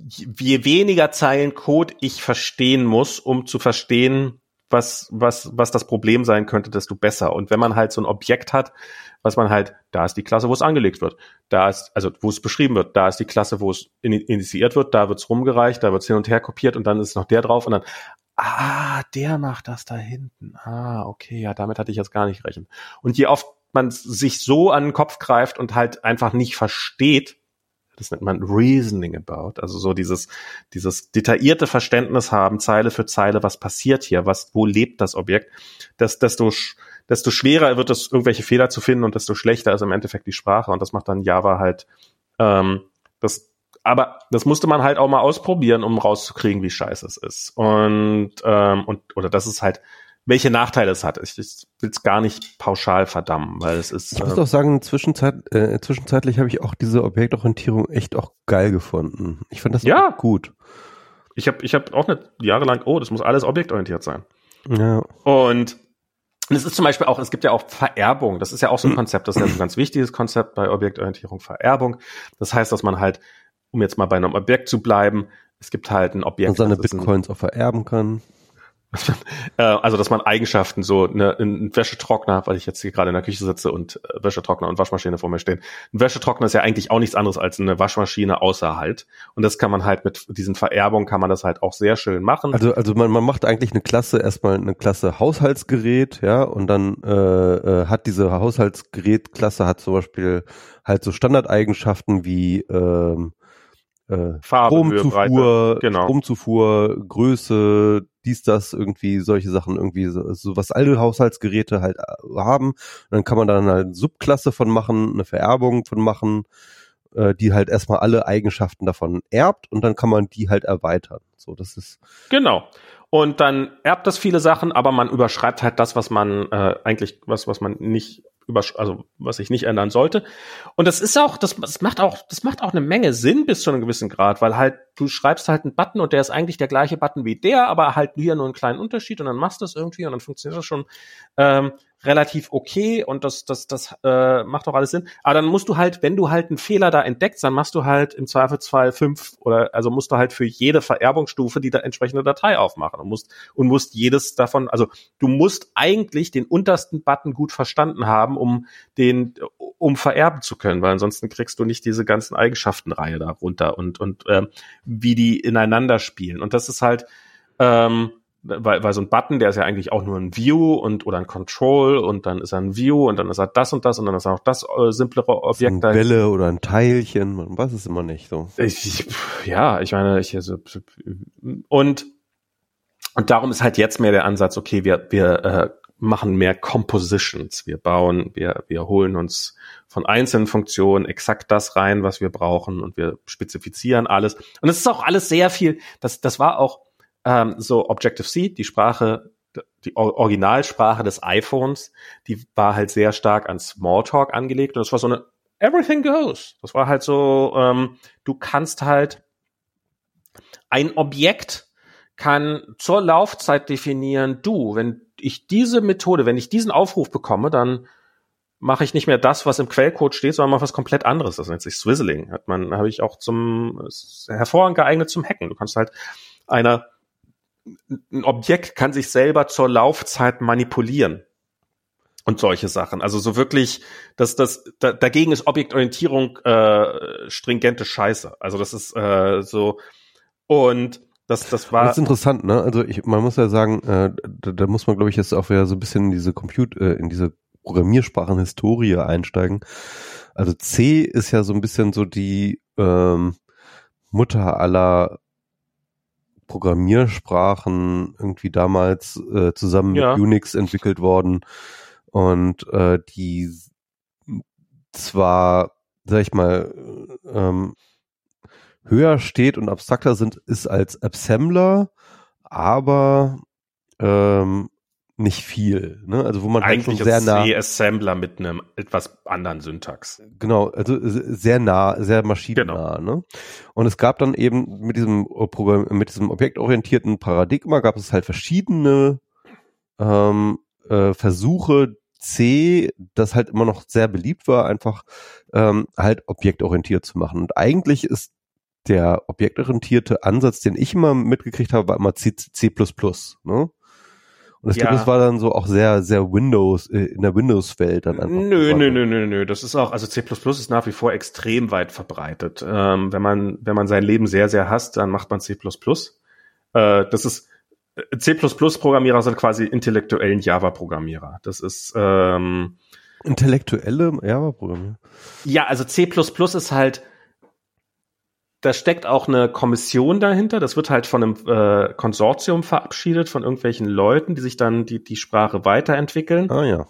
je weniger Zeilen Code ich verstehen muss, um zu verstehen, was, was, was das Problem sein könnte, desto besser. Und wenn man halt so ein Objekt hat, was man halt, da ist die Klasse, wo es angelegt wird. Da ist, also wo es beschrieben wird, da ist die Klasse, wo es initiiert wird, da wird es rumgereicht, da wird es hin und her kopiert und dann ist noch der drauf und dann, ah, der macht das da hinten. Ah, okay, ja, damit hatte ich jetzt gar nicht rechnen. Und je oft man sich so an den Kopf greift und halt einfach nicht versteht, das nennt man Reasoning about, also so dieses, dieses detaillierte Verständnis haben, Zeile für Zeile, was passiert hier, was, wo lebt das Objekt, dass, desto, desto schwerer wird es, irgendwelche Fehler zu finden und desto schlechter ist im Endeffekt die Sprache. Und das macht dann Java halt, ähm, das, aber das musste man halt auch mal ausprobieren, um rauszukriegen, wie scheiße es ist. Und, ähm, und, oder das ist halt, welche Nachteile es hat. Ich, ich will es gar nicht pauschal verdammen, weil es ist. Ich muss äh, auch sagen, zwischenzeit, äh, zwischenzeitlich habe ich auch diese Objektorientierung echt auch geil gefunden. Ich fand das ja gut. Ich habe ich hab auch nicht jahrelang, oh, das muss alles objektorientiert sein. Ja. Und es ist zum Beispiel auch, es gibt ja auch Vererbung. Das ist ja auch so ein Konzept, das ist ja ein ganz wichtiges Konzept bei Objektorientierung, Vererbung. Das heißt, dass man halt, um jetzt mal bei einem Objekt zu bleiben, es gibt halt ein Objekt. Und seine Bitcoins auch vererben kann. Äh, also, dass man Eigenschaften, so eine, ein Wäschetrockner, weil ich jetzt hier gerade in der Küche sitze und äh, Wäschetrockner und Waschmaschine vor mir stehen. Ein Wäschetrockner ist ja eigentlich auch nichts anderes als eine Waschmaschine außer halt. Und das kann man halt mit diesen Vererbungen kann man das halt auch sehr schön machen. Also, also man, man macht eigentlich eine Klasse, erstmal eine Klasse Haushaltsgerät, ja, und dann äh, äh, hat diese Haushaltsgerätklasse hat zum Beispiel halt so Standardeigenschaften wie ähm, äh, Farbe, Stromzufuhr, genau. Stromzufuhr, Größe, dies, das, irgendwie solche Sachen, irgendwie so, was alle Haushaltsgeräte halt äh, haben. Und dann kann man dann halt eine Subklasse von machen, eine Vererbung von machen, äh, die halt erstmal alle Eigenschaften davon erbt und dann kann man die halt erweitern. So, das ist. Genau. Und dann erbt das viele Sachen, aber man überschreibt halt das, was man äh, eigentlich, was, was man nicht also was sich nicht ändern sollte. Und das ist auch, das, das macht auch, das macht auch eine Menge Sinn bis zu einem gewissen Grad, weil halt du schreibst halt einen Button und der ist eigentlich der gleiche Button wie der, aber halt hier nur einen kleinen Unterschied und dann machst du das irgendwie und dann funktioniert das schon. Ähm, relativ okay und das, das, das äh, macht doch alles Sinn. Aber dann musst du halt, wenn du halt einen Fehler da entdeckst, dann machst du halt im Zweifelsfall fünf oder also musst du halt für jede Vererbungsstufe die da entsprechende Datei aufmachen und musst und musst jedes davon, also du musst eigentlich den untersten Button gut verstanden haben, um den um vererben zu können, weil ansonsten kriegst du nicht diese ganzen Eigenschaftenreihe da runter und und ähm, wie die ineinander spielen. Und das ist halt ähm, weil, weil so ein Button, der ist ja eigentlich auch nur ein View und oder ein Control und dann ist er ein View und dann ist er das und das und dann ist er auch das äh, simplere Objekt. Eine Welle oder ein Teilchen, man weiß es immer nicht so. Ich, ja, ich meine, ich also und und darum ist halt jetzt mehr der Ansatz, okay, wir wir äh, machen mehr Compositions, wir bauen, wir wir holen uns von einzelnen Funktionen exakt das rein, was wir brauchen und wir spezifizieren alles und es ist auch alles sehr viel. Das das war auch ähm, so Objective-C, die Sprache, die Originalsprache des iPhones, die war halt sehr stark an Smalltalk angelegt und das war so eine Everything goes. Das war halt so, ähm, du kannst halt ein Objekt kann zur Laufzeit definieren, du, wenn ich diese Methode, wenn ich diesen Aufruf bekomme, dann mache ich nicht mehr das, was im Quellcode steht, sondern mache was komplett anderes. Das nennt sich Swizzling. Hat man, habe ich auch zum hervorragend geeignet zum Hacken. Du kannst halt einer ein Objekt kann sich selber zur Laufzeit manipulieren und solche Sachen. Also so wirklich, dass das da, dagegen ist Objektorientierung äh, stringente Scheiße. Also das ist äh, so und das das war. Das ist interessant, ne? Also ich, man muss ja sagen, äh, da, da muss man glaube ich jetzt auch wieder so ein bisschen in diese Compute, äh, in diese Programmiersprachenhistorie einsteigen. Also C ist ja so ein bisschen so die ähm, Mutter aller Programmiersprachen irgendwie damals äh, zusammen ja. mit Unix entwickelt worden und äh, die zwar, sag ich mal, ähm, höher steht und abstrakter sind, ist als Assembler, aber ähm, nicht viel. Ne? Also wo man eigentlich halt sehr nah C-Assembler mit einem etwas anderen Syntax. Genau, also sehr nah, sehr maschinennah. Genau. Ne? Und es gab dann eben mit diesem Programm, mit diesem objektorientierten Paradigma gab es halt verschiedene ähm, äh, Versuche, C, das halt immer noch sehr beliebt war, einfach ähm, halt objektorientiert zu machen. Und eigentlich ist der objektorientierte Ansatz, den ich immer mitgekriegt habe, war immer C, C++. Ne? Und ich ja. glaube, das war dann so auch sehr, sehr Windows, äh, in der Windows-Welt dann einfach. Nö, nö, nö, nö, nö. Das ist auch, also C++ ist nach wie vor extrem weit verbreitet. Ähm, wenn man, wenn man sein Leben sehr, sehr hasst, dann macht man C++. Äh, das ist, äh, C++-Programmierer sind quasi intellektuellen Java-Programmierer. Das ist, ähm, Intellektuelle Java-Programmierer? Ja, also C++ ist halt, da steckt auch eine Kommission dahinter. Das wird halt von einem äh, Konsortium verabschiedet, von irgendwelchen Leuten, die sich dann die, die Sprache weiterentwickeln. Ah ja.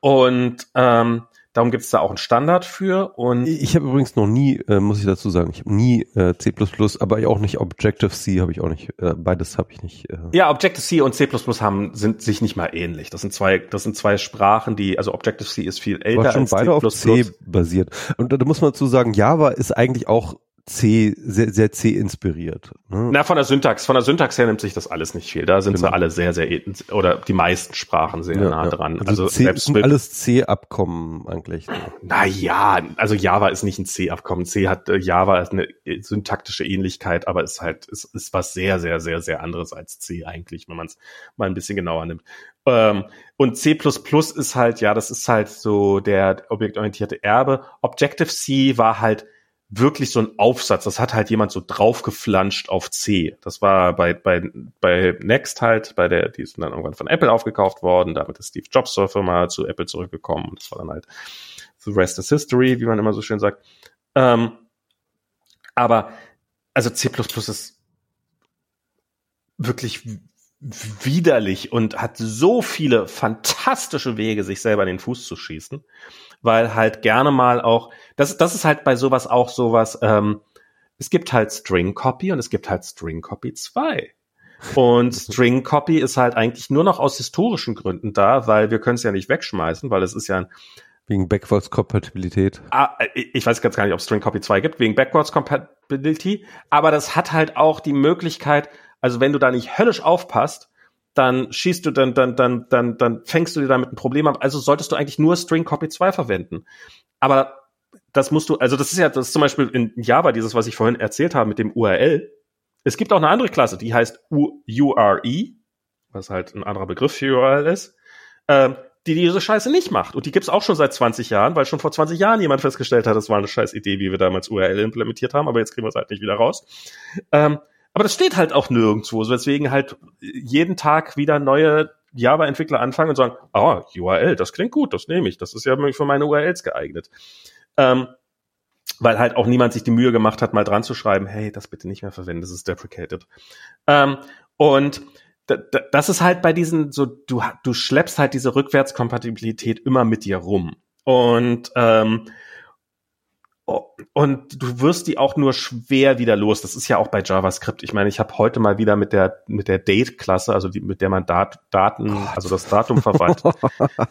Und ähm, darum gibt es da auch einen Standard für. Und ich habe übrigens noch nie, äh, muss ich dazu sagen, ich habe nie äh, C++, aber auch nicht Objective C habe ich auch nicht. Äh, beides habe ich nicht. Äh. Ja, Objective C und C++ haben sind sich nicht mal ähnlich. Das sind zwei, das sind zwei Sprachen, die also Objective C ist viel älter aber schon als beide C++. auf C basiert. Und da muss man dazu sagen, Java ist eigentlich auch C, sehr, sehr C inspiriert. Ne? Na, von der Syntax, von der Syntax her nimmt sich das alles nicht viel. Da sind genau. sie alle sehr, sehr, oder die meisten Sprachen sehr ja, nah ja. dran. Also, also C, selbst sind alles C-Abkommen eigentlich. Ne? Naja, also Java ist nicht ein C-Abkommen. C hat, äh, Java ist eine syntaktische Ähnlichkeit, aber ist halt, ist, ist was sehr, sehr, sehr, sehr anderes als C eigentlich, wenn man es mal ein bisschen genauer nimmt. Ähm, und C++ ist halt, ja, das ist halt so der objektorientierte Erbe. Objective-C war halt wirklich so ein Aufsatz. Das hat halt jemand so draufgeflanscht auf C. Das war bei, bei, bei Next halt, bei der, die ist dann irgendwann von Apple aufgekauft worden. Damit ist Steve Jobs zur Firma zu Apple zurückgekommen. Und das war dann halt The Rest is History, wie man immer so schön sagt. Ähm, aber, also C++ ist wirklich widerlich und hat so viele fantastische Wege, sich selber in den Fuß zu schießen weil halt gerne mal auch, das, das ist halt bei sowas auch sowas, ähm, es gibt halt String Copy und es gibt halt String Copy 2. Und String Copy ist halt eigentlich nur noch aus historischen Gründen da, weil wir können es ja nicht wegschmeißen, weil es ist ja ein Wegen Backwards Compatibilität. Ah, ich weiß ganz gar nicht, ob String Copy 2 gibt, wegen Backwards Compatibility. Aber das hat halt auch die Möglichkeit, also wenn du da nicht höllisch aufpasst, dann schießt du, dann, dann, dann, dann, dann fängst du dir damit ein Problem ab. Also solltest du eigentlich nur String Copy 2 verwenden. Aber das musst du, also das ist ja, das ist zum Beispiel in Java dieses, was ich vorhin erzählt habe mit dem URL. Es gibt auch eine andere Klasse, die heißt URE, was halt ein anderer Begriff für URL ist, ähm, die diese Scheiße nicht macht. Und die gibt's auch schon seit 20 Jahren, weil schon vor 20 Jahren jemand festgestellt hat, das war eine scheiß Idee, wie wir damals URL implementiert haben, aber jetzt kriegen wir es halt nicht wieder raus. Ähm, aber das steht halt auch nirgendwo, so deswegen halt jeden Tag wieder neue Java-Entwickler anfangen und sagen, ah, URL, das klingt gut, das nehme ich, das ist ja für meine URLs geeignet. Ähm, weil halt auch niemand sich die Mühe gemacht hat, mal dran zu schreiben, hey, das bitte nicht mehr verwenden, das ist deprecated. Ähm, und das ist halt bei diesen, so, du, du schleppst halt diese Rückwärtskompatibilität immer mit dir rum. Und ähm, und du wirst die auch nur schwer wieder los. Das ist ja auch bei JavaScript. Ich meine, ich habe heute mal wieder mit der mit der Date-Klasse, also die, mit der man Dat, Daten, Gott. also das Datum verwaltet.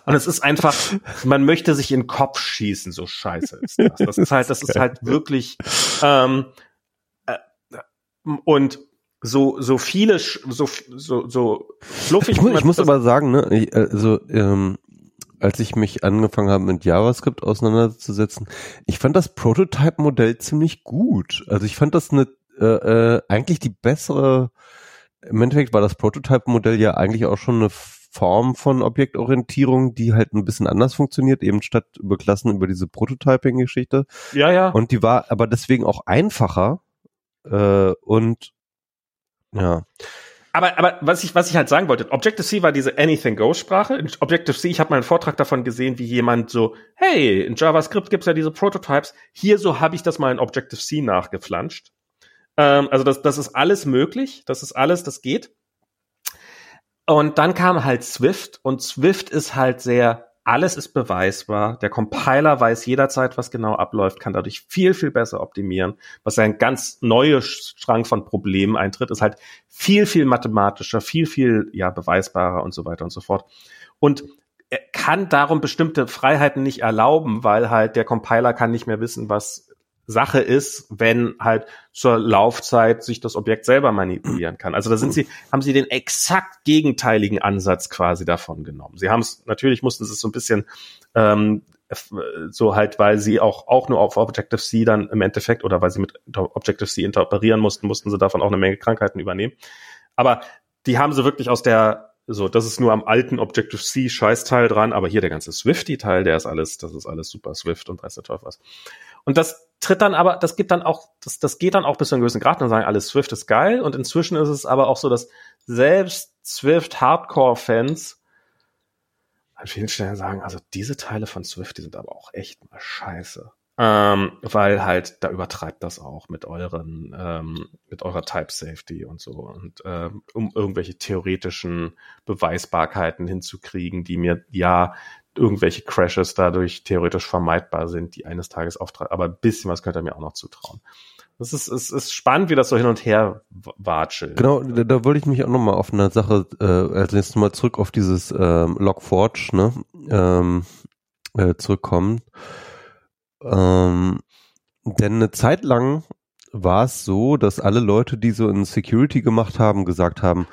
und es ist einfach, man möchte sich in den Kopf schießen, so scheiße ist das. Das ist halt, das ist halt wirklich ähm, äh, und so so viele so so so fluffig. Ich, muss, ich muss aber sagen, ne, also ähm, als ich mich angefangen habe mit JavaScript auseinanderzusetzen, ich fand das Prototype-Modell ziemlich gut. Also ich fand das eine äh, äh, eigentlich die bessere. Im Endeffekt war das Prototype-Modell ja eigentlich auch schon eine Form von Objektorientierung, die halt ein bisschen anders funktioniert, eben statt über Klassen über diese Prototyping-Geschichte. Ja, ja. Und die war aber deswegen auch einfacher äh, und ja aber, aber was ich, was ich halt sagen wollte, Objective-C war diese Anything-Go-Sprache. In Objective-C, ich habe mal einen Vortrag davon gesehen, wie jemand so, hey, in JavaScript gibt's ja diese Prototypes. Hier so habe ich das mal in Objective-C nachgeflanscht. Ähm, also das, das ist alles möglich. Das ist alles, das geht. Und dann kam halt Swift und Swift ist halt sehr alles ist beweisbar. Der Compiler weiß jederzeit, was genau abläuft, kann dadurch viel, viel besser optimieren. Was ein ganz neuer Strang von Problemen eintritt, ist halt viel, viel mathematischer, viel, viel, ja, beweisbarer und so weiter und so fort. Und er kann darum bestimmte Freiheiten nicht erlauben, weil halt der Compiler kann nicht mehr wissen, was Sache ist, wenn halt zur Laufzeit sich das Objekt selber manipulieren kann. Also da sind sie, haben sie den exakt gegenteiligen Ansatz quasi davon genommen. Sie haben es, natürlich mussten sie es so ein bisschen ähm, so halt, weil sie auch, auch nur auf Objective-C dann im Endeffekt oder weil sie mit Objective-C interoperieren mussten, mussten sie davon auch eine Menge Krankheiten übernehmen. Aber die haben sie wirklich aus der, so, das ist nur am alten Objective-C Scheißteil dran, aber hier der ganze Swifty-Teil, der ist alles, das ist alles super Swift und weiß der Teufel was. Und das tritt dann aber, das gibt dann auch, das, das geht dann auch bis zu einem gewissen Grad und sagen, alles Swift ist geil. Und inzwischen ist es aber auch so, dass selbst Swift Hardcore-Fans an vielen Stellen sagen, also diese Teile von Swift, die sind aber auch echt mal scheiße. Ähm, weil halt, da übertreibt das auch mit euren, ähm, mit eurer Type Safety und so. Und ähm, um irgendwelche theoretischen Beweisbarkeiten hinzukriegen, die mir ja irgendwelche Crashes dadurch theoretisch vermeidbar sind, die eines Tages auftreten. Aber ein bisschen was könnte er mir auch noch zutrauen. Das ist, es ist spannend, wie das so hin und her watschelt. Genau, da, da wollte ich mich auch nochmal auf eine Sache, äh, also jetzt nochmal zurück auf dieses ähm, Logforge, ne, ähm, äh, zurückkommen. Ähm, denn eine Zeit lang war es so, dass alle Leute, die so in Security gemacht haben, gesagt haben,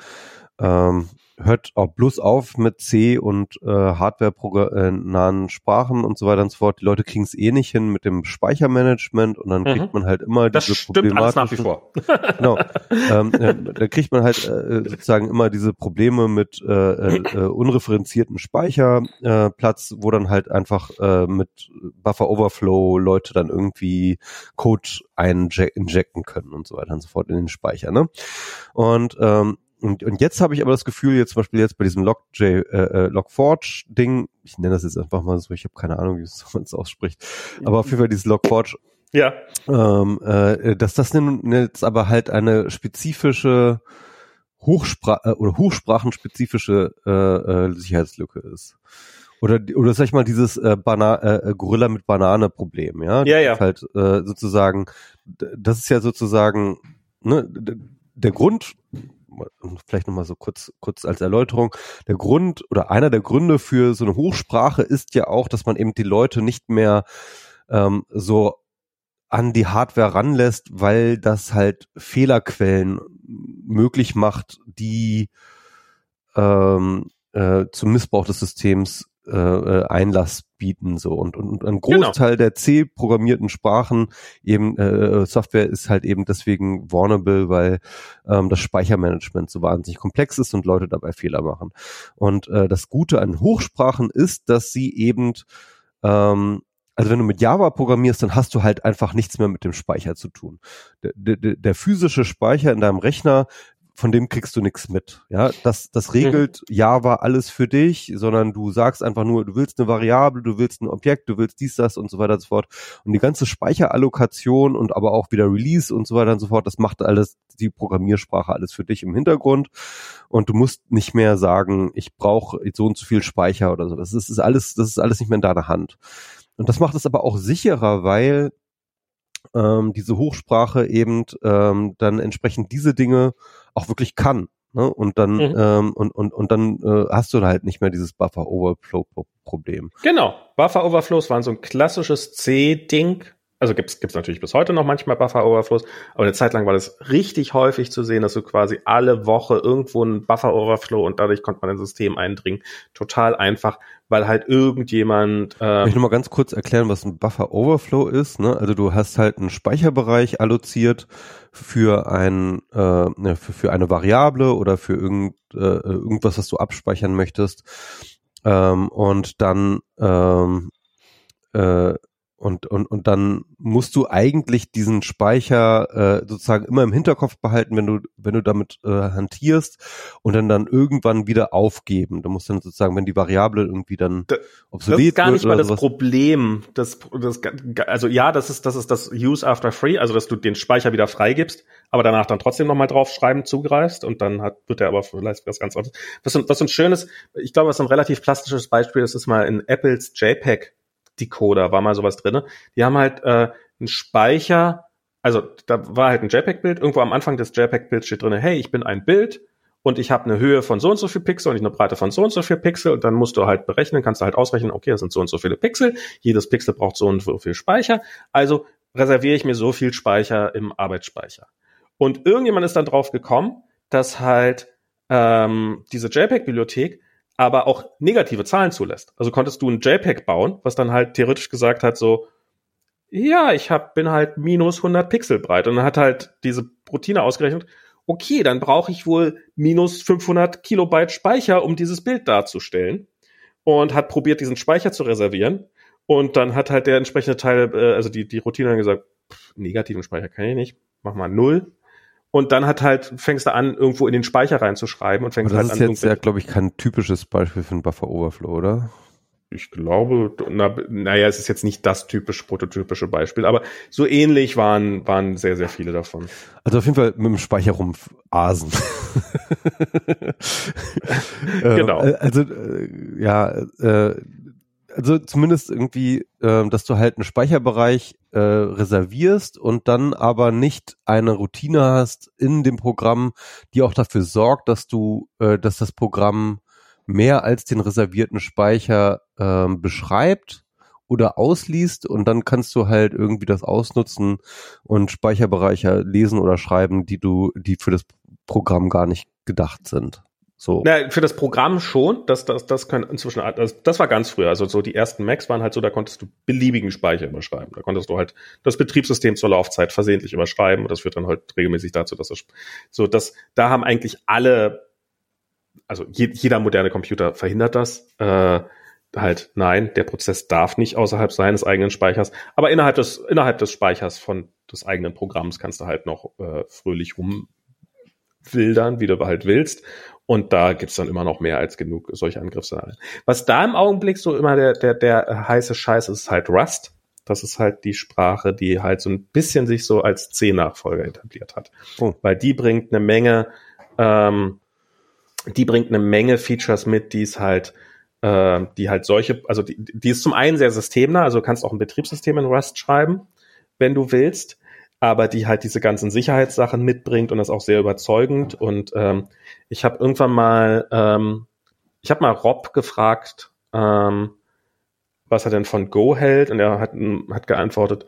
ähm, hört auch bloß auf mit C und äh, Hardware-nahen Sprachen und so weiter und so fort. Die Leute kriegen es eh nicht hin mit dem Speichermanagement und dann mhm. kriegt man halt immer das diese stimmt alles nach wie vor. genau. Ähm, äh, da kriegt man halt äh, sozusagen immer diese Probleme mit äh, äh, äh unreferenzierten Speicherplatz, äh, wo dann halt einfach äh, mit Buffer Overflow Leute dann irgendwie Code einjecten können und so weiter und so fort in den Speicher. Ne? Und ähm, und, und jetzt habe ich aber das Gefühl, jetzt zum Beispiel jetzt bei diesem Log.j, äh, äh, Log4j-Ding, ich nenne das jetzt einfach mal so, ich habe keine Ahnung, wie man es ausspricht, aber auf jeden Fall dieses Log4j, ja. ähm, äh, dass das jetzt aber halt eine spezifische Hochspra äh, oder hochsprachenspezifische äh, äh, Sicherheitslücke ist. Oder, oder sag ich mal, dieses äh, Bana äh, Gorilla mit Banane Problem, ja? Ja, ja. Halt äh, sozusagen, das ist ja sozusagen, ne, der Grund, vielleicht nochmal so kurz, kurz als Erläuterung, der Grund oder einer der Gründe für so eine Hochsprache ist ja auch, dass man eben die Leute nicht mehr ähm, so an die Hardware ranlässt, weil das halt Fehlerquellen möglich macht, die ähm, äh, zum Missbrauch des Systems äh, äh, Einlass bieten so und, und ein genau. Großteil genau. der C programmierten Sprachen eben äh, Software ist halt eben deswegen vulnerable, weil ähm, das Speichermanagement so wahnsinnig komplex ist und Leute dabei Fehler machen. Und äh, das Gute an Hochsprachen ist, dass sie eben ähm, also wenn du mit Java programmierst, dann hast du halt einfach nichts mehr mit dem Speicher zu tun. Der, der, der physische Speicher in deinem Rechner von dem kriegst du nichts mit. Ja, das, das regelt mhm. Java alles für dich, sondern du sagst einfach nur, du willst eine Variable, du willst ein Objekt, du willst dies, das und so weiter und so fort. Und die ganze Speicherallokation und aber auch wieder Release und so weiter und so fort, das macht alles die Programmiersprache alles für dich im Hintergrund. Und du musst nicht mehr sagen, ich brauche so und so viel Speicher oder so. Das ist, ist alles, das ist alles nicht mehr in deiner Hand. Und das macht es aber auch sicherer, weil ähm, diese Hochsprache eben ähm, dann entsprechend diese Dinge auch wirklich kann. Ne? Und dann mhm. ähm, und und und dann äh, hast du halt nicht mehr dieses Buffer Overflow Problem. Genau, Buffer Overflows waren so ein klassisches C-Ding also gibt's gibt's natürlich bis heute noch manchmal Buffer-Overflows, aber eine Zeit lang war das richtig häufig zu sehen, dass du quasi alle Woche irgendwo einen Buffer-Overflow und dadurch konnte man ins System eindringen. Total einfach, weil halt irgendjemand. Äh ich will nur mal ganz kurz erklären, was ein Buffer-Overflow ist. Ne? Also du hast halt einen Speicherbereich alloziert für ein äh, ne, für, für eine Variable oder für irgend, äh, irgendwas, was du abspeichern möchtest. Ähm, und dann ähm, äh, Und, und, und dann musst du eigentlich diesen Speicher äh, sozusagen immer im Hinterkopf behalten, wenn du, wenn du damit äh, hantierst und dann dann irgendwann wieder aufgeben. Du musst dann sozusagen, wenn die Variable irgendwie dann da, obsolet Das ist gar nicht mal das sowas. Problem. Das, das, also ja, das ist, das ist das Use after free, also dass du den Speicher wieder freigibst, aber danach dann trotzdem nochmal draufschreiben zugreifst und dann hat, wird er aber vielleicht was ganz anderes. Was, was ein schönes, ich glaube, was ein relativ plastisches Beispiel ist, ist mal in Apples JPEG Decoder war mal sowas drinne. Die haben halt äh, einen Speicher, also da war halt ein JPEG-Bild, irgendwo am Anfang des JPEG-Bilds steht drinne, hey, ich bin ein Bild und ich habe eine Höhe von so und so viel Pixel und ich eine Breite von so und so viel Pixel und dann musst du halt berechnen, kannst du halt ausrechnen, okay, das sind so und so viele Pixel, jedes Pixel braucht so und so viel Speicher, also reserviere ich mir so viel Speicher im Arbeitsspeicher. Und irgendjemand ist dann drauf gekommen, dass halt ähm, diese JPEG-Bibliothek aber auch negative Zahlen zulässt. Also konntest du ein JPEG bauen, was dann halt theoretisch gesagt hat, so, ja, ich hab, bin halt minus 100 Pixel breit. Und dann hat halt diese Routine ausgerechnet, okay, dann brauche ich wohl minus 500 Kilobyte Speicher, um dieses Bild darzustellen. Und hat probiert, diesen Speicher zu reservieren. Und dann hat halt der entsprechende Teil, äh, also die, die Routine dann gesagt, pff, negativen Speicher kann ich nicht, mach mal null. Und dann hat halt, fängst du an, irgendwo in den Speicher reinzuschreiben und fängst Aber halt das ist jetzt ja, glaube ich, kein typisches Beispiel für einen Buffer Overflow, oder? Ich glaube, na, naja, es ist jetzt nicht das typisch prototypische Beispiel, aber so ähnlich waren, waren sehr, sehr viele davon. Also auf jeden Fall mit dem Speicherrumpf Asen. genau. Äh, also, äh, ja, äh, also zumindest irgendwie, äh, dass du halt einen Speicherbereich äh, reservierst und dann aber nicht eine Routine hast in dem Programm, die auch dafür sorgt, dass du, äh, dass das Programm mehr als den reservierten Speicher äh, beschreibt oder ausliest und dann kannst du halt irgendwie das ausnutzen und Speicherbereiche lesen oder schreiben, die du, die für das Programm gar nicht gedacht sind. So. Na, für das Programm schon, das, das, das können inzwischen, das, das war ganz früher. Also so die ersten Macs waren halt so, da konntest du beliebigen Speicher überschreiben. Da konntest du halt das Betriebssystem zur Laufzeit versehentlich überschreiben und das führt dann halt regelmäßig dazu, dass das, so, dass, da haben eigentlich alle, also je, jeder moderne Computer verhindert das, äh, halt, nein, der Prozess darf nicht außerhalb seines eigenen Speichers, aber innerhalb des, innerhalb des Speichers von des eigenen Programms kannst du halt noch äh, fröhlich rumwildern, wie du halt willst. Und da gibt's dann immer noch mehr als genug solche Angriffsszenarien. Was da im Augenblick so immer der, der, der heiße Scheiß ist, ist halt Rust. Das ist halt die Sprache, die halt so ein bisschen sich so als C-Nachfolger etabliert hat. Oh. Weil die bringt eine Menge, ähm, die bringt eine Menge Features mit, die es halt, äh, die halt solche, also die, die ist zum einen sehr systemnah, also du kannst auch ein Betriebssystem in Rust schreiben, wenn du willst aber die halt diese ganzen Sicherheitssachen mitbringt und das auch sehr überzeugend. Und ähm, ich habe irgendwann mal, ähm, ich habe mal Rob gefragt, ähm, was er denn von Go hält, und er hat, hat geantwortet,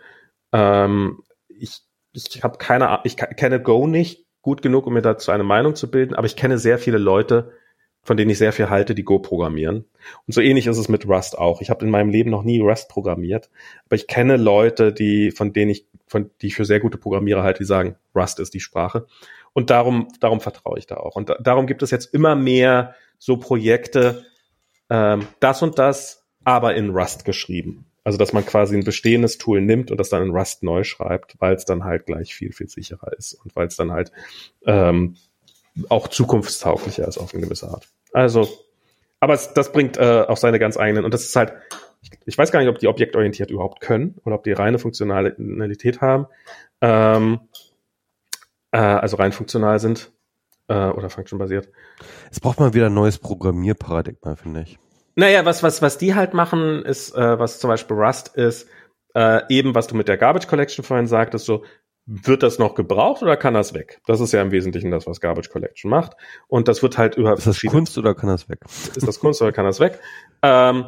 ähm, ich, ich habe keine ich kenne Go nicht gut genug, um mir dazu eine Meinung zu bilden, aber ich kenne sehr viele Leute, von denen ich sehr viel halte, die Go programmieren. Und so ähnlich ist es mit Rust auch. Ich habe in meinem Leben noch nie Rust programmiert, aber ich kenne Leute, die von denen ich von die ich für sehr gute Programmierer halte, die sagen, Rust ist die Sprache. Und darum darum vertraue ich da auch. Und da, darum gibt es jetzt immer mehr so Projekte, ähm, das und das, aber in Rust geschrieben. Also dass man quasi ein bestehendes Tool nimmt und das dann in Rust neu schreibt, weil es dann halt gleich viel viel sicherer ist und weil es dann halt ähm, auch zukunftstauglicher ist auf eine gewisse Art. Also, aber es, das bringt äh, auch seine ganz eigenen, und das ist halt, ich, weiß gar nicht, ob die objektorientiert überhaupt können oder ob die reine Funktionalität haben. Ähm, äh, also rein funktional sind äh, oder functionbasiert. Es braucht mal wieder ein neues Programmierparadigma, finde ich. Naja, was, was, was die halt machen, ist, äh, was zum Beispiel Rust ist, äh, eben was du mit der Garbage Collection vorhin sagtest, so, wird das noch gebraucht oder kann das weg? Das ist ja im Wesentlichen das, was Garbage Collection macht. Und das wird halt über Ist das Kunst oder kann das weg? Ist das Kunst oder kann das weg? Ähm,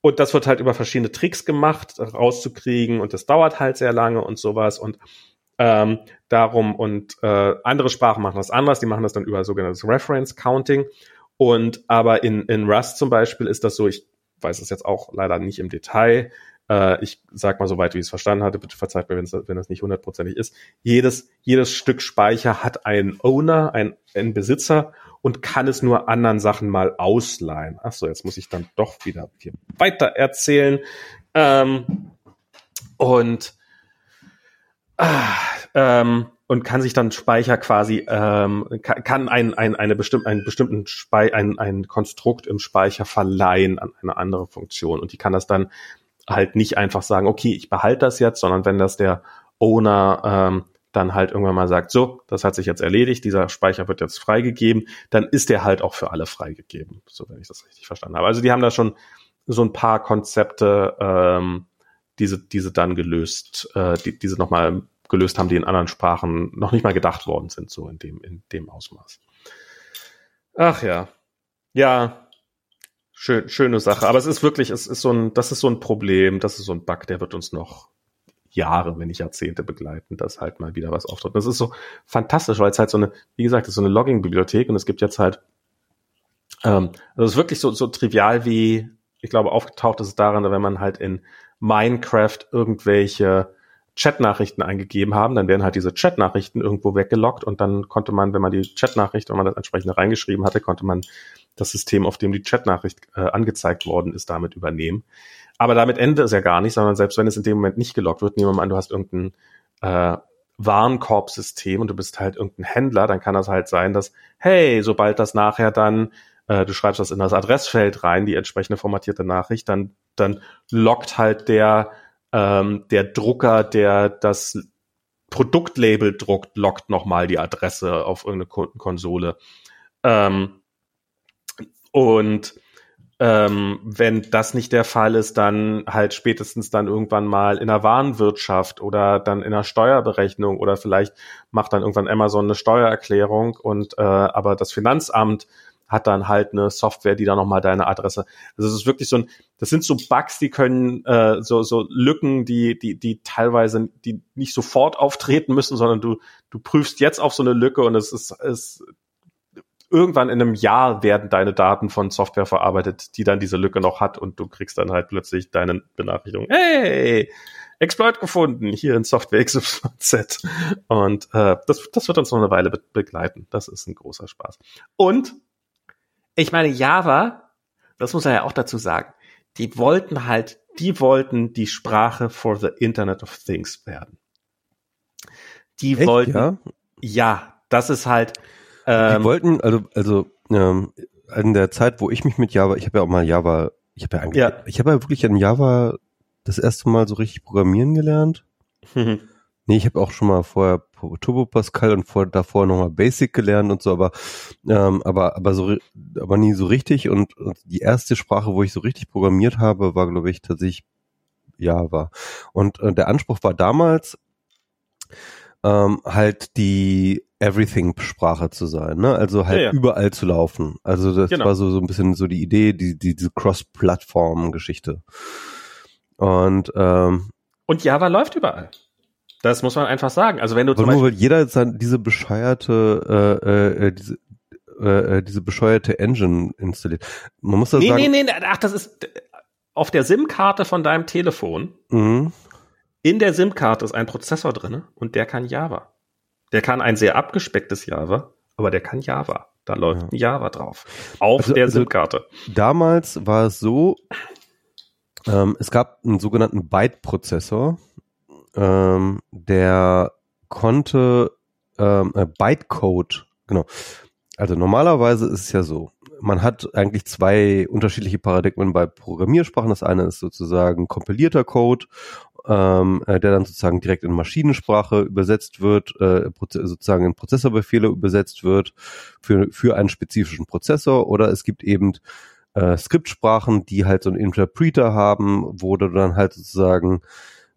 und das wird halt über verschiedene Tricks gemacht, rauszukriegen und das dauert halt sehr lange und sowas und ähm, darum und äh, andere Sprachen machen das anders, die machen das dann über sogenanntes Reference Counting und aber in, in Rust zum Beispiel ist das so, ich weiß es jetzt auch leider nicht im Detail, äh, ich sag mal so weit, wie ich es verstanden hatte, bitte verzeiht mir, wenn das nicht hundertprozentig ist. Jedes, jedes Stück Speicher hat einen Owner, einen, einen Besitzer und kann es nur anderen Sachen mal ausleihen. Ach so, jetzt muss ich dann doch wieder weiter erzählen. Ähm, und ah, ähm, und kann sich dann Speicher quasi ähm, kann, kann ein, ein, eine bestimm einen bestimmten Spei ein, ein Konstrukt im Speicher verleihen an eine andere Funktion und die kann das dann halt nicht einfach sagen, okay, ich behalte das jetzt, sondern wenn das der Owner ähm, dann halt irgendwann mal sagt, so, das hat sich jetzt erledigt, dieser Speicher wird jetzt freigegeben, dann ist der halt auch für alle freigegeben, so wenn ich das richtig verstanden habe. Also die haben da schon so ein paar Konzepte, ähm, diese, diese dann gelöst, äh, die, diese nochmal gelöst haben, die in anderen Sprachen noch nicht mal gedacht worden sind, so in dem, in dem Ausmaß. Ach ja. Ja. Schön, schöne Sache. Aber es ist wirklich, es ist so ein, das ist so ein Problem, das ist so ein Bug, der wird uns noch Jahre, wenn nicht Jahrzehnte begleiten, dass halt mal wieder was auftritt. Das ist so fantastisch, weil es halt so eine, wie gesagt, es ist so eine Logging-Bibliothek und es gibt jetzt halt, ähm, also es ist wirklich so, so trivial wie, ich glaube, aufgetaucht ist es daran, wenn man halt in Minecraft irgendwelche Chatnachrichten eingegeben haben, dann werden halt diese Chatnachrichten irgendwo weggelockt und dann konnte man, wenn man die Chatnachricht, wenn man das entsprechend reingeschrieben hatte, konnte man das System, auf dem die Chatnachricht äh, angezeigt worden ist, damit übernehmen. Aber damit endet es ja gar nicht, sondern selbst wenn es in dem Moment nicht gelockt wird, nehmen wir mal an, du hast irgendein äh, Warenkorbsystem und du bist halt irgendein Händler, dann kann das halt sein, dass, hey, sobald das nachher dann, äh, du schreibst das in das Adressfeld rein, die entsprechende formatierte Nachricht, dann, dann lockt halt der ähm, der Drucker, der das Produktlabel druckt, lockt nochmal die Adresse auf irgendeine Kundenkonsole. Ähm, und ähm, wenn das nicht der Fall ist, dann halt spätestens dann irgendwann mal in der Warenwirtschaft oder dann in der Steuerberechnung oder vielleicht macht dann irgendwann Amazon eine Steuererklärung und äh, aber das Finanzamt hat dann halt eine Software, die dann nochmal deine Adresse. Also es ist wirklich so ein, das sind so Bugs, die können, äh, so, so Lücken, die, die, die teilweise, die nicht sofort auftreten müssen, sondern du, du prüfst jetzt auf so eine Lücke und es ist, es, irgendwann in einem Jahr werden deine Daten von Software verarbeitet, die dann diese Lücke noch hat und du kriegst dann halt plötzlich deine Benachrichtigung, hey, Exploit gefunden, hier in Software XYZ. Und äh, das, das wird uns noch eine Weile be begleiten. Das ist ein großer Spaß. Und ich meine, Java, das muss er ja auch dazu sagen, die wollten halt, die wollten die Sprache for the Internet of Things werden. Die Echt, wollten, ja? ja, das ist halt. Ähm, die wollten, also, also ähm, in der Zeit, wo ich mich mit Java, ich habe ja auch mal Java, ich habe ja eigentlich, ja. ich habe ja wirklich in Java das erste Mal so richtig programmieren gelernt. Mhm. Nee, ich habe auch schon mal vorher Turbo Pascal und vor, davor nochmal Basic gelernt und so, aber ähm, aber aber so aber nie so richtig und, und die erste Sprache, wo ich so richtig programmiert habe, war glaube ich tatsächlich Java. Und äh, der Anspruch war damals ähm, halt die Everything-Sprache zu sein, ne? Also halt ja, ja. überall zu laufen. Also das genau. war so so ein bisschen so die Idee, die, die diese Cross-Plattform-Geschichte. Und ähm, und Java läuft überall. Das muss man einfach sagen. Also wenn du zum nur weil jeder diese bescheuerte, äh, äh, äh, diese, äh, äh, diese bescheuerte Engine installiert. Man muss da nee, sagen. Nee, nee, nee, ach, das ist auf der SIM-Karte von deinem Telefon. Mhm. In der SIM-Karte ist ein Prozessor drin und der kann Java. Der kann ein sehr abgespecktes Java, aber der kann Java. Da läuft ja. ein Java drauf. Auf also, der also SIM-Karte. Damals war es so, ähm, es gab einen sogenannten Byte-Prozessor ähm, der konnte ähm, äh, Bytecode, genau. Also normalerweise ist es ja so, man hat eigentlich zwei unterschiedliche Paradigmen bei Programmiersprachen. Das eine ist sozusagen kompilierter Code, ähm, äh, der dann sozusagen direkt in Maschinensprache übersetzt wird, äh, sozusagen in Prozessorbefehle übersetzt wird für, für einen spezifischen Prozessor. Oder es gibt eben äh, Skriptsprachen, die halt so einen Interpreter haben, wo du dann halt sozusagen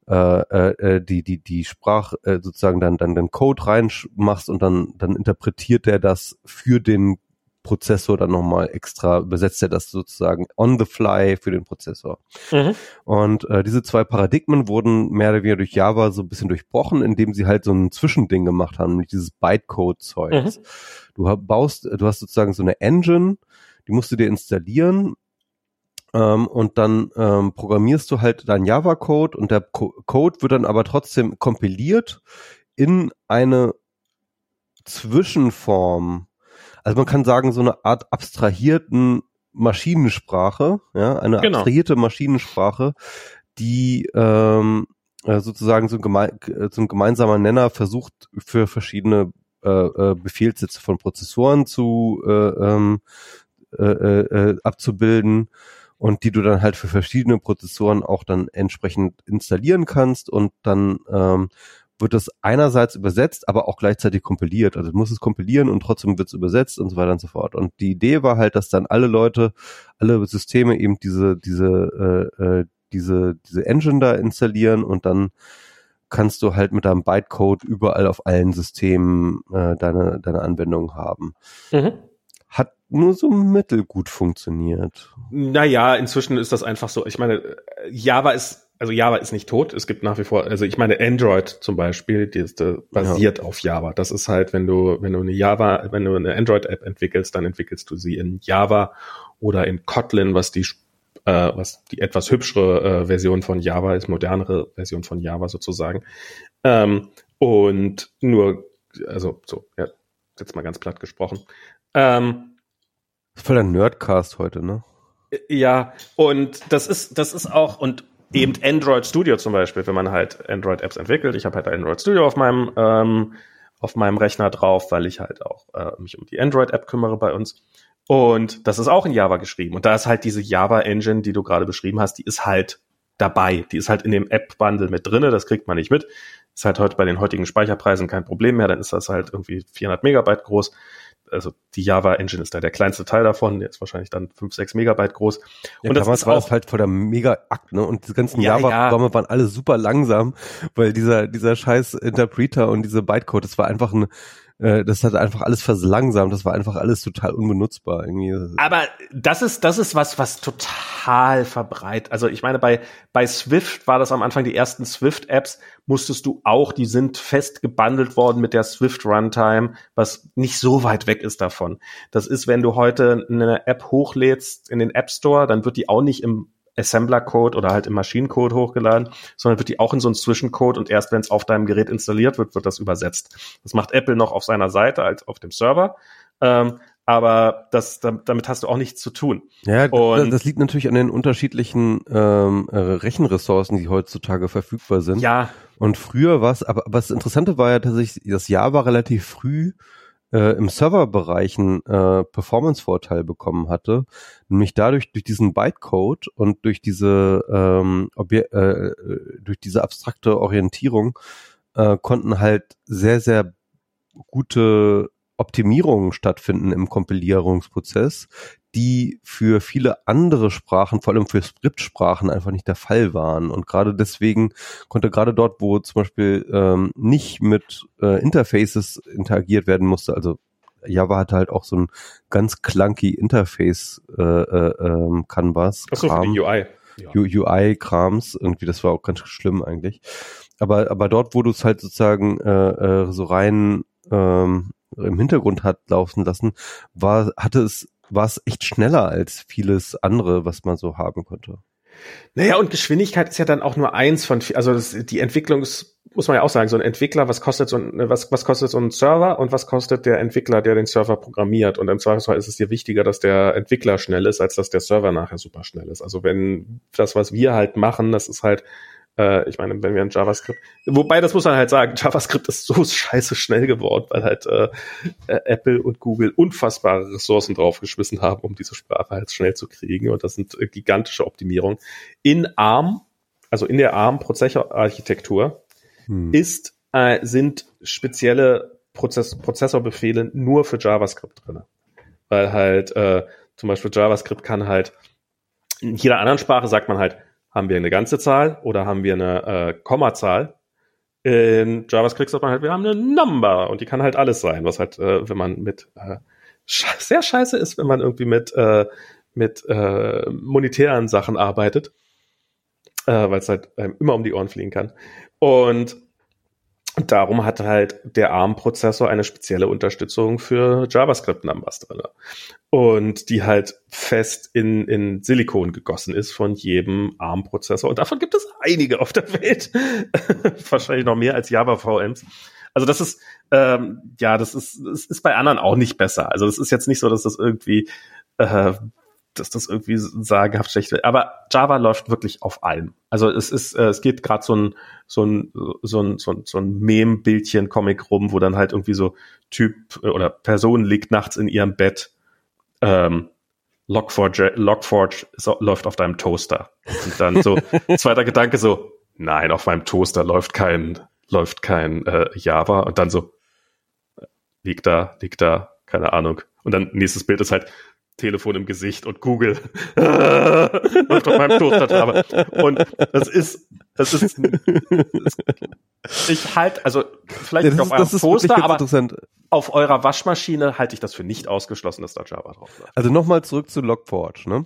äh, äh, die die die Sprach äh, sozusagen dann dann den Code reinmachst und dann dann interpretiert er das für den Prozessor dann nochmal extra, übersetzt er das sozusagen on the fly für den Prozessor. Mhm. Und äh, diese zwei Paradigmen wurden mehr oder weniger durch Java so ein bisschen durchbrochen, indem sie halt so ein Zwischending gemacht haben, nämlich dieses Bytecode-Zeug. Mhm. Du baust, du hast sozusagen so eine Engine, die musst du dir installieren ähm, und dann ähm, programmierst du halt dein Java-Code und der Co Code wird dann aber trotzdem kompiliert in eine Zwischenform. Also man kann sagen, so eine Art abstrahierten Maschinensprache, ja, eine genau. abstrahierte Maschinensprache, die ähm, äh, sozusagen so ein, geme so ein gemeinsamer Nenner versucht für verschiedene äh, äh, Befehlssitze von Prozessoren zu äh, ähm, äh, äh, abzubilden und die du dann halt für verschiedene Prozessoren auch dann entsprechend installieren kannst und dann ähm, wird das einerseits übersetzt, aber auch gleichzeitig kompiliert. Also du musst es kompilieren und trotzdem wird es übersetzt und so weiter und so fort. Und die Idee war halt, dass dann alle Leute, alle Systeme eben diese, diese, äh, äh, diese, diese Engine da installieren und dann kannst du halt mit deinem Bytecode überall auf allen Systemen äh, deine, deine Anwendung haben. Mhm. Hat nur so mittelgut funktioniert. Naja, inzwischen ist das einfach so. Ich meine, Java ist also Java ist nicht tot. Es gibt nach wie vor, also ich meine Android zum Beispiel, die ist, äh, basiert ja. auf Java. Das ist halt, wenn du, wenn du eine Java, wenn du eine Android-App entwickelst, dann entwickelst du sie in Java oder in Kotlin, was die, äh, was die etwas hübschere äh, Version von Java ist, modernere Version von Java sozusagen. Ähm, und nur, also so, ja, jetzt mal ganz platt gesprochen. Ähm, Voll ein Nerdcast heute, ne? Ja, und das ist, das ist auch, und eben Android Studio zum Beispiel, wenn man halt Android-Apps entwickelt. Ich habe halt Android Studio auf meinem ähm, auf meinem Rechner drauf, weil ich halt auch äh, mich um die Android-App kümmere bei uns. Und das ist auch in Java geschrieben. Und da ist halt diese Java-Engine, die du gerade beschrieben hast, die ist halt dabei. Die ist halt in dem App-Bundle mit drinne. Das kriegt man nicht mit. Ist halt heute bei den heutigen Speicherpreisen kein Problem mehr. Dann ist das halt irgendwie 400 Megabyte groß also die Java Engine ist da der kleinste Teil davon, der ist wahrscheinlich dann 5, 6 Megabyte groß. Ja, und das ist war auch das halt voll der Mega-Akt, ne? Und die ganzen ja, Java-Programme ja. waren alle super langsam, weil dieser, dieser scheiß Interpreter und diese Bytecode, das war einfach ein, äh, das hat einfach alles verlangsamt, das war einfach alles total unbenutzbar irgendwie. Aber das ist das ist was was total verbreitet. Also ich meine bei bei Swift war das am Anfang die ersten Swift Apps musstest du auch, die sind fest gebundelt worden mit der Swift Runtime, was nicht so weit weg ist davon. Das ist, wenn du heute eine App hochlädst in den App Store, dann wird die auch nicht im Assembler-Code oder halt im Maschinencode hochgeladen, sondern wird die auch in so einen Zwischencode und erst wenn es auf deinem Gerät installiert wird, wird das übersetzt. Das macht Apple noch auf seiner Seite als auf dem Server. Ähm, aber das, damit hast du auch nichts zu tun. Ja, und das liegt natürlich an den unterschiedlichen ähm, äh, Rechenressourcen, die heutzutage verfügbar sind. Ja. Und früher war es, aber was Interessante war ja tatsächlich, das Jahr war relativ früh äh, im Serverbereichen äh, Performance-Vorteil bekommen hatte, nämlich dadurch durch diesen Bytecode und durch diese ähm, Obje äh, durch diese abstrakte Orientierung äh, konnten halt sehr sehr gute Optimierungen stattfinden im Kompilierungsprozess, die für viele andere Sprachen, vor allem für Skriptsprachen, einfach nicht der Fall waren. Und gerade deswegen konnte gerade dort, wo zum Beispiel ähm, nicht mit äh, Interfaces interagiert werden musste, also Java hat halt auch so ein ganz clunky Interface äh, äh, ähm, Canvas. Achso, für die UI. Ja. UI-Krams, irgendwie, das war auch ganz schlimm eigentlich. Aber, aber dort, wo du es halt sozusagen äh, äh, so rein ähm, im Hintergrund hat laufen lassen, war, hatte es, war es echt schneller als vieles andere, was man so haben konnte. Naja, und Geschwindigkeit ist ja dann auch nur eins von, also das, die Entwicklung ist, muss man ja auch sagen, so ein Entwickler, was kostet so ein, was, was kostet so ein Server und was kostet der Entwickler, der den Server programmiert? Und im Zweifelsfall ist es dir wichtiger, dass der Entwickler schnell ist, als dass der Server nachher super schnell ist. Also wenn das, was wir halt machen, das ist halt äh, ich meine, wenn wir ein JavaScript, wobei das muss man halt sagen, JavaScript ist so scheiße schnell geworden, weil halt äh, Apple und Google unfassbare Ressourcen draufgeschmissen haben, um diese Sprache halt schnell zu kriegen. Und das sind äh, gigantische Optimierungen. In ARM, also in der ARM-Prozessorarchitektur, hm. ist, äh, sind spezielle Prozess Prozessorbefehle nur für JavaScript drin. Weil halt äh, zum Beispiel JavaScript kann halt in jeder anderen Sprache sagt man halt, haben wir eine ganze Zahl oder haben wir eine äh, Kommazahl? In JavaScript sagt man halt, wir haben eine Number und die kann halt alles sein, was halt, äh, wenn man mit äh, sehr scheiße ist, wenn man irgendwie mit, äh, mit äh, monetären Sachen arbeitet, äh, weil es halt äh, immer um die Ohren fliegen kann. Und und darum hat halt der ARM-Prozessor eine spezielle Unterstützung für JavaScript-Numbers drin. Und die halt fest in, in Silikon gegossen ist von jedem ARM-Prozessor. Und davon gibt es einige auf der Welt. Wahrscheinlich noch mehr als Java-VMs. Also das ist, ähm, ja, das ist, das ist bei anderen auch nicht besser. Also es ist jetzt nicht so, dass das irgendwie äh, dass das irgendwie sagenhaft schlecht wird. Aber Java läuft wirklich auf allem. Also es ist, äh, es geht gerade so ein, so ein, so ein, so ein, so ein Mem-Bildchen, Comic rum, wo dann halt irgendwie so Typ äh, oder Person liegt nachts in ihrem Bett, ähm, Logforge, Logforge so, läuft auf deinem Toaster. Und dann so, zweiter Gedanke so, nein, auf meinem Toaster läuft kein, läuft kein äh, Java. Und dann so, liegt da, liegt da, keine Ahnung. Und dann nächstes Bild ist halt Telefon im Gesicht und Google läuft auf meinem Toaster Und das ist, das ist, das, ich halt, also vielleicht ja, nicht auf eurem Toaster, aber auf eurer Waschmaschine halte ich das für nicht ausgeschlossen, dass da Java drauf läuft. Also nochmal zurück zu Logforge. Ne?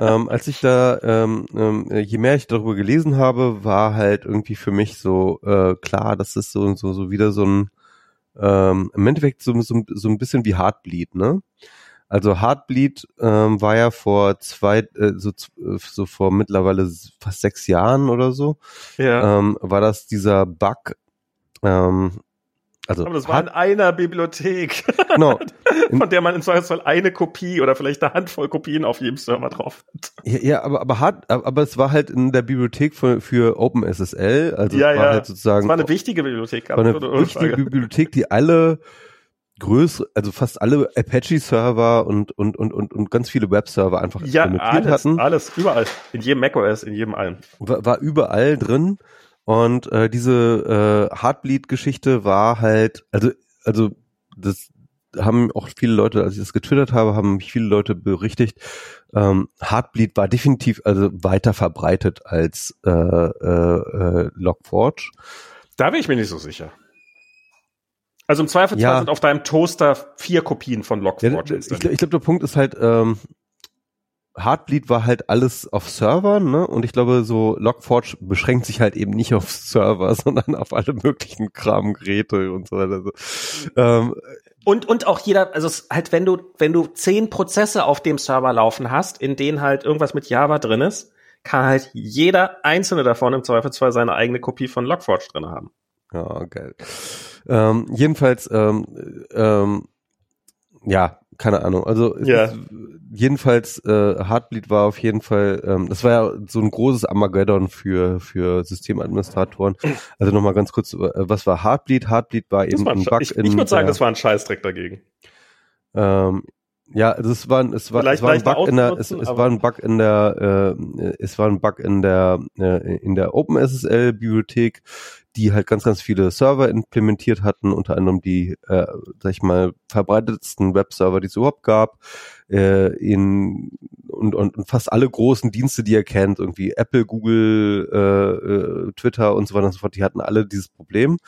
ähm, als ich da, ähm, ähm, je mehr ich darüber gelesen habe, war halt irgendwie für mich so äh, klar, das ist so so so wieder so ein ähm, im Endeffekt so, so, so ein bisschen wie Heartbleed, ne? Also Heartbleed ähm, war ja vor zwei, äh, so, so vor mittlerweile fast sechs Jahren oder so, ja. ähm, war das dieser Bug, ähm, also aber das war in einer Bibliothek, genau. von der man im Zweifelsfall eine Kopie oder vielleicht eine Handvoll Kopien auf jedem Server drauf hat. Ja, ja aber aber hat, aber es war halt in der Bibliothek für, für OpenSSL, also ja, es war ja. halt sozusagen. Es war eine wichtige Bibliothek. War eine wichtige Bibliothek, die alle größere, also fast alle Apache-Server und, und, und, und, und ganz viele Web-Server einfach ja, alles, hatten. alles, überall. In jedem macOS, in jedem allem. War, war überall drin. Und äh, diese äh, Heartbleed-Geschichte war halt, also, also das haben auch viele Leute, als ich das getwittert habe, haben mich viele Leute berichtigt, ähm, Heartbleed war definitiv also weiter verbreitet als äh, äh, äh, Logforge. Da bin ich mir nicht so sicher. Also im Zweifelsfall ja. sind auf deinem Toaster vier Kopien von Logforge. Ja, ich, ich glaube, der Punkt ist halt, ähm, Heartbleed war halt alles auf Servern, ne? Und ich glaube, so Logforge beschränkt sich halt eben nicht auf Server, sondern auf alle möglichen Kramgeräte und so weiter. Ähm, und, und auch jeder, also halt, wenn du, wenn du zehn Prozesse auf dem Server laufen hast, in denen halt irgendwas mit Java drin ist, kann halt jeder einzelne davon im Zweifelsfall seine eigene Kopie von Logforge drin haben. Ja, geil. Ähm, jedenfalls, ähm, ähm, ja, keine Ahnung. Also ja. Ist, jedenfalls äh, Heartbleed war auf jeden Fall, ähm, das war ja so ein großes Armageddon für für Systemadministratoren. Also nochmal ganz kurz, äh, was war Heartbleed? Heartbleed war eben war ein, ein Bug ich, in. Ich würde sagen, das war ein Scheißdreck dagegen. Ähm, ja, also es war, es war, es war ein Bug in der, es, es war ein Bug in der, äh, es war ein Bug in der, äh, in der OpenSSL Bibliothek, die halt ganz, ganz viele Server implementiert hatten, unter anderem die, äh, sag ich mal, verbreitetsten Webserver, die es überhaupt gab, äh, in und, und, und fast alle großen Dienste, die ihr kennt, irgendwie Apple, Google, äh, äh, Twitter und so weiter und so fort, die hatten alle dieses Problem.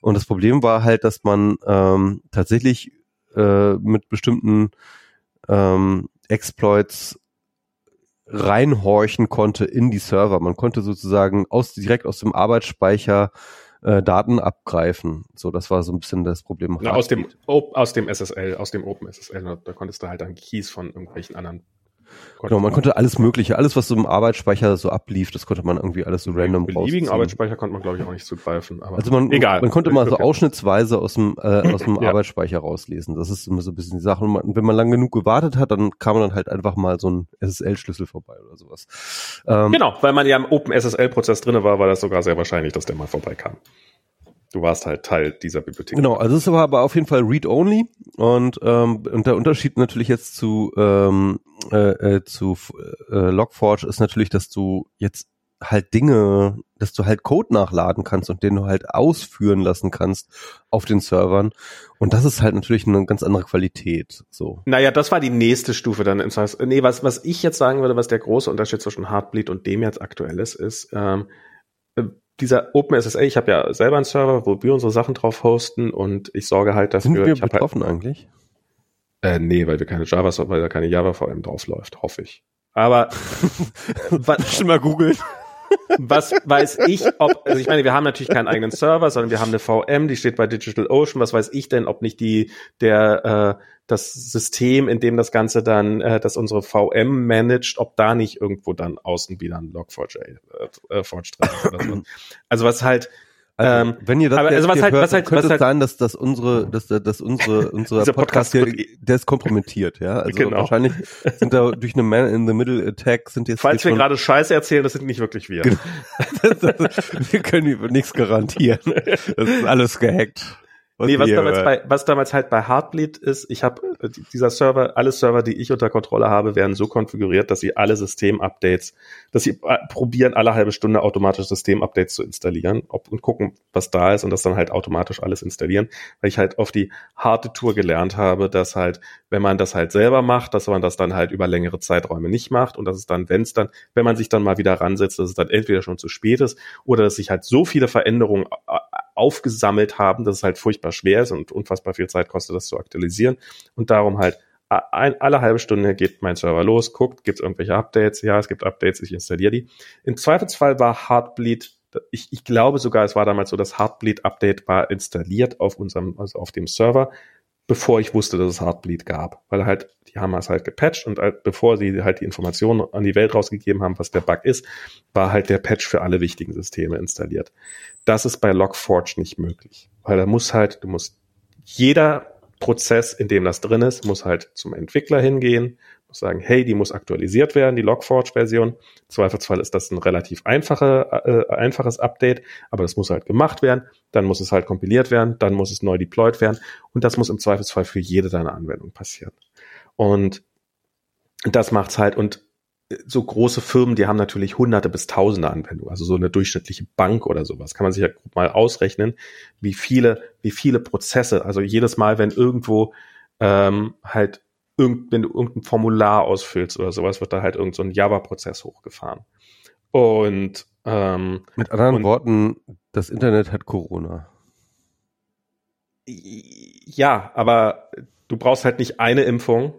Und das Problem war halt, dass man ähm, tatsächlich äh, mit bestimmten ähm, Exploits reinhorchen konnte in die Server. Man konnte sozusagen aus, direkt aus dem Arbeitsspeicher äh, Daten abgreifen. So, das war so ein bisschen das Problem. Na, aus dem, aus dem SSL, aus dem OpenSSL, da konntest du halt dann Keys von irgendwelchen anderen Genau, man konnte alles Mögliche, alles, was so im Arbeitsspeicher so ablief, das konnte man irgendwie alles so random raus. Beliebigen Arbeitsspeicher konnte man, glaube ich, auch nicht zugreifen. Aber also man, egal. man konnte mal so ausschnittsweise aus dem, äh, aus dem ja. Arbeitsspeicher rauslesen. Das ist immer so ein bisschen die Sache. Und man, wenn man lang genug gewartet hat, dann kam man dann halt einfach mal so ein SSL-Schlüssel vorbei oder sowas. Ähm, genau, weil man ja im Open-SSL-Prozess drinne war, war das sogar sehr wahrscheinlich, dass der mal vorbeikam du warst halt Teil dieser Bibliothek. Genau, also es war aber auf jeden Fall Read-Only und, ähm, und der Unterschied natürlich jetzt zu, ähm, äh, äh, zu äh, Logforge ist natürlich, dass du jetzt halt Dinge, dass du halt Code nachladen kannst und den du halt ausführen lassen kannst auf den Servern. Und das ist halt natürlich eine ganz andere Qualität. So. Naja, das war die nächste Stufe dann im. Nee, was, was ich jetzt sagen würde, was der große Unterschied zwischen Heartbleed und dem jetzt aktuell ist, ist, ähm, dieser OpenSSL, ich habe ja selber einen Server, wo wir unsere Sachen drauf hosten und ich sorge halt dafür. Sind wir halt betroffen halt, eigentlich? Äh, nee, weil wir keine Java, weil da keine Java VM drauf läuft, hoffe ich. Aber was, schon mal googeln. Was weiß ich, ob, also ich meine, wir haben natürlich keinen eigenen Server, sondern wir haben eine VM, die steht bei DigitalOcean. Was weiß ich denn, ob nicht die, der, äh, das System, in dem das Ganze dann, äh, das unsere VM managt, ob da nicht irgendwo dann außen wieder ein Log4j äh, äh, drin oder so. Also was halt, Also, ähm, wenn ihr das aber, also was halt, hört, was halt, könnte was es halt, sein, dass, dass unsere, dass, dass unsere, unser Podcast, Podcast hier, der ist kompromittiert, ja. Also Genau. wahrscheinlich sind da durch eine Man-in-the-Middle-Attack sind jetzt falls wir gerade Scheiße erzählen, das sind nicht wirklich wir. Genau. wir können über nichts garantieren. Das ist alles gehackt. Nee, was damals, bei, was damals halt bei Heartbleed ist, ich habe dieser Server, alle Server, die ich unter Kontrolle habe, werden so konfiguriert, dass sie alle Systemupdates, dass sie äh, probieren, alle halbe Stunde automatisch Systemupdates zu installieren ob, und gucken, was da ist und das dann halt automatisch alles installieren, weil ich halt auf die harte Tour gelernt habe, dass halt, wenn man das halt selber macht, dass man das dann halt über längere Zeiträume nicht macht und dass es dann, wenn es dann, wenn man sich dann mal wieder ransetzt, dass es dann entweder schon zu spät ist oder dass sich halt so viele Veränderungen aufgesammelt haben, dass es halt furchtbar schwer ist und unfassbar viel Zeit kostet, das zu aktualisieren. Und darum halt ein, alle halbe Stunde geht mein Server los, guckt, gibt es irgendwelche Updates? Ja, es gibt Updates, ich installiere die. Im Zweifelsfall war Heartbleed, ich, ich glaube sogar, es war damals so, das Heartbleed-Update war installiert auf unserem, also auf dem Server, bevor ich wusste, dass es Heartbleed gab. Weil halt, die haben es halt gepatcht und halt, bevor sie halt die Informationen an die Welt rausgegeben haben, was der Bug ist, war halt der Patch für alle wichtigen Systeme installiert. Das ist bei Log4j nicht möglich. Weil da muss halt, du musst jeder Prozess, in dem das drin ist, muss halt zum Entwickler hingehen, sagen, hey, die muss aktualisiert werden, die Log4j-Version. Im Zweifelsfall ist das ein relativ einfache, äh, einfaches Update, aber das muss halt gemacht werden, dann muss es halt kompiliert werden, dann muss es neu deployed werden und das muss im Zweifelsfall für jede deiner Anwendungen passieren. Und das macht's halt und so große Firmen, die haben natürlich hunderte bis tausende Anwendungen, also so eine durchschnittliche Bank oder sowas. Kann man sich ja mal ausrechnen, wie viele, wie viele Prozesse, also jedes Mal, wenn irgendwo ähm, halt irgend, wenn du irgendein Formular ausfüllst oder sowas, wird da halt irgend so ein Java-Prozess hochgefahren. Und ähm, Mit anderen und- Worten, das Internet hat Corona. ja, aber du brauchst halt nicht eine Impfung,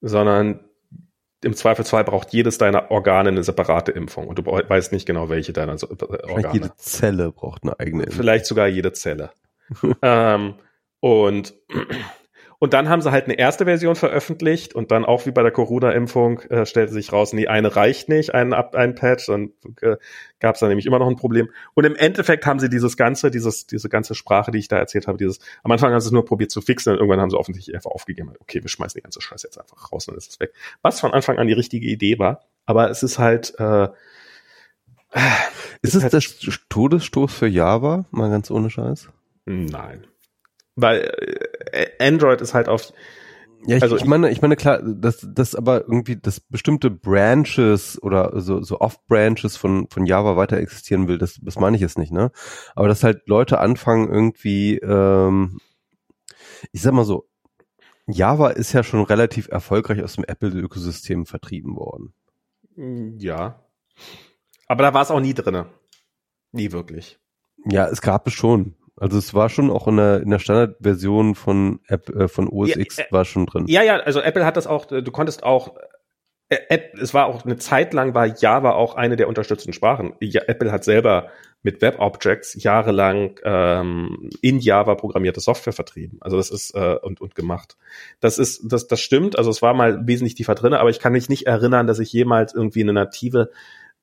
sondern im Zweifelsfall braucht jedes deiner Organe eine separate Impfung und du weißt nicht genau, welche deiner so- äh, Organe. jede Zelle braucht eine eigene. Impfung. Vielleicht sogar jede Zelle. ähm, und, und dann haben sie halt eine erste Version veröffentlicht und dann auch wie bei der Corona-Impfung äh, stellte sich raus, nee, eine reicht nicht, ein, ein Patch, und äh, gab es da nämlich immer noch ein Problem. Und im Endeffekt haben sie dieses ganze, dieses, diese ganze Sprache, die ich da erzählt habe, dieses, am Anfang haben sie es nur probiert zu fixen und irgendwann haben sie offensichtlich einfach aufgegeben. Okay, wir schmeißen die ganze Scheiße jetzt einfach raus und dann ist es weg. Was von Anfang an die richtige Idee war, aber es ist halt, äh, Ist es halt- das Todesstoß für Java? Mal ganz ohne Scheiß. Nein. Weil äh, Android ist halt auf. Ja, ich, Also ich ich- meine, ich meine klar, dass das aber irgendwie, dass bestimmte Branches oder so, so Off-Branches von, von Java weiter existieren will, das, das meine ich jetzt nicht, ne? Aber dass halt Leute anfangen irgendwie, ähm, ich sag mal so, Java ist ja schon relativ erfolgreich aus dem Apple-Ökosystem vertrieben worden. Ja. Aber da war es auch nie drinne. Nie wirklich. Ja, es gab es schon. Also es war schon auch in der, in der Standardversion von App, äh, von OS Ja, X äh, war schon drin. Ja, ja, also Apple hat das auch, äh, du konntest auch, äh, App- es war auch eine Zeit lang war Java auch eine der unterstützten Sprachen. Ja, Apple hat selber mit Web Objects jahrelang ähm, in Java programmierte Software vertrieben. Also das ist äh, und und gemacht. Das ist das das stimmt. Also es war mal wesentlich tiefer drin, aber ich kann mich nicht erinnern, dass ich jemals irgendwie eine native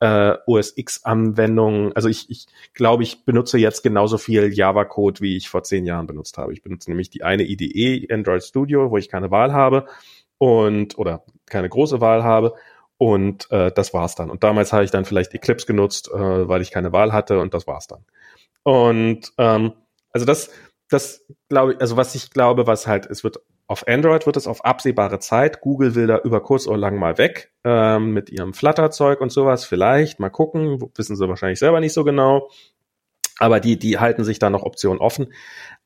äh, OS X Anwendung. Also ich ich glaube, ich benutze jetzt genauso viel Java Code, wie ich vor zehn Jahren benutzt habe. Ich benutze nämlich die eine IDE Android Studio, wo ich keine Wahl habe und oder keine große Wahl habe und äh, das war's dann. Und damals habe ich dann vielleicht Eclipse genutzt, äh, weil ich keine Wahl hatte und das war's dann. Und ähm, also das, das glaube ich, also was ich glaube, was halt, es wird auf Android wird es auf absehbare Zeit. Google will da über kurz oder lang mal weg ähm, mit ihrem Flutter-Zeug und sowas. Vielleicht mal gucken, wissen sie wahrscheinlich selber nicht so genau. Aber die, die halten sich da noch Optionen offen.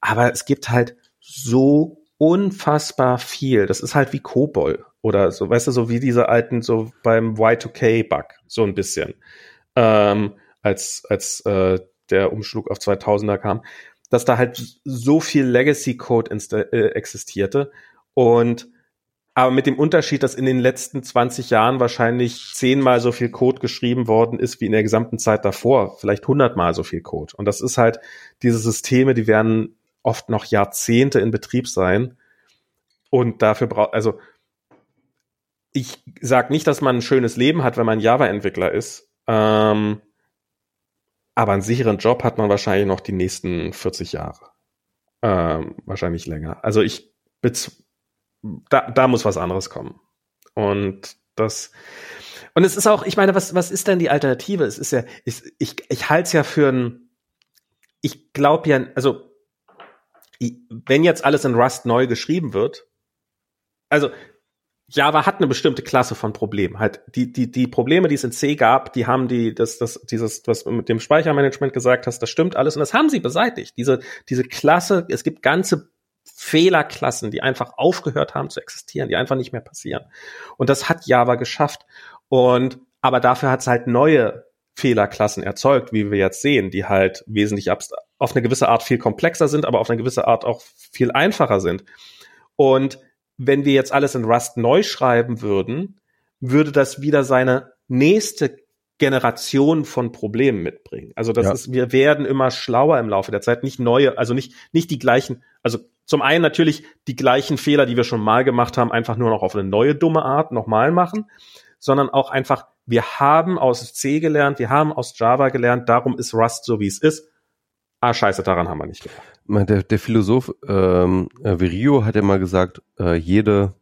Aber es gibt halt so unfassbar viel. Das ist halt wie Kobol oder so, weißt du, so wie diese alten, so beim Y2K-Bug, so ein bisschen. Ähm, als als äh, der Umschlug auf 2000er kam, dass da halt so viel Legacy-Code äh, existierte und aber mit dem Unterschied, dass in den letzten 20 Jahren wahrscheinlich zehnmal so viel Code geschrieben worden ist wie in der gesamten Zeit davor, vielleicht hundertmal so viel Code. Und das ist halt diese Systeme, die werden oft noch Jahrzehnte in Betrieb sein. Und dafür braucht, also ich sage nicht, dass man ein schönes Leben hat, wenn man Java-Entwickler ist. Ähm, aber einen sicheren Job hat man wahrscheinlich noch die nächsten 40 Jahre. Ähm, wahrscheinlich länger. Also ich, da, da muss was anderes kommen. Und das, und es ist auch, ich meine, was, was ist denn die Alternative? Es ist ja, ich, ich, ich halte es ja für ein, ich glaube ja, also, wenn jetzt alles in Rust neu geschrieben wird, also Java hat eine bestimmte Klasse von Problemen. Halt die die die Probleme, die es in C gab, die haben die das das dieses was mit dem Speichermanagement gesagt hast, das stimmt alles und das haben sie beseitigt. Diese diese Klasse, es gibt ganze Fehlerklassen, die einfach aufgehört haben zu existieren, die einfach nicht mehr passieren. Und das hat Java geschafft. Und aber dafür hat es halt neue Fehlerklassen erzeugt, wie wir jetzt sehen, die halt wesentlich auf eine gewisse Art viel komplexer sind, aber auf eine gewisse Art auch viel einfacher sind. Und wenn wir jetzt alles in Rust neu schreiben würden, würde das wieder seine nächste Generation von Problemen mitbringen. Also das ja. ist, wir werden immer schlauer im Laufe der Zeit, nicht neue, also nicht, nicht die gleichen, also zum einen natürlich die gleichen Fehler, die wir schon mal gemacht haben, einfach nur noch auf eine neue dumme Art nochmal machen, sondern auch einfach, wir haben aus C gelernt, wir haben aus Java gelernt, darum ist Rust so, wie es ist. Ah, scheiße, daran haben wir nicht gedacht. Der, der Philosoph ähm, äh, Virio hat ja mal gesagt, äh, jede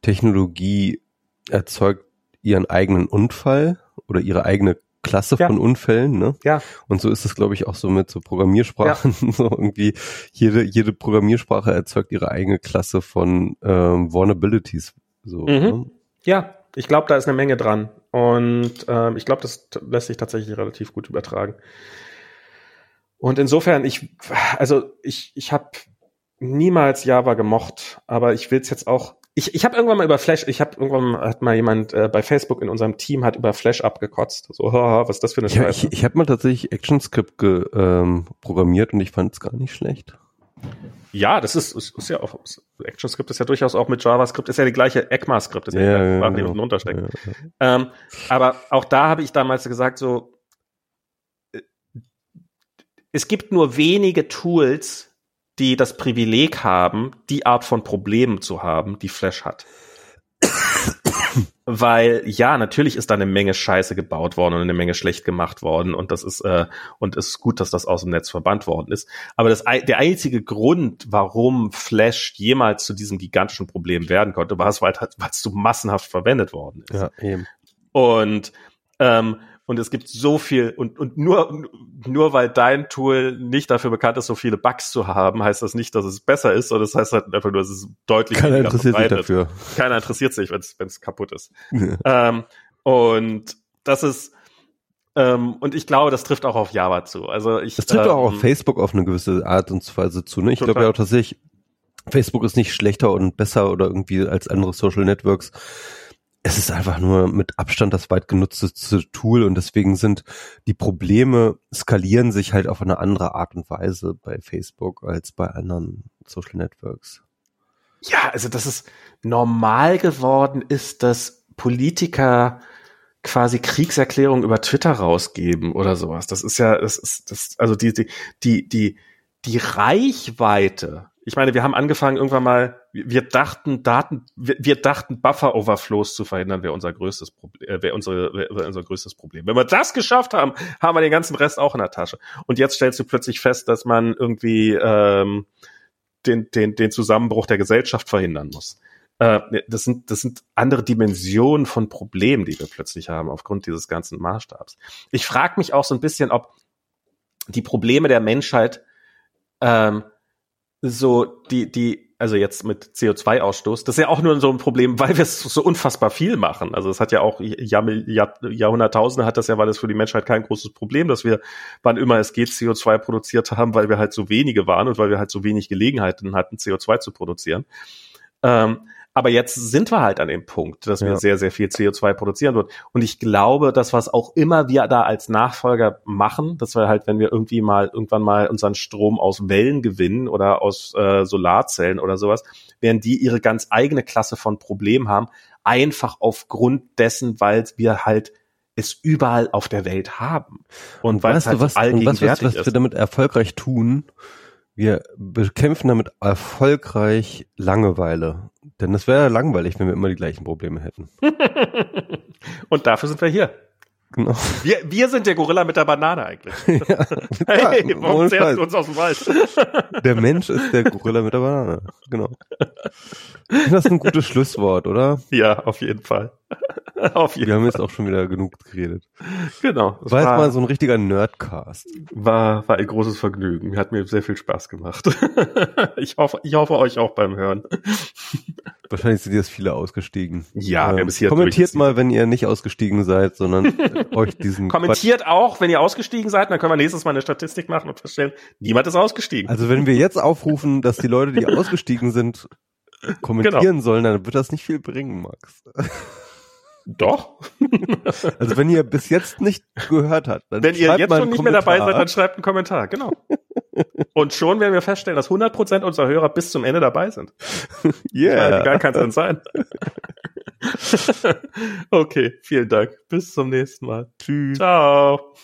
Technologie erzeugt ihren eigenen Unfall oder ihre eigene Klasse ja. von Unfällen, ne? Ja. Und so ist es, glaube ich, auch so mit so Programmiersprachen. Ja. so irgendwie jede, jede Programmiersprache erzeugt ihre eigene Klasse von ähm, Vulnerabilities. So, mhm. ne? Ja, ich glaube, da ist eine Menge dran. Und ähm, ich glaube, das lässt sich tatsächlich relativ gut übertragen. Und insofern, ich, also ich, ich habe niemals Java gemocht, aber ich will es jetzt auch. Ich, ich habe irgendwann mal über Flash, ich habe irgendwann hat mal jemand äh, bei Facebook in unserem Team hat über Flash abgekotzt. So, was ist das für eine ja, Scheiße? Ich, ich habe mal tatsächlich ActionScript ge, ähm, programmiert und ich fand es gar nicht schlecht. Ja, das ist, ist, ist ja auch, ActionScript ist ja durchaus auch mit JavaScript, ist ja die gleiche ECMAScript, ist ja, ja, die Sprache, die unten untersteckt. Ja, ja. Ähm, aber auch da habe ich damals gesagt, so, es gibt nur wenige Tools, die das Privileg haben, die Art von Problemen zu haben, die Flash hat. Weil ja, natürlich ist da eine Menge Scheiße gebaut worden und eine Menge schlecht gemacht worden und das ist äh, und es ist gut, dass das aus dem Netz verbannt worden ist. Aber das der einzige Grund, warum Flash jemals zu diesem gigantischen Problem werden konnte, war es, weil es so massenhaft verwendet worden ist. Ja, eben. Und ähm, und es gibt so viel und, und nur, nur weil dein Tool nicht dafür bekannt ist, so viele Bugs zu haben, heißt das nicht, dass es besser ist, sondern das heißt halt einfach nur, dass es deutlich Keiner interessiert sich dafür. Keiner interessiert sich, wenn es kaputt ist. Ja. Ähm, und das ist, ähm, und ich glaube, das trifft auch auf Java zu. Also ich, das trifft ähm, auch auf Facebook auf eine gewisse Art und Weise zu. Ne? Ich glaube ja auch, dass ich Facebook ist nicht schlechter und besser oder irgendwie als andere Social Networks es ist einfach nur mit Abstand das weit genutzte Tool und deswegen sind die Probleme skalieren sich halt auf eine andere Art und Weise bei Facebook als bei anderen Social Networks. Ja, also dass es normal geworden ist, dass Politiker quasi Kriegserklärungen über Twitter rausgeben oder sowas. Das ist ja, das ist, das, also die, die, die, die, die Reichweite ich meine, wir haben angefangen irgendwann mal, wir dachten Daten, wir, wir dachten Buffer Overflows zu verhindern, wäre unser größtes Problem, äh, wäre unsere, wäre unser größtes Problem. Wenn wir das geschafft haben, haben wir den ganzen Rest auch in der Tasche. Und jetzt stellst du plötzlich fest, dass man irgendwie ähm, den, den, den Zusammenbruch der Gesellschaft verhindern muss. Äh, das sind, das sind andere Dimensionen von Problemen, die wir plötzlich haben aufgrund dieses ganzen Maßstabs. Ich frage mich auch so ein bisschen, ob die Probleme der Menschheit ähm, so die, die, also jetzt mit CO2-Ausstoß, das ist ja auch nur so ein Problem, weil wir es so unfassbar viel machen. Also es hat ja auch Jahr, Jahr, Jahrhunderttausende hat das ja, war das für die Menschheit kein großes Problem, dass wir, wann immer es geht, CO2 produziert haben, weil wir halt so wenige waren und weil wir halt so wenig Gelegenheiten hatten, CO2 zu produzieren. Ähm, aber jetzt sind wir halt an dem Punkt, dass wir ja. sehr, sehr viel CO2 produzieren wird. Und ich glaube, dass was auch immer wir da als Nachfolger machen, dass wir halt, wenn wir irgendwie mal irgendwann mal unseren Strom aus Wellen gewinnen oder aus äh, Solarzellen oder sowas, werden die ihre ganz eigene Klasse von Problemen haben, einfach aufgrund dessen, weil wir halt es überall auf der Welt haben. Und weil weißt es halt was, allgegenwärtig was, was, was wir damit erfolgreich tun, wir bekämpfen damit erfolgreich Langeweile. Denn es wäre langweilig, wenn wir immer die gleichen Probleme hätten. Und dafür sind wir hier. Genau. Wir, wir sind der Gorilla mit der Banane eigentlich. ja, hey, warum zerrst du uns aus dem Wald? der Mensch ist der Gorilla mit der Banane. Genau. Das ist ein gutes Schlusswort, oder? Ja, auf jeden Fall. auf jeden Wir Fall. haben jetzt auch schon wieder genug geredet. Genau. War, war jetzt mal so ein richtiger Nerdcast. War, war ein großes Vergnügen. Hat mir sehr viel Spaß gemacht. ich hoffe, ich hoffe euch auch beim Hören. Wahrscheinlich sind jetzt viele ausgestiegen. Ja, ähm, wir Kommentiert mal, wenn ihr nicht ausgestiegen seid, sondern euch diesen. Kommentiert Quatsch. auch, wenn ihr ausgestiegen seid, dann können wir nächstes Mal eine Statistik machen und feststellen, niemand ist ausgestiegen. Also wenn wir jetzt aufrufen, dass die Leute, die ausgestiegen sind, kommentieren genau. sollen, dann wird das nicht viel bringen, Max. Doch. also wenn ihr bis jetzt nicht gehört habt, dann wenn ihr jetzt schon nicht Kommentar. mehr dabei seid, dann schreibt einen Kommentar. Genau. Und schon werden wir feststellen, dass 100% unserer Hörer bis zum Ende dabei sind. Yeah. Wie geil kann es denn sein? okay, vielen Dank. Bis zum nächsten Mal. Tschüss. Ciao.